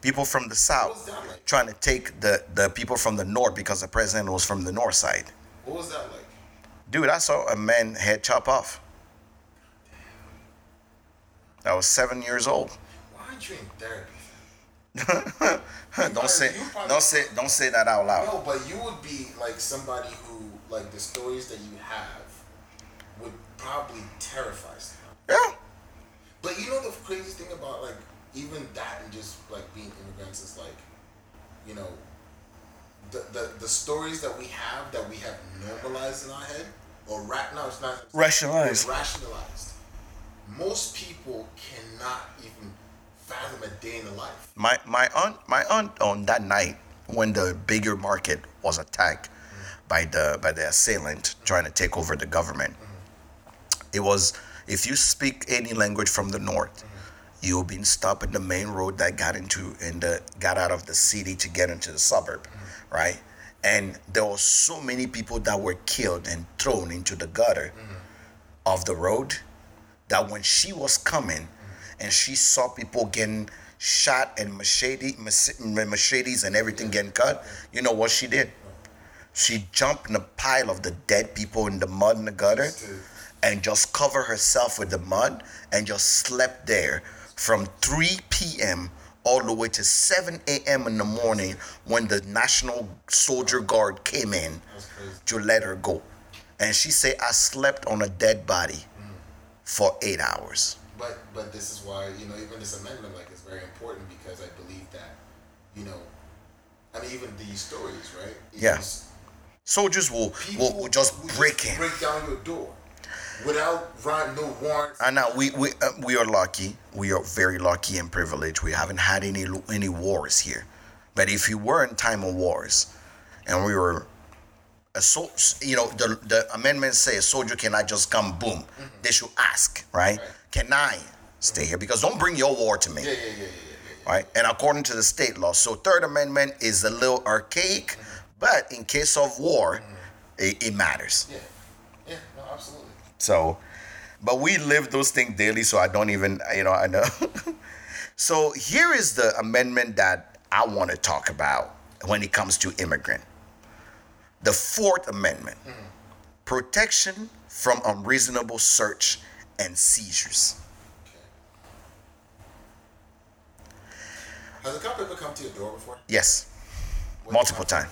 People from the south like? trying to take the the people from the north because the president was from the north side. What was that like? Dude, I saw a man head chop off. I was seven years old. Why aren't you in therapy? don't say probably- don't say don't say that out loud. No, but you would be like somebody who, like, the stories that you have would probably terrify someone. Yeah. But you know the crazy thing about like even that and just like being immigrants is like, you know, the the, the stories that we have that we have normalized in our head or right now it's not Rationalized. Rationalized. Most people cannot even fathom a day in the life. My my aunt my aunt on that night when the bigger market was attacked by the by the assailant trying to take over the government. It was if you speak any language from the north, you'll be stopped in the main road that got into in the got out of the city to get into the suburb, right? And there were so many people that were killed and thrown into the gutter of the road that when she was coming and she saw people getting shot and machete, machetes and everything getting cut, you know what she did? She jumped in a pile of the dead people in the mud in the gutter and just covered herself with the mud and just slept there from 3 p.m. all the way to 7 a.m. in the morning when the National Soldier Guard came in to let her go. And she said, I slept on a dead body for eight hours. But but this is why you know even this amendment like is very important because I believe that you know I mean even these stories right It Yeah. Soldiers will, will, will just would break in. break down your door without run no warrants I know we we uh, we are lucky. We are very lucky and privileged. We haven't had any any wars here. But if you were in time of wars, and we were a sol- you know the the amendments say a soldier cannot just come boom. They should ask, right? Right. Can I stay here? Because don't bring your war to me. yeah yeah yeah right? And according to the state law, so Third Amendment is a little archaic, mm-hmm. but in case of war, mm-hmm. it, it matters. yeah yeah no absolutely So, but we live those things daily, so I don't even, you know, I know. so here is the amendment that I want to talk about when it comes to immigrant. The Fourth Amendment, mm-hmm. protection from unreasonable search and seizures. has a cop ever come to your door before? Yes, What multiple times.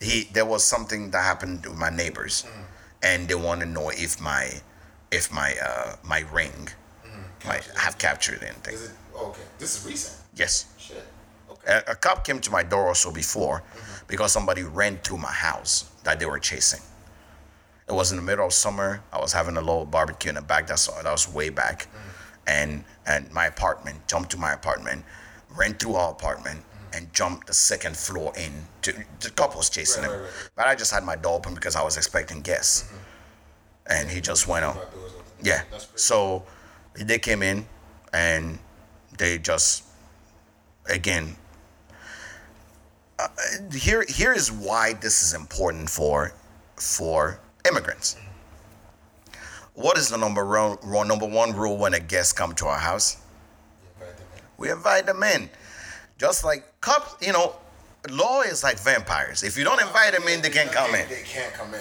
He there was something that happened with my neighbors, mm-hmm. and they want to know if my if my uh my ring mm-hmm. might have captured anything. is it oh, okay. This is recent. Yes, shit. Okay. A, a cop came to my door also before mm-hmm. because somebody ran through my house that they were chasing. It was in the middle of summer. I was having a little barbecue in the back. That's that was way back, and and my apartment, Jumped to my apartment, ran through our apartment, and jumped the second floor in. To, the couple was chasing Right, him, right, right. Mm-hmm. but I just had my door open because I was expecting guests, and he just went on. Front doors open. Yeah. So they came in and they just again uh, here here is why this is important for for immigrants. What is the number one, number one rule when a guest come to our house? Yeah, right there, man. We invite them in. Just like cops, you know, law is like vampires. If you don't invite them in, they can't come in They can't come in.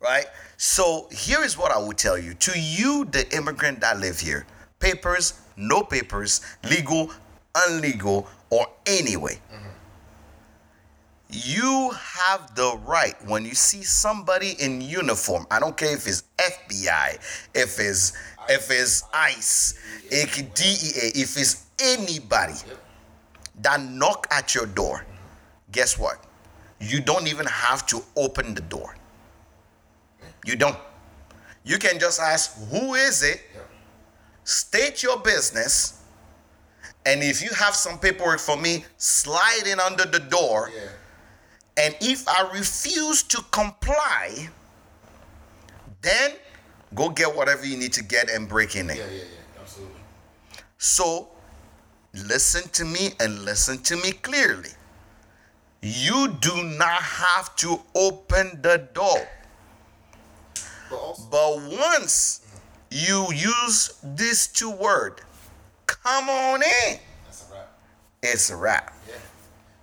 right? So here is what I would tell you. To you, the immigrant that live here, papers, no papers, legal, unlegal, or anyway. Mm-hmm. You have the right when you see somebody in uniform. I don't care if it's FBI, if it's if it's ICE, if DEA, if it's anybody that knock at your door. Guess what? You don't even have to open the door. You don't. You can just ask, who is it? State your business. And if you have some paperwork for me, slide in under the door. Yeah. And if I refuse to comply, then go get whatever you need to get and break in there. Yeah, yeah, yeah. Absolutely. So listen to me and listen to me clearly. You do not have to open the door. But also, But once you use these two words, come on in, that's a wrap. it's a wrap. Yeah,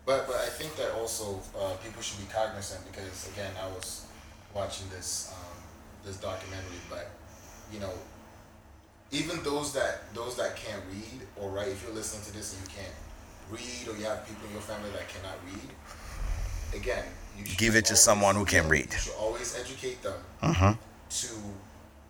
but but I think that also uh, people should be cognizant because again, I was watching this um, this documentary, but you know, even those that those that can't read or write, if you're listening to this and you can't read or you have people in your family that cannot read, again, you should Give it to someone who can read. You should always educate them Mhm. to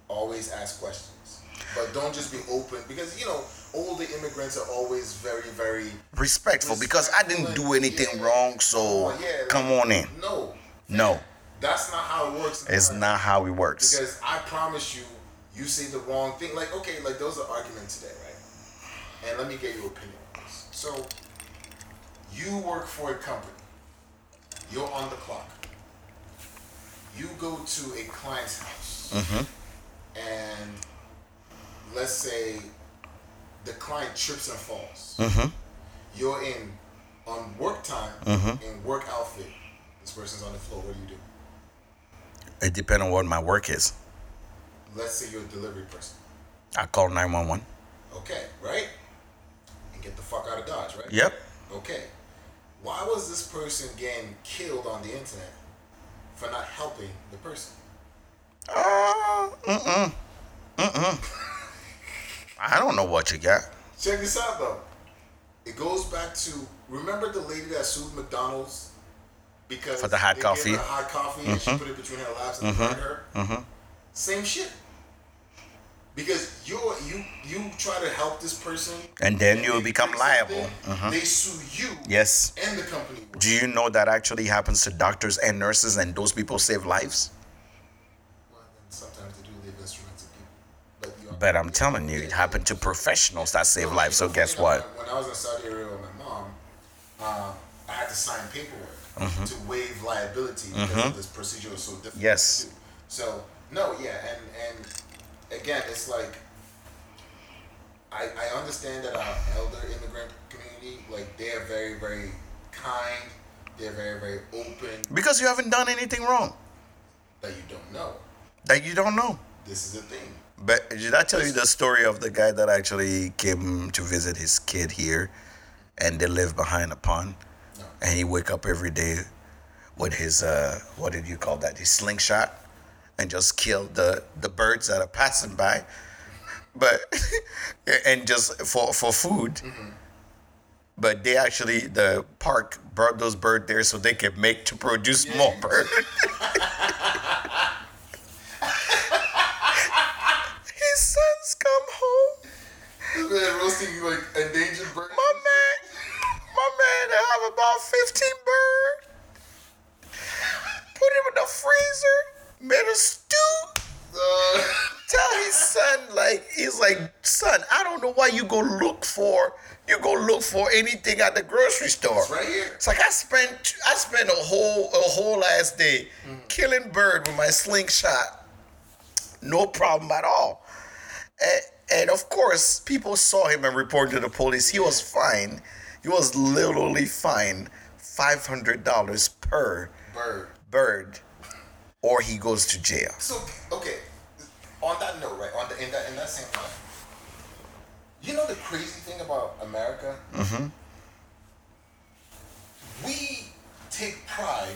always ask questions, but don't just be open because you know older immigrants are always very very Respectful because I didn't do anything wrong, so Oh, yeah, like, come on in. No. No. That's not how it works. It's not how it works. Because I promise you, you say the wrong thing. Like, okay, like those are arguments today, right? And let me get your opinion on this. So, you work for a company. You're on the clock. You go to a client's house. Mhm. And let's say the client trips and falls. Mhm. You're in on work time Mhm. in work outfit. This person's on the floor. What do you do? It depends on what my work is. Let's say you're a delivery person. I call 911. Okay, right? And get the fuck out of Dodge, right? Yep. Okay. Why was this person getting killed on the internet for not helping the person? Uh, mm-mm. Mm-mm. I don't know what you got. Check this out though. It goes back to remember the lady that sued McDonald's because For the hot coffee? Gave her hot coffee and she put it between her laps and burned her. Mhm. Same shit. Because you you you try to help this person And then you'll become liable. Mhm. They sue you Yes. and the company. Do you know that actually happens to doctors and nurses and those people save lives? Well, then sometimes they do leave instruments of people. But, you are- But I'm telling you, it happened to professionals that save lives. So guess what? When, I was in Saudi Arabia with my mom, uh, I had to sign paperwork Mm-hmm. to waive liability because of this procedure was so difficult. Yes. So no, yeah, and and again, it's like I I understand that our elder immigrant community, like they are very very kind, they're very very open, Because you haven't done anything wrong that you don't know. that you don't know. This is the thing. But did I tell you the story of the guy that actually came to visit his kid here and they live behind a pond? And he wake up every day with his uh what did you call that? His slingshot and just kill the the birds that are passing by. But and just for for food. But they actually the park brought those birds there so they could make to produce more birds. His sons come home. This man roasting like endangered birds. My man, my man, have about 15 birds. Put him in the freezer, made a stew, Uh, tell his son like he's like son i don't know why you go look for you go look for anything at the grocery store It's right here. it's like i spent i spent a whole a whole last day killing bird with my slingshot no problem at all and, and of course people saw him and reported to the police he was fined he was literally fined $500 per Bird. bird or he goes to jail So okay, on that note, right? On the in that in that same line, you know the crazy thing about America? Mm-hmm. We take pride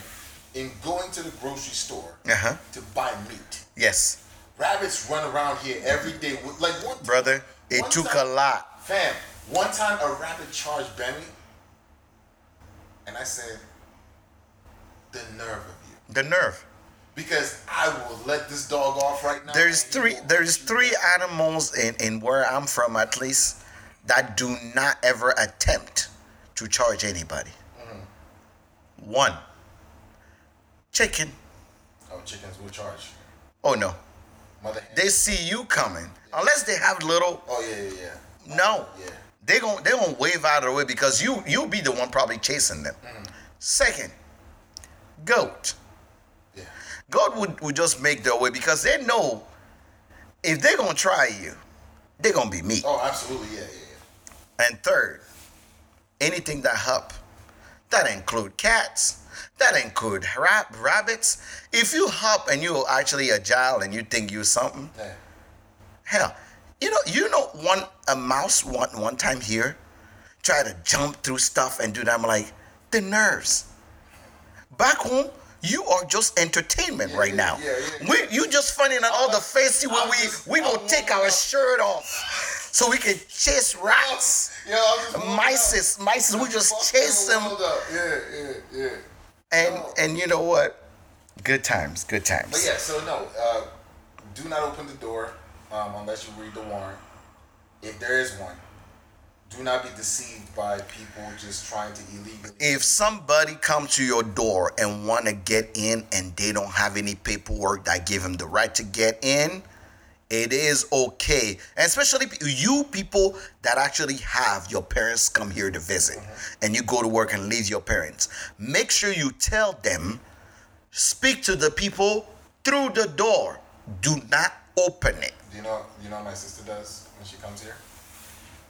in going to the grocery store uh-huh to buy meat. yes Rabbits run around here every day. Like one brother it one took a lot Fam, one time a rabbit charged Benny, and I said, "The nerve of you." the nerve Because I will let this dog off right now. there's three there's three animals in in where i'm from at least that do not ever attempt to charge anybody mm-hmm. one chicken Oh, chickens will charge. oh no Mother they see you coming unless they have little Oh yeah, yeah, yeah. no Yeah. they gon' they gonna wave out of the way because you you'll be the one probably chasing them mm-hmm. second goat Yeah. God would, would just make their way because they know if they're gonna try you, they're gonna be me. Oh, absolutely. Yeah, yeah, yeah. And third, anything that hop, that include cats, that include rab- rabbits. If you hop and you're actually agile and you think you something, yeah. hell, you know you know one a mouse one one time here try to jump through stuff and do that. I'm like the nerves. Back home. You are just entertainment right yeah, now. yeah, yeah. We, you just finding out all the fancy when we just- we gonna take our shirt off so we can chase rats. Yeah, Mice, mice, we just chase them. Yeah, yeah, yeah. And Oh. and you know what? Good times, good times. But yeah, so no, uh, do not open the door um, unless you read the warrant. If there is one, do not be deceived by people just trying to illegally. If somebody comes to your door and want to get in and they don't have any paperwork that give them the right to get in, it is okay. And especially you people that actually have your parents come here to visit mm-hmm. and you go to work and leave your parents. Make sure you tell them, speak to the people through the door. Do not open it. Do you know? You know what my sister does when she comes here?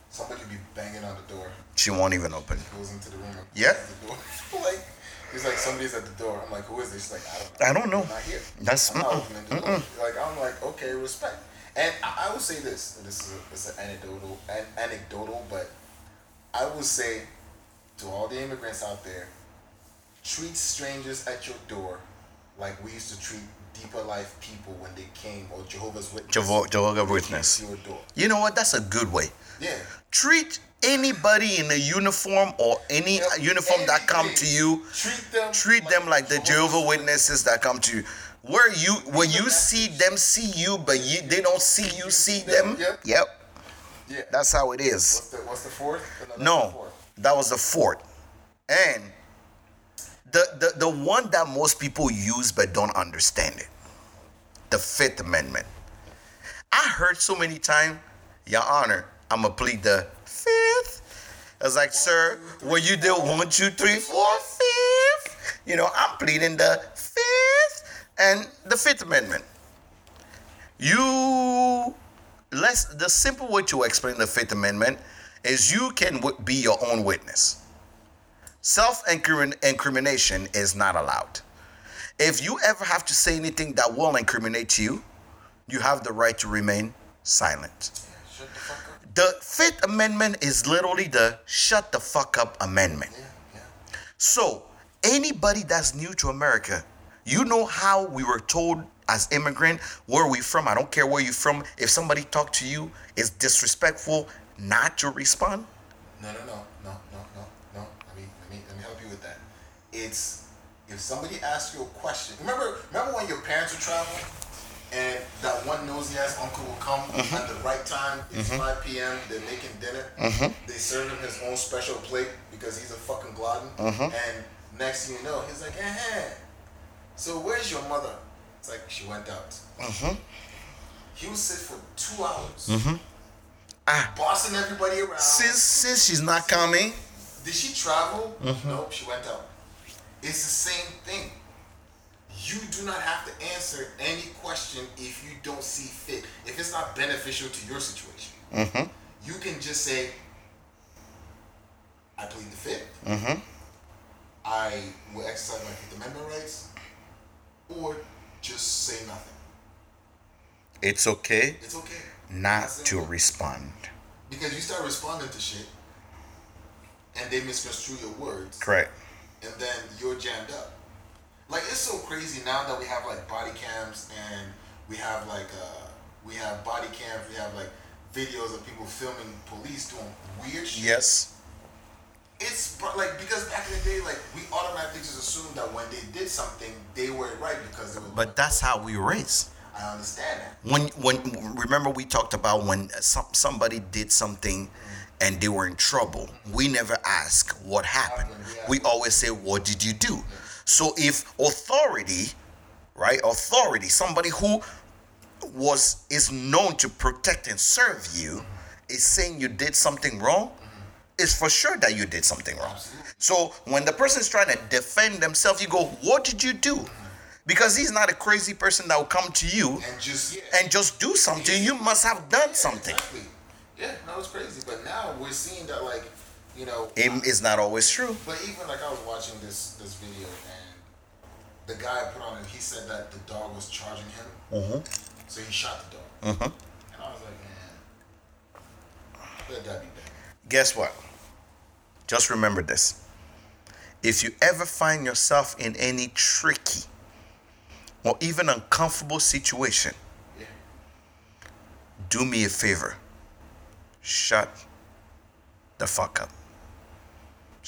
Somebody be banging on the door. She won't even open. Goes into the room. Yeah. The door. like he's like somebody's at the door. I'm like, who is this? She's like, I don't. know. I don't know. I'm not here. That's- I'm not mm-mm, opening the door. Like I'm like, okay, respect. And I, I will say this. This is a, it's an anecdotal, an, anecdotal, but I will say to all the immigrants out there, treat strangers at your door like we used to treat deeper life people when they came or Jehovah's Witness. Jehovah, Jehovah Witness. your door. You know what? That's a good way. Yeah. treat anybody in a uniform or any Yep. uniform that come to you Treat them. treat them like the jehovah witnesses that come to you where you when you see them see you but you they don't see you see them Yep. yep Yeah. that's how it is What's the What's the fourth? no fourth. that was the fourth and the, the the one that most people use but don't understand it the fifth amendment i heard so many times your honor i'm gonna plead the fifth? I was like sir when you did one two three four fifth? You know i'm pleading the fifth and the fifth amendment. You let's the simple way to explain the fifth amendment is you can be your own witness. Self incrimination is not allowed. If you ever have to say anything that will incriminate you you have the right to remain silent the fuck up. the fifth amendment is literally the shut the fuck up amendment Yeah, yeah. so, anybody that's new to America, you know how we were told as immigrant, where we from? I don't care where you from. If somebody talk to you it's disrespectful, not to respond. No, no, no, no, no, no, no. Let me, let me, let me help you with that. It's if somebody asks you a question. Remember, remember when your parents were travel, and that one nosy ass uncle will come mm-hmm. at the right time. It's mm-hmm. 5 p.m. They're making dinner. Mm-hmm. They serve him his own special plate because he's a fucking glutton. And next thing you know, he's like, eh, eh, eh. So where's your mother? It's like she went out. He would sit for two hours, Ah, bossing everybody around. since since she's not coming, Did she travel? Mm-hmm. Nope, she went out. It's the same thing. You do not have to answer any question if you don't see fit. If it's not beneficial to your situation, Mm-hmm. you can just say, "I plead the 5th Mm-hmm. I will exercise my Fifth Amendment rights," or just say nothing. it's okay It's okay. not to respond. because you start responding to shit, and they misconstrue your words. Correct. and then you're jammed up. Like it's so crazy now that we have like body cams and we have like uh we have body cams, we have like videos of people filming police doing weird shit. Yes. It's like because back in the day, like we automatically just assumed that when they did something, they were right because they were. But that's how we raise. I understand that. When when remember we talked about when some, somebody did something and they were in trouble. We never ask what happened. We always say what did you do? So if authority, right? Authority, somebody who was is known to protect and serve you is saying you did something wrong, it's for sure that you did something wrong. So when the person's trying to defend themselves, you go, "What did you do?" Because he's not a crazy person that will come to you And just yeah. and just do something. You must have done something. Exactly. Yeah, no, it's crazy. But now we're seeing that like, you know, It is not always true. But even like I was watching this this video and the guy put on it. He said that the dog was charging him, Mm-hmm. so he shot the dog. Mm-hmm. And I was like, man, let that be better. Guess what? Just remember this. If you ever find yourself in any tricky or even uncomfortable situation, Yeah. do me a favor. Shut the fuck up.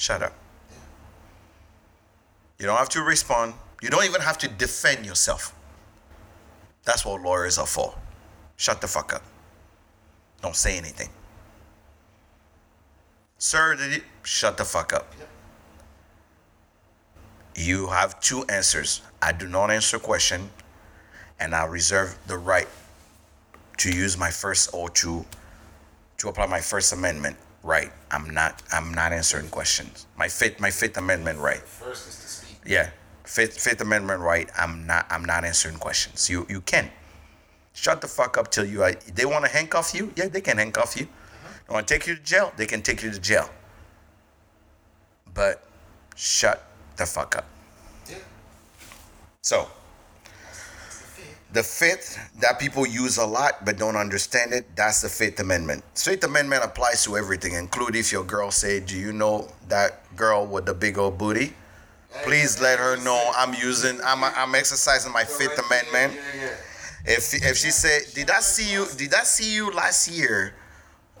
Shut up. You don't have to respond. You don't even have to defend yourself. That's what lawyers are for. Shut the fuck up. Don't say anything. Sir, did you shut the fuck up? You have two answers. I do not answer question, and I reserve the right to use my first or to to apply my First Amendment right. I'm not I'm not answering questions. My fifth my Fifth Amendment right. First is to speak. Yeah, Fifth Fifth Amendment right. I'm not I'm not answering questions. You you can shut the fuck up till you. Uh, they want to handcuff you. Yeah, they can handcuff you. Uh-huh. They want to take you to jail. They can take you to jail. But shut the fuck up. Yeah. So the fifth that people use a lot but don't understand it, that's the Fifth Amendment. Fifth Amendment applies to everything, include if your girl say, Do you know that girl with the big old booty? Please let her know I'm using I'm I'm exercising my Fifth Amendment. If if she said, Did I see you did I see you last year?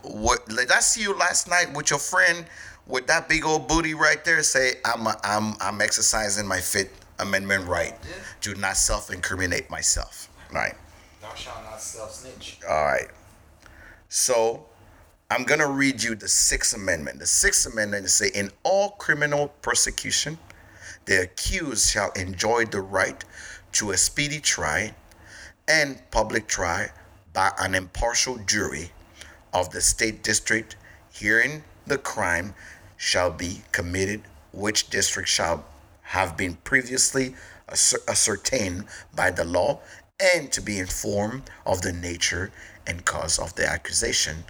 What did I see you last night with your friend with that big old booty right there? Say I'm I'm I'm exercising my Fifth Amendment right Yeah. to not self-incriminate myself. Right. Thou shalt not self snitch. All right. So I'm going to read you the Sixth Amendment. The Sixth Amendment is say, in all criminal prosecution, the accused shall enjoy the right to a speedy trial and public trial by an impartial jury of the state district hearing the crime shall be committed, which district shall have been previously ascertained by the law, and to be informed of the nature and cause of the accusation,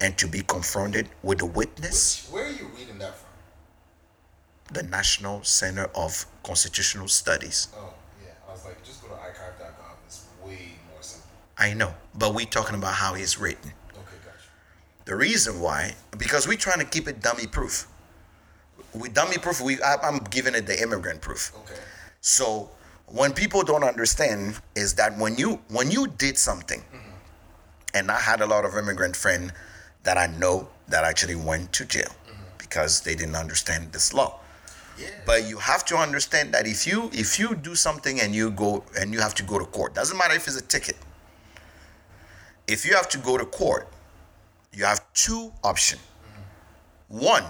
and to be confronted with the witness, Where are you reading that from? the National Center of Constitutional Studies. Oh, yeah. I was like, just go to iCarve.com. It's way more simple. I know, but we talking about how it's written. Okay, gotcha. The reason why, because we're trying to keep it dummy proof. We dummy proof. We I, I'm giving it the immigrant proof. Okay. So when people don't understand is that when you when you did something, mm-hmm. and I had a lot of immigrant friends that I know that actually went to jail mm-hmm. because they didn't understand this law. Yeah. But you have to understand that if you if you do something and you go and you have to go to court, doesn't matter if it's a ticket. If you have to go to court, you have two options. Mm-hmm. One,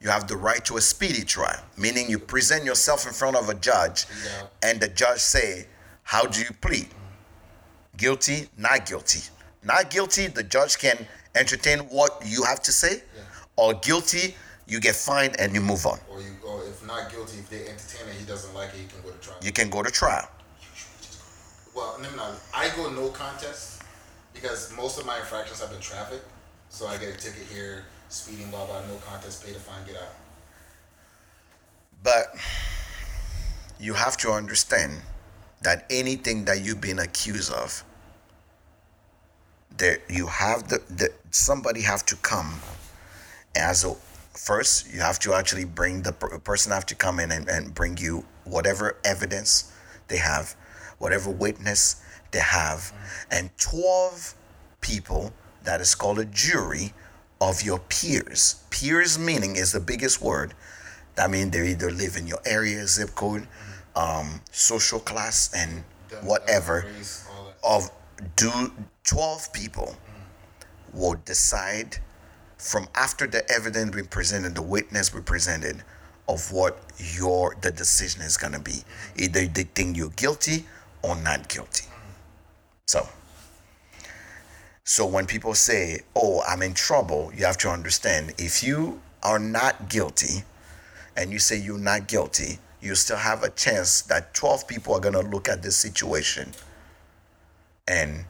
you have the right to a speedy trial, meaning you present yourself in front of a judge Yeah. and the judge say, "How do you plead?" guilty, not guilty. Not guilty, the judge can entertain what you have to say, or guilty, you get fined and you move on. Or you, or if not guilty, if they entertain it, he doesn't like it, you can go to trial. You can go to trial. Well, no, no, I go no contest because most of my infractions have been traffic. So I get a ticket here, speeding, blah blah, no contest, pay the fine, get out. But you have to understand that anything that you've been accused of, there you have the, the somebody have to come as a first you have to actually bring the per- person have to come in and, and bring you whatever evidence they have whatever witness they have and 12 people that is called a jury of your peers. Peers meaning is the biggest word. That means they either live in your area zip code um, social class and whatever. Of do 12 people will decide from after the evidence we presented the witness we presented of what your the decision is to be. Either they think you're guilty or not guilty. So so when people say oh i'm in trouble you have to understand if you are not guilty and you say you're not guilty you still have a chance that 12 people are going to look at this situation and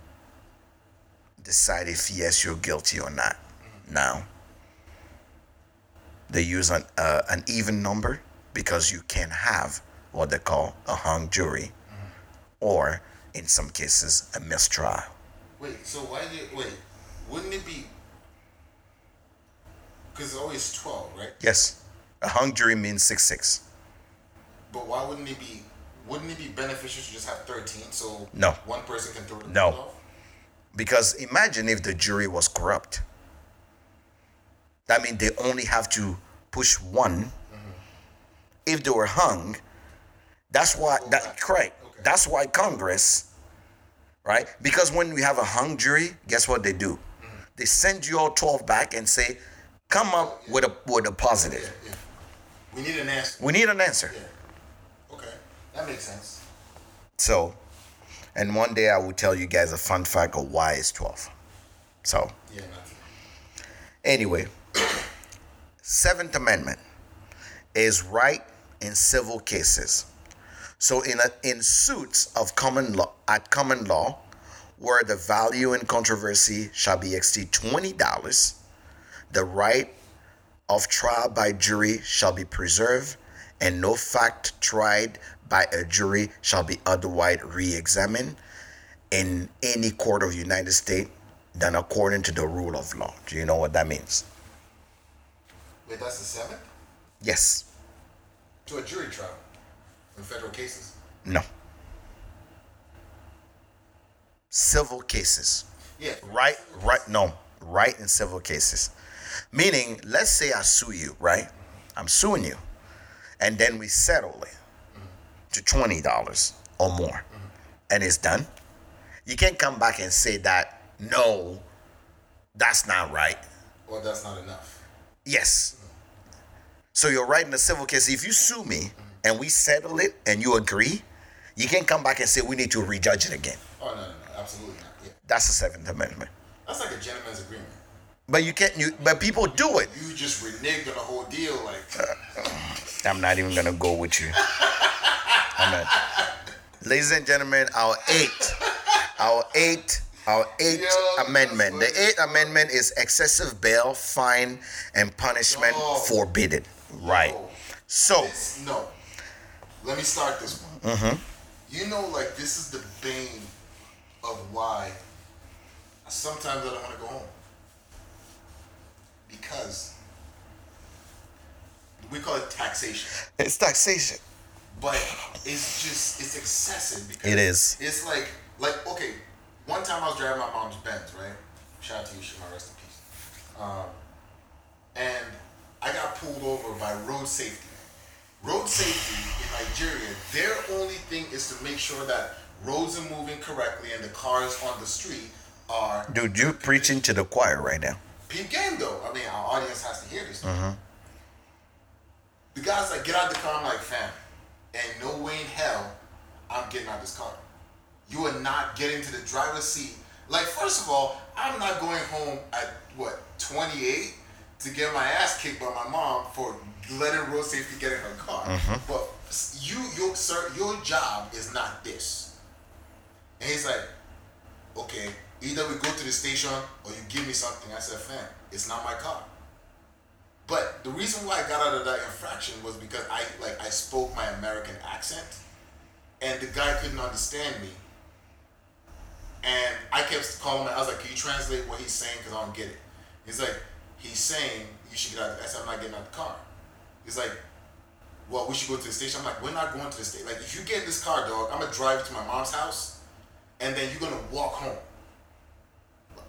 decide if yes you're guilty or not. Now, they use an uh, an even number because you can have what they call a hung jury, or in some cases a mistrial. Wait, so why did wait? Wouldn't it be? Because it's always twelve, right? Yes, a hung jury means six six. But why wouldn't it be? Wouldn't it be beneficial to just have thirteen so No. one person can throw the No. off? Because imagine if the jury was corrupt. That means they only have to push one. Mm-hmm. If they were hung, that's why that correct. Okay. That's why Congress, right? Because when we have a hung jury, guess what they do? They send you all twelve back and say, "Come up with a with a positive. Yeah, yeah. We need an answer. We need an answer." Yeah. Okay, that makes sense. So, and one day I will tell you guys a fun fact of why it's twelve. So. Yeah, Anyway, Seventh Amendment is right in civil cases. So in a, in suits of common law at common law, where the value in controversy shall be exceed twenty dollars, the right of trial by jury shall be preserved, and no fact tried by a jury shall be otherwise re-examined in any court of the United States than according to the rule of law. Do you know what that means? Wait, that's the seventh Yes. to a jury trial in federal cases. No. Civil cases. Yeah. Right, right, no, right in civil cases. Meaning, let's say I sue you, right? I'm suing you. And then we settle it to $20 or more. Mm-hmm. And it's done. You can't come back and say that, no, that's not right. Or that's not enough. Yes. Mm-hmm. So you're right in the civil case. If you sue me mm-hmm. And we settle it and you agree, you can't come back and say we need to rejudge it again. Oh no, no, no, absolutely not. Yeah, That's the Seventh Amendment. that's like a gentleman's agreement. But you can't. You but people do it. You just reneged on the whole deal, like I'm not even gonna go with you. I'm not. Ladies and gentlemen, our eighth, our eighth, our eighth Yo, amendment. The eighth amendment is excessive bail, fine, and punishment Yo. forbidden. Right. Yo. So This, no. Let me start this one. Mm-hmm. You know, like this is the bane of why sometimes I don't want to go home because we call it taxation, it's taxation. but it's just it's excessive because It is. It's like like okay, one time I was driving my mom's Benz, right? Shout out to you, Shema, rest in peace. Um, and I got pulled over by road safety. Road safety in Nigeria, their only thing is to make sure that roads are moving correctly and the cars on the street are Dude, you're preaching to the choir right now. peep game though. I mean, our audience has to hear this. Mm-hmm. The guy's like, get out the car. I'm like, fam, ain't no way in hell I'm getting out this car. you are not getting to the driver's seat. Like, first of all, I'm not going home at what 28 to get my ass kicked by my mom for letting road safety get in her car. Mm-hmm. But you, your sir, your job is not this. And he's like, okay, either we go to the station or you give me something. I said, fam, it's not my car. But the reason why I got out of that infraction was because I like I spoke my American accent, and the guy couldn't understand me. And I kept calling him. I was like, "Can you translate what he's saying? Because I don't get it." He's like, "He's saying you should get out." I said, "I'm not getting out the car." He's like, "Well, we should go to the station." I'm like, "We're not going to the station. Like, if you get in this car, dog, I'm gonna drive to my mom's house, and then you're gonna walk home."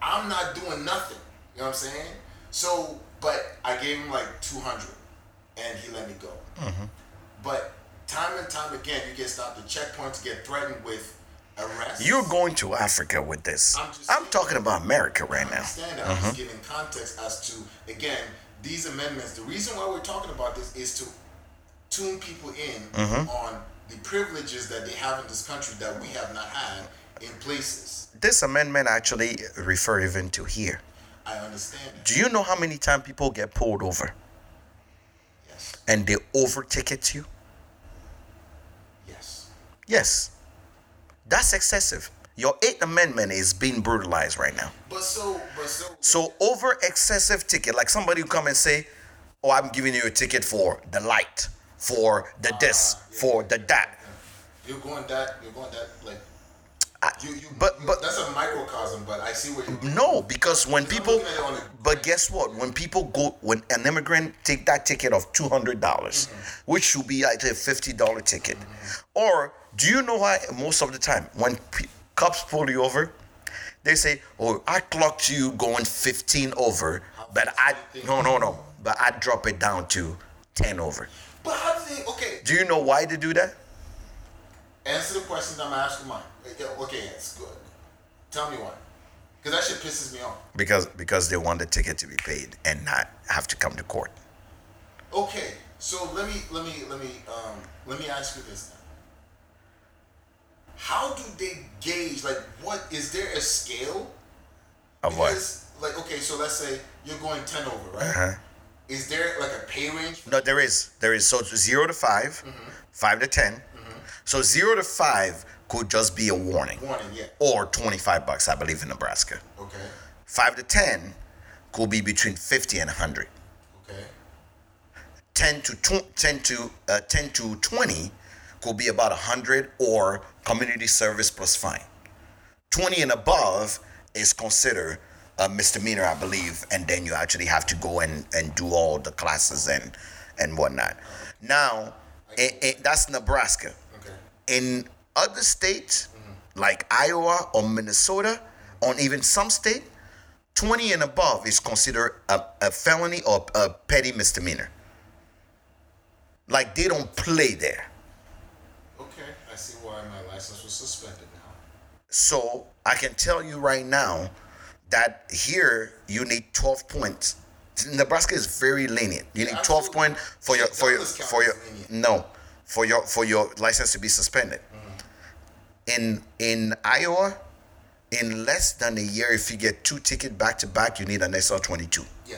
I'm not doing nothing. You know what I'm saying? So, but I gave him like 200 and he let me go. Mm-hmm. But time and time again, you get stopped at checkpoints, get threatened with arrest. You're going to Africa with this. I'm just I'm talking about America I right now. understand that. I'm mm-hmm. just giving context as to, again, these amendments. The reason why we're talking about this is to tune people in mm-hmm. on the privileges that they have in this country that we have not had in places. This amendment actually refer even to here. I understand. Do you know how many times people get pulled over Yes. and they overticket you? Yes. Yes. That's excessive. Your Eighth Amendment is being brutalized right now. But so, but so. So over excessive ticket, like somebody who come and say, "Oh, I'm giving you a ticket for the light, for the this, Ah, yeah, for yeah, the that." You're going that. You're going that like. I- You, you, but you- but that's a microcosm. But I see what you're. no, because when people, looking at it on a- but guess what? When people go, when an immigrant take that ticket of two hundred dollars, Mm-hmm. which should be like a fifty dollar ticket, or do you know why most of the time when pe- cops pull you over, they say, "Oh, I clocked you going fifteen over, but I no no no, but I drop it down to ten over." But how do they? Okay, Do you know why they do that? answer the questions I'm asking. Mine. Okay, it's good. Tell me why. Because that shit pisses me off. Because because they want the ticket to be paid and not have to come to court. Okay, so let me let me let me um let me ask you this then. How do they gauge like what is there a scale? Of what? Like okay, so let's say you're going ten over, right? Uh-huh. Is there like a pay range? No, there is. There is. So zero to 5 five to 10 So zero to five could just be a warning, Warning, yeah. or twenty-five bucks, I believe, in Nebraska. Okay. Five to ten could be between fifty and hundred. Okay. Ten to tw- ten to uh, ten to twenty could be about hundred or community service plus fine. Twenty and above is considered a misdemeanor, I believe, and then you actually have to go and, and do all the classes and and whatnot. Now, i i that's Nebraska. Okay. in other states like Iowa or Minnesota, or even some state, 20 and above is considered a, a felony or a petty misdemeanor. Like they don't play there. Okay. I see why my license was suspended now. So I can tell you right now that here you need 12 points. Nebraska is very lenient. You need 12 absolutely. points for your for your for your no for your for your license to be suspended. Mm-hmm. In in Iowa, in less than a year, if you get two tickets back to back, you need an SR 22 Yeah.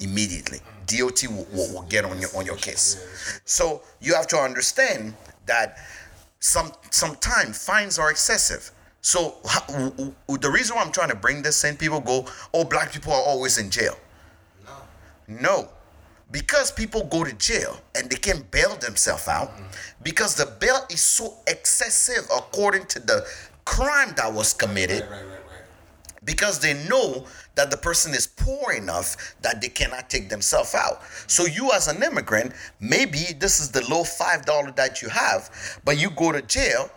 immediately. Mm-hmm. DOT will, will, will get on your on your case. So you have to understand that some sometimes fines are excessive. So the reason why I'm trying to bring this in, people go, "Oh, black people are always in jail." No. No, because people go to jail and they can't bail themselves out mm-hmm. because the bail is so excessive according to the crime that was committed right, right, right. Because they know that the person is poor enough that they cannot take themselves out. So you as an immigrant, maybe this is the low five dollar that you have, but you go to jail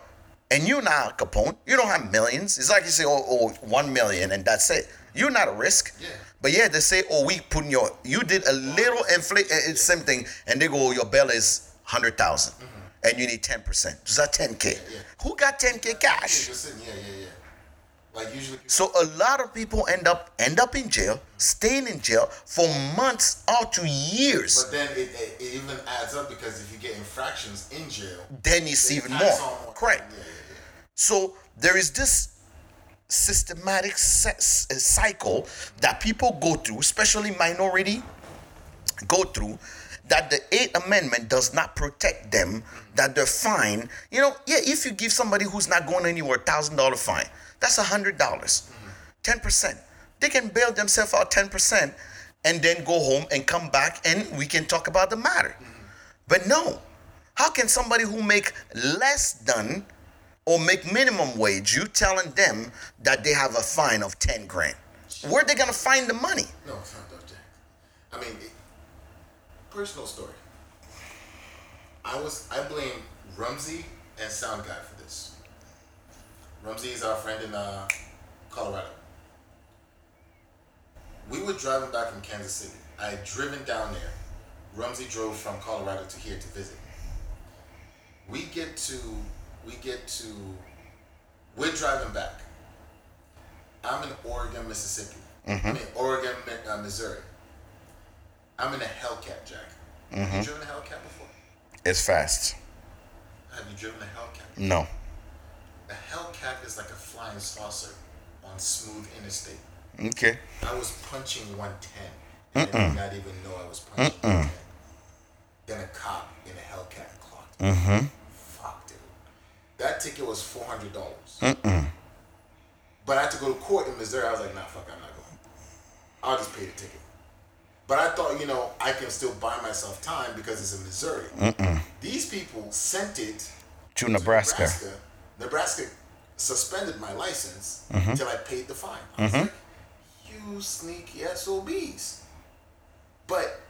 and you're not Capone. You don't have millions. It's like you say, oh, oh, one million and that's it. You're not a risk. Yeah. But yeah, they say, oh, we put in your, you did a little inflate, it's same thing, and they go, oh, your bail is 100,000 mm-hmm. and you need 10%. Is that 10K? yeah. Who got 10K cash? Yeah, yeah, yeah. Like usually. So a lot of people end up end up in jail, staying in jail for months or to years. but then it, it, it even adds up because if you get infractions in jail, then it's they even more. more. Correct. Yeah, yeah, yeah. So there is this systematic se- uh, cycle that people go through, especially minority go through, that the Eighth Amendment does not protect them, that they're fine. You know, yeah, if you give somebody who's not going anywhere thousand dollar fine, that's a hundred dollars, ten percent. They can bail themselves out ten percent, and then go home and come back, and we can talk about the matter. But no, how can somebody who make less than or make minimum wage, you telling them that they have a fine of ten grand? Where are they gonna find the money? No, I mean, personal story. I was I blame Rumsey and Sound Guy for. Rumsey is our friend in uh, Colorado. We were driving back from Kansas City. I had driven down there. Rumsey drove from Colorado to here to visit. We get to we get to we're driving back. I'm in Oregon, Mississippi. I'm in Oregon, uh, Missouri. I'm in a Hellcat, Jack. Have you driven a Hellcat before? It's fast. Have you driven a Hellcat? No. A Hellcat is like a flying saucer on smooth interstate. Okay. I was punching 110. And I did not even know I was punching 110. Then a cop in a Hellcat clocked. me. Mm-hmm. Fuck, dude. That ticket was $400. But I had to go to court in Missouri. I was like, nah, fuck, I'm not going. I'll just pay the ticket. But I thought, you know, I can still buy myself time because it's in Missouri. These people sent it To to Nebraska. Nebraska. Nebraska suspended my license mm-hmm. until I paid the fine. I was mm-hmm. like, you sneaky SOBs. But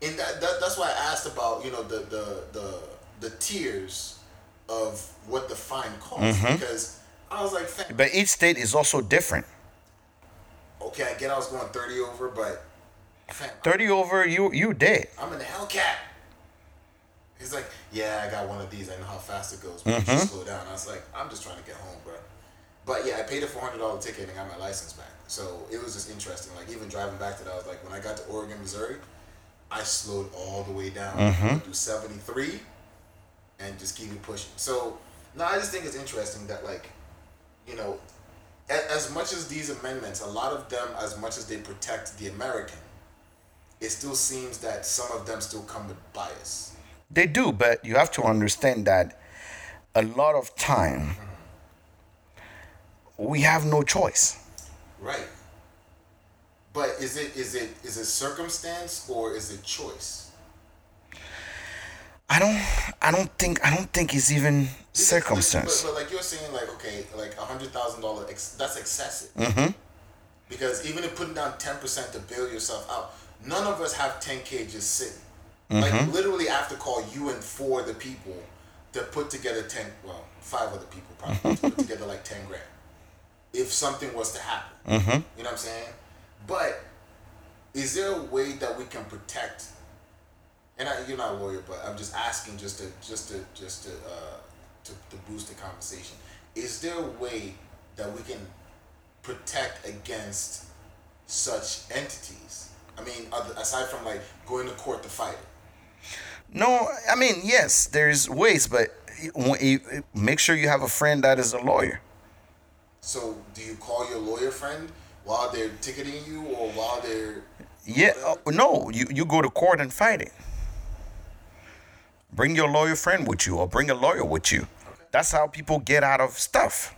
in that, that that's why I asked about, you know, the the the, the tiers of what the fine costs mm-hmm. because I was like, But each state is also different. okay, I get I was going 30 over, but fam, 30 over, you you dead. I'm in the Hellcat. He's like, yeah, I got one of these. I know how fast it goes, but you should slow down. I was like, I'm just trying to get home, bro. But yeah, I paid a four hundred dollar ticket and got my license back. So it was just interesting. Like even driving back to that, I was like, when I got to Oregon, Missouri, I slowed all the way down do seventy three, and just keep it pushing. So no, I just think it's interesting that like, you know, as much as these amendments, a lot of them, as much as they protect the American, it still seems that some of them still come with bias. They do, but you have to understand that a lot of time we have no choice. Right. But is it is it is it circumstance or is it choice? I don't I don't think I don't think it's even Because- circumstance. But, but like you're saying, like okay, like a hundred thousand dollar that's excessive. Mm-hmm. Because even if putting down ten percent to bail yourself out, none of us have ten k just sitting. Mm-hmm. Like literally, I have to call you and four other people to put together ten. Well, five other people probably to put together like ten grand. If something was to happen, Mm-hmm. you know what I'm saying? But is there a way that we can protect? And I, you're not a lawyer, but I'm just asking, just to, just to, just to, uh, to, to boost the conversation. Is there a way that we can protect against such entities? I mean, other, aside from like going to court to fight it. No, I mean yes, there's ways, but make sure you have a friend that is a lawyer. So, do you call your lawyer friend while they're ticketing you, or while they're Yeah, uh, no, you, you go to court and fight it. Bring your lawyer friend with you or bring a lawyer with you. That's how people get out of stuff.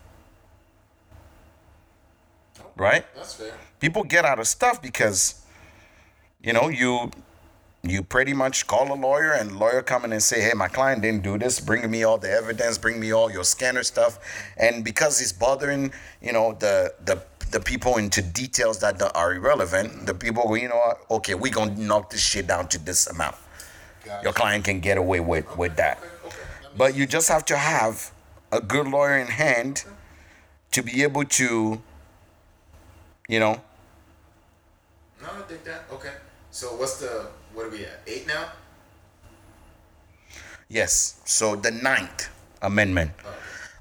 Right? That's fair. People get out of stuff because you know, you you pretty much call a lawyer and lawyer come in and say, "Hey, my client didn't do this. Bring me all the evidence. Bring me all your scanner stuff." And because it's bothering, you know, the the the people into details that are irrelevant, the people go, you know what? Okay, we're gonna knock this shit down to this amount. Gotcha. Your client can get away with with that. Okay, okay. But you just have to have a good lawyer in hand to be able to, you know, No, I think that. Okay. So what's the what are we at? Eight now? Yes. So the Ninth Amendment.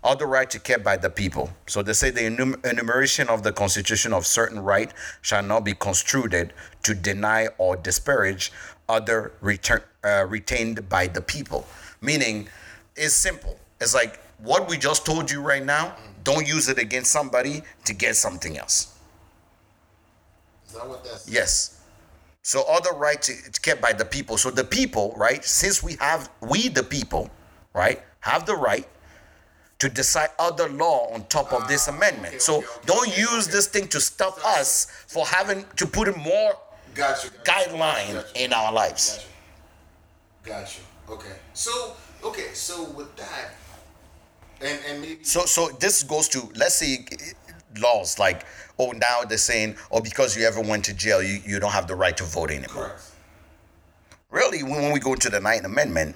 All the rights are kept by the people. So they say the enum- enumeration of the Constitution of certain right shall not be construed to deny or disparage other return, uh, retained by the people. Meaning, it's simple. It's like what we just told you right now. Don't use it against somebody to get something else. Is that what that's? Yes. So other rights it's kept by the people. So the people, right? Since we have we the people, right, have the right to decide other law on top of this ah, amendment. okay, so okay, okay, don't use this thing to stop us for having to put in more Gotcha. gotcha. guideline Gotcha. in our lives. Gotcha. Gotcha. Okay. So okay. So with that, and and maybe So so this goes to let's say laws like oh now they're saying oh because you ever went to jail you, you don't have the right to vote anymore. correct. Really when, when we go into the Ninth Amendment,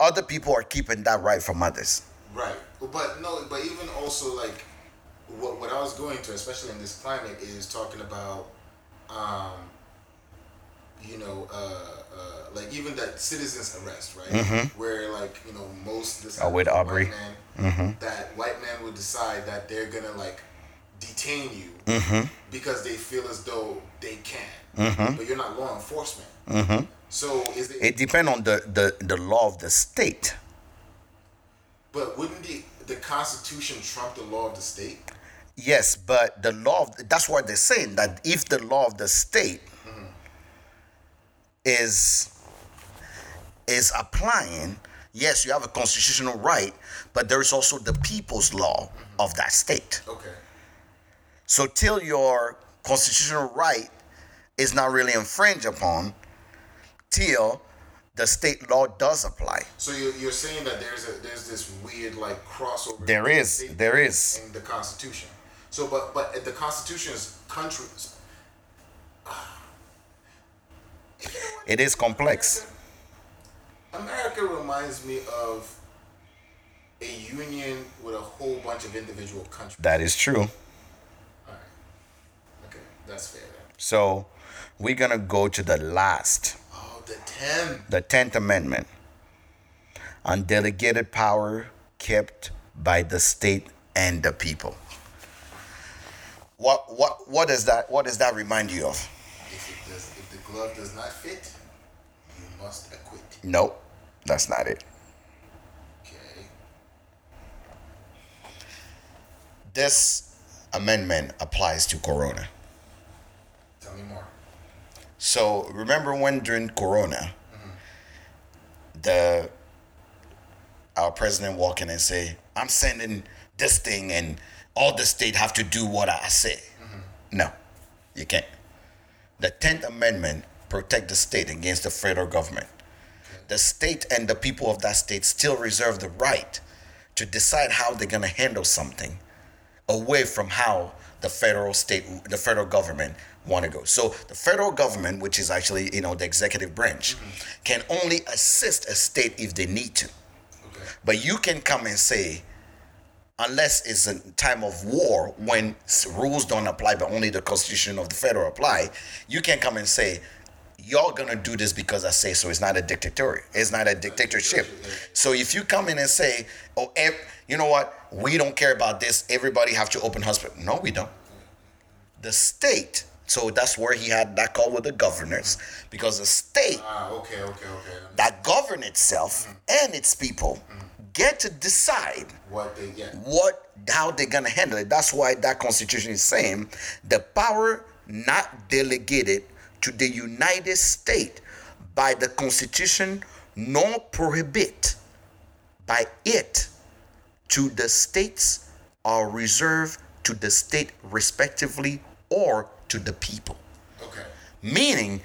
other people are keeping that right from others. Right. But no. But even also like what what I was going to, especially in this climate, is talking about, um, you know, uh, uh, like even that citizens arrest, right? Where like you know most this Mm-hmm. Oh, with Arbery. white man, that white man would decide that they're gonna like detain you Mm-hmm. because they feel as though they can, mm-hmm. but you're not law enforcement. Mm-hmm. So is it? It depends on the, the, the law of the state. but wouldn't the the Constitution trump the law of the state? Yes, but the law of, that's what they're saying that if the law of the state mm-hmm. is is applying, yes, you have a constitutional right, but there is also the people's law of that state. Okay. So till your constitutional right is not really infringed upon, till the state law does apply. So you're, you're saying that there's a there's this weird like crossover. There is, state there is. in the Constitution. So, but but the Constitution is countries. It is complex. America reminds me of a union with a whole bunch of individual countries. That is true. All right. Okay, that's fair. So we're gonna go to the last, Oh, the ten. the Tenth Amendment. Undelegated power kept by the state and the people. What what what does that what does that remind you of? If it does, if the glove does not fit, you must acquit. Nope, that's not it. Okay. This amendment applies to Corona. Tell me more. So remember when during Corona, the our president walk in and say, "I'm sending this thing, and all the state have to do what I say." Mm-hmm. No, you can't. The Tenth Amendment protect the state against the federal government. The state and the people of that state still reserve the right to decide how they're gonna handle something away from how the federal state the federal government want to go. So the federal government which is actually you know the executive branch mm-hmm. can only assist a state if they need to. Okay. but you can come and say unless it's a time of war when rules don't apply but only the constitution of the federal apply you can come and say y'all gonna do this because i say so. It's not a dictatorship it's not a dictatorship. So if you come in and say oh ev- you know what? We don't care about this. Everybody have to open hospital. No we don't. The state so that's where he had that call with the governors because the state Ah, okay, okay, okay. that govern itself and its people get to decide What they yeah. what how they're gonna handle it. That's why that constitution is saying the power not delegated to the United States by the constitution nor prohibit by it to the states are reserved to the state respectively or to the people Okay. meaning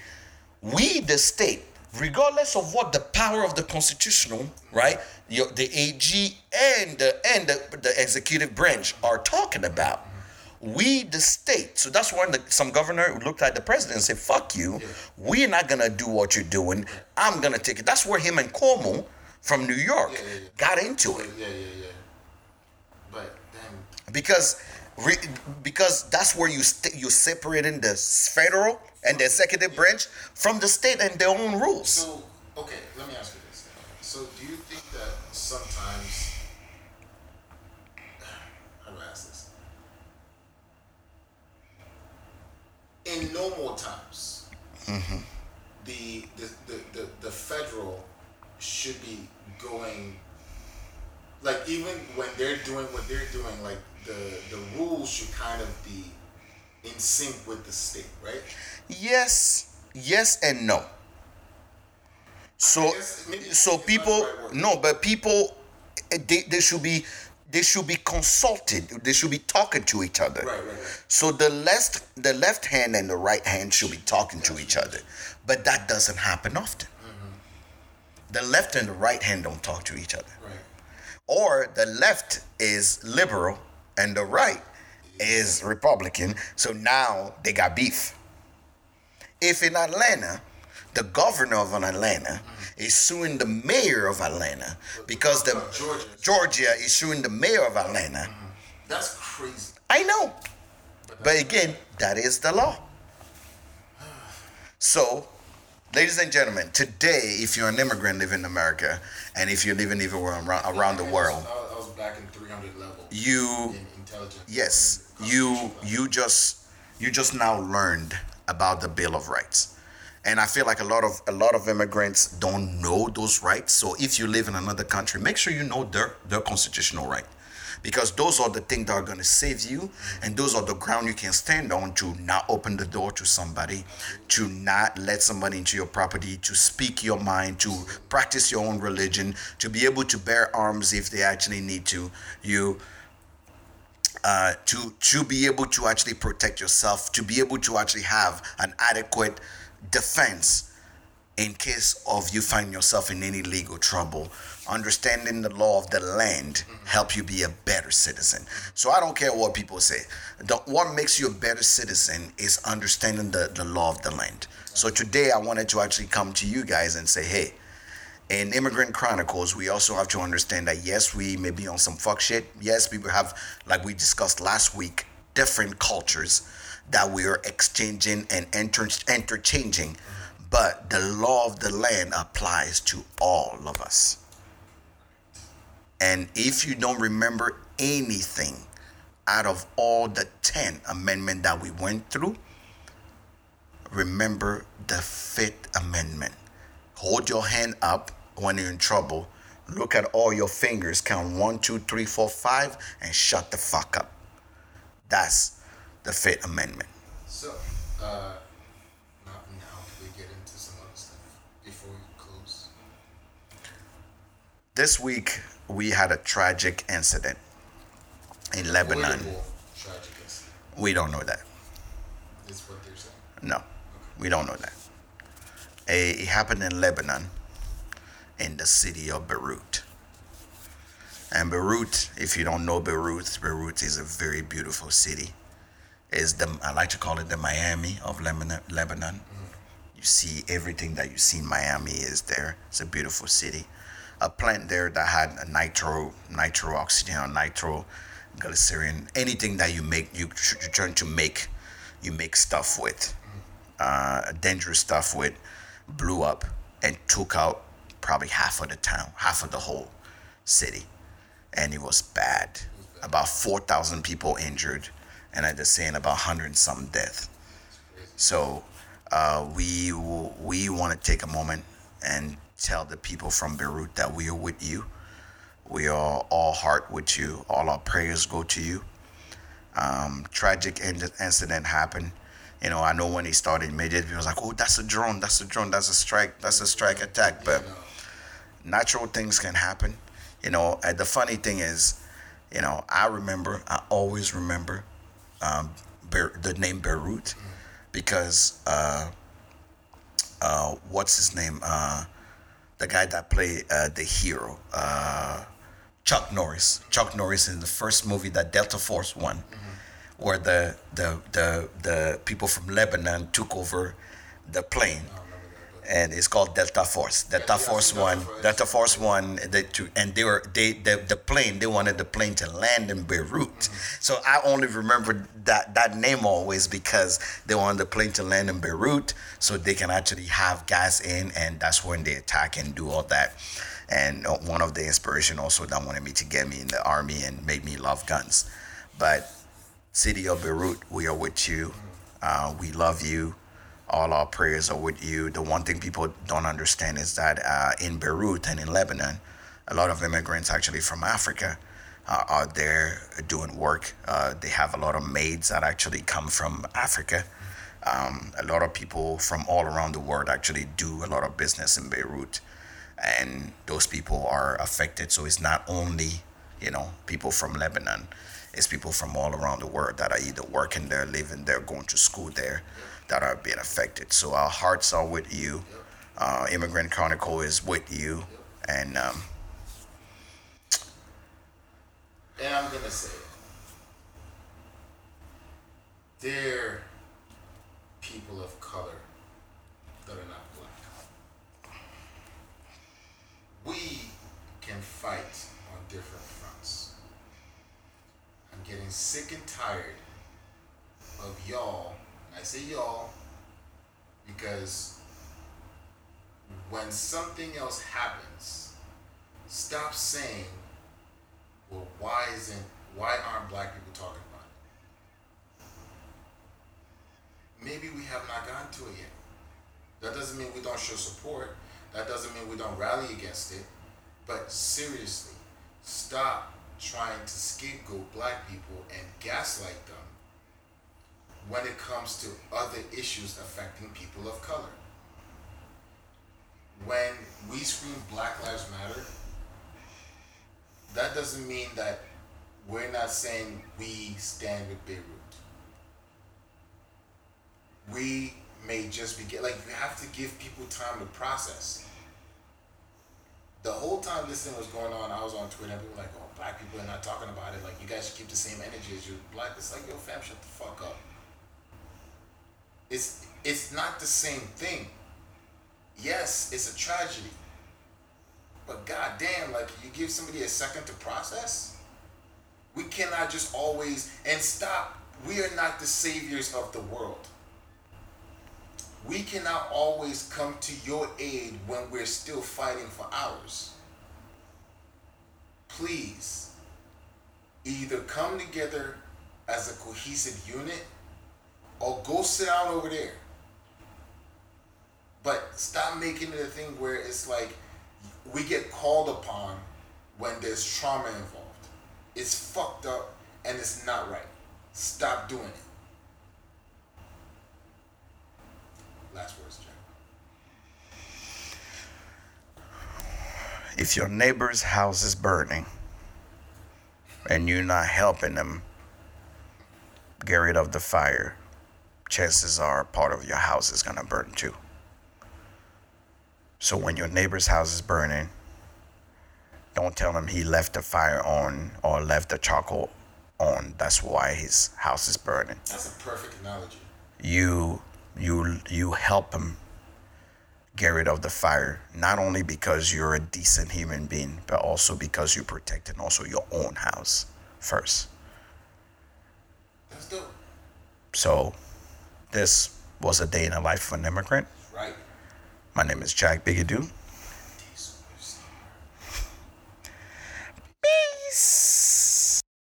we the state regardless of what the power of the constitutional right your, the ag and the and the, the executive branch are talking about we the state so that's when the, some governor looked at the president and said fuck you we're not gonna do what you're doing i'm gonna take it that's where him and cuomo from new york Yeah, yeah, yeah. got into it Yeah, yeah, yeah. But then because re, because that's where you st- you separating the federal and the executive branch from the state and their own rules. So, okay, let me ask you this. So, do you think that sometimes, how do I ask this? In normal times, mm-hmm. the, the, the, the, the federal should be going like even when they're doing what they're doing, like the the rules should kind of be in sync with the state, right? Yes, yes, and no. So, I guess maybe so it's not the people right no, but people they, they should be they should be consulted. They should be talking to each other. Right, right, right. So the left the left hand and the right hand should be talking to each other, but that doesn't happen often. Mm-hmm. The left and the right hand don't talk to each other, Right. or the left is liberal and the right is Republican. So now they got beef. If in Atlanta, the governor of Atlanta is suing the mayor of Atlanta because the Georgia. Georgia is suing the mayor of Atlanta. Mm-hmm. That's crazy. I know. But again, that is the law. So, ladies and gentlemen, today, if you're an immigrant living in America, and if you're living everywhere around, around the world, I was, back in 300 level you yes, you you just you just now learned about the Bill of Rights. And I feel like a lot of a lot of immigrants don't know those rights. So if you live in another country, make sure you know their their constitutional right. Because those are the things that are going to save you, and those are the ground you can stand on to not open the door to somebody, to not let somebody into your property, to speak your mind, to practice your own religion, to be able to bear arms if they actually need to. You uh, to to be able to actually protect yourself, to be able to actually have an adequate defense in case of you find yourself in any legal trouble. Understanding the law of the land help you be a better citizen. So I don't care what people say. The, what makes you a better citizen is understanding the, the law of the land. So today I wanted to actually come to you guys and say, hey, in Immigrant Chronicles, we also have to understand that yes, we may be on some fuck shit. Yes, we have, like we discussed last week, different cultures that we are exchanging and enter- interchanging. But the law of the land applies to all of us. And if you don't remember anything out of all the 10 amendment that we went through, remember the Fifth Amendment. Hold your hand up when you're in trouble. Look at all your fingers, count one, two, three, four, five, and shut the fuck up. That's the Fifth Amendment. So, uh, now, now we get into some other stuff before we close. This week, we had a tragic incident in Lebanon. Tragic incident We don't know that. is what they're saying. No, we don't know that. Eh, It happened in Lebanon, in the city of Beirut. And Beirut, if you don't know Beirut, Beirut is a very beautiful city. Is the I like to call it the Miami of Lebanon. Lebanon. You see everything that you see in Miami is there. It's a beautiful city. A plant there that had a nitro, nitro oxygen, or nitro glycerin, anything that you make, you, you trying to make, you make stuff with uh, dangerous stuff with blew up and took out probably half of the town, half of the whole city. And it was bad. About 4,000 people injured, and at the saying about 100 and some death. So uh, we we want to take a moment and tell the people from Beirut that we are with you. We are all heart with you. All our prayers go to you um, tragic in- incident happened. You know, I know when he started immediately, it was like, oh, that's a drone, that's a drone, that's a strike, that's a strike attack. But natural things can happen. You know, and the funny thing is, you know, I remember, I always remember um, Be- the name Beirut because uh, uh, what's his name? Uh, the guy that played uh, the hero, uh, Chuck Norris. Chuck Norris in the first movie that Delta Force won, where the, the the the people from Lebanon took over the plane, and it's called Delta Force. Delta yeah, Force Delta One. Force. Delta Force One. They to, and they were they the, the plane they wanted the plane to land in Beirut. So I only remember that that name always because they wanted the plane to land in Beirut so they can actually have gas in, and that's when they attack and do all that. And uh, one of the inspiration also that wanted me to get me in the army and made me love guns. But city of Beirut, we are with you. Uh, we love you. All our prayers are with you. The one thing people don't understand is that uh, in Beirut and in Lebanon, a lot of immigrants actually from Africa uh, are there doing work. Uh, they have a lot of maids that actually come from Africa. Um, a lot of people from all around the world actually do a lot of business in Beirut, and those people are affected. So it's not only you know people from Lebanon, it's people from all around the world that are either working there, living there, going to school there, that are being affected. So our hearts are with you. Uh, Immigrant Chronicle is with you, and um, and I'm gonna say it. They're people of color that are not black. We can fight on different fronts. I'm getting sick and tired of y'all. I say y'all because when something else happens, stop saying well, why isn't why aren't black people talking about it? Maybe we have not gotten to it yet. That doesn't mean we don't show support. That doesn't mean we don't rally against it. But seriously, stop trying to scapegoat black people and gaslight them when it comes to other issues affecting people of color. When we scream Black Lives Matter, that doesn't mean that we're not saying we stand with Beirut. We may just be get like you have to give people time to process. The whole time this thing was going on, I was on Twitter and people were like, "Oh, black people are not talking about it. Like you guys should keep the same energy as you black." It's like, yo, fam, shut the fuck up. It's it's not the same thing. Yes, it's a tragedy. But goddamn, like you give somebody a second to process. We cannot just always and stop. We are not the saviors of the world. We cannot always come to your aid when we're still fighting for ours. Please, either come together as a cohesive unit or go sit down over there. But stop making it a thing where it's like we get called upon when there's trauma involved. It's fucked up and it's not right. Stop doing it. Last words, Jack. if your neighbor's house is burning and you're not helping them get rid of the fire, chances are part of your house is going to burn too. So when your neighbor's house is burning, don't tell him he left the fire on or left the charcoal on. That's why his house is burning. That's a perfect analogy. You you you help him get rid of the fire, not only because you're a decent human being, but also because you're protecting also your own house first. That's dope. So this was a day in the life of an immigrant. Right. My name is Jack Bigadoo. Peace.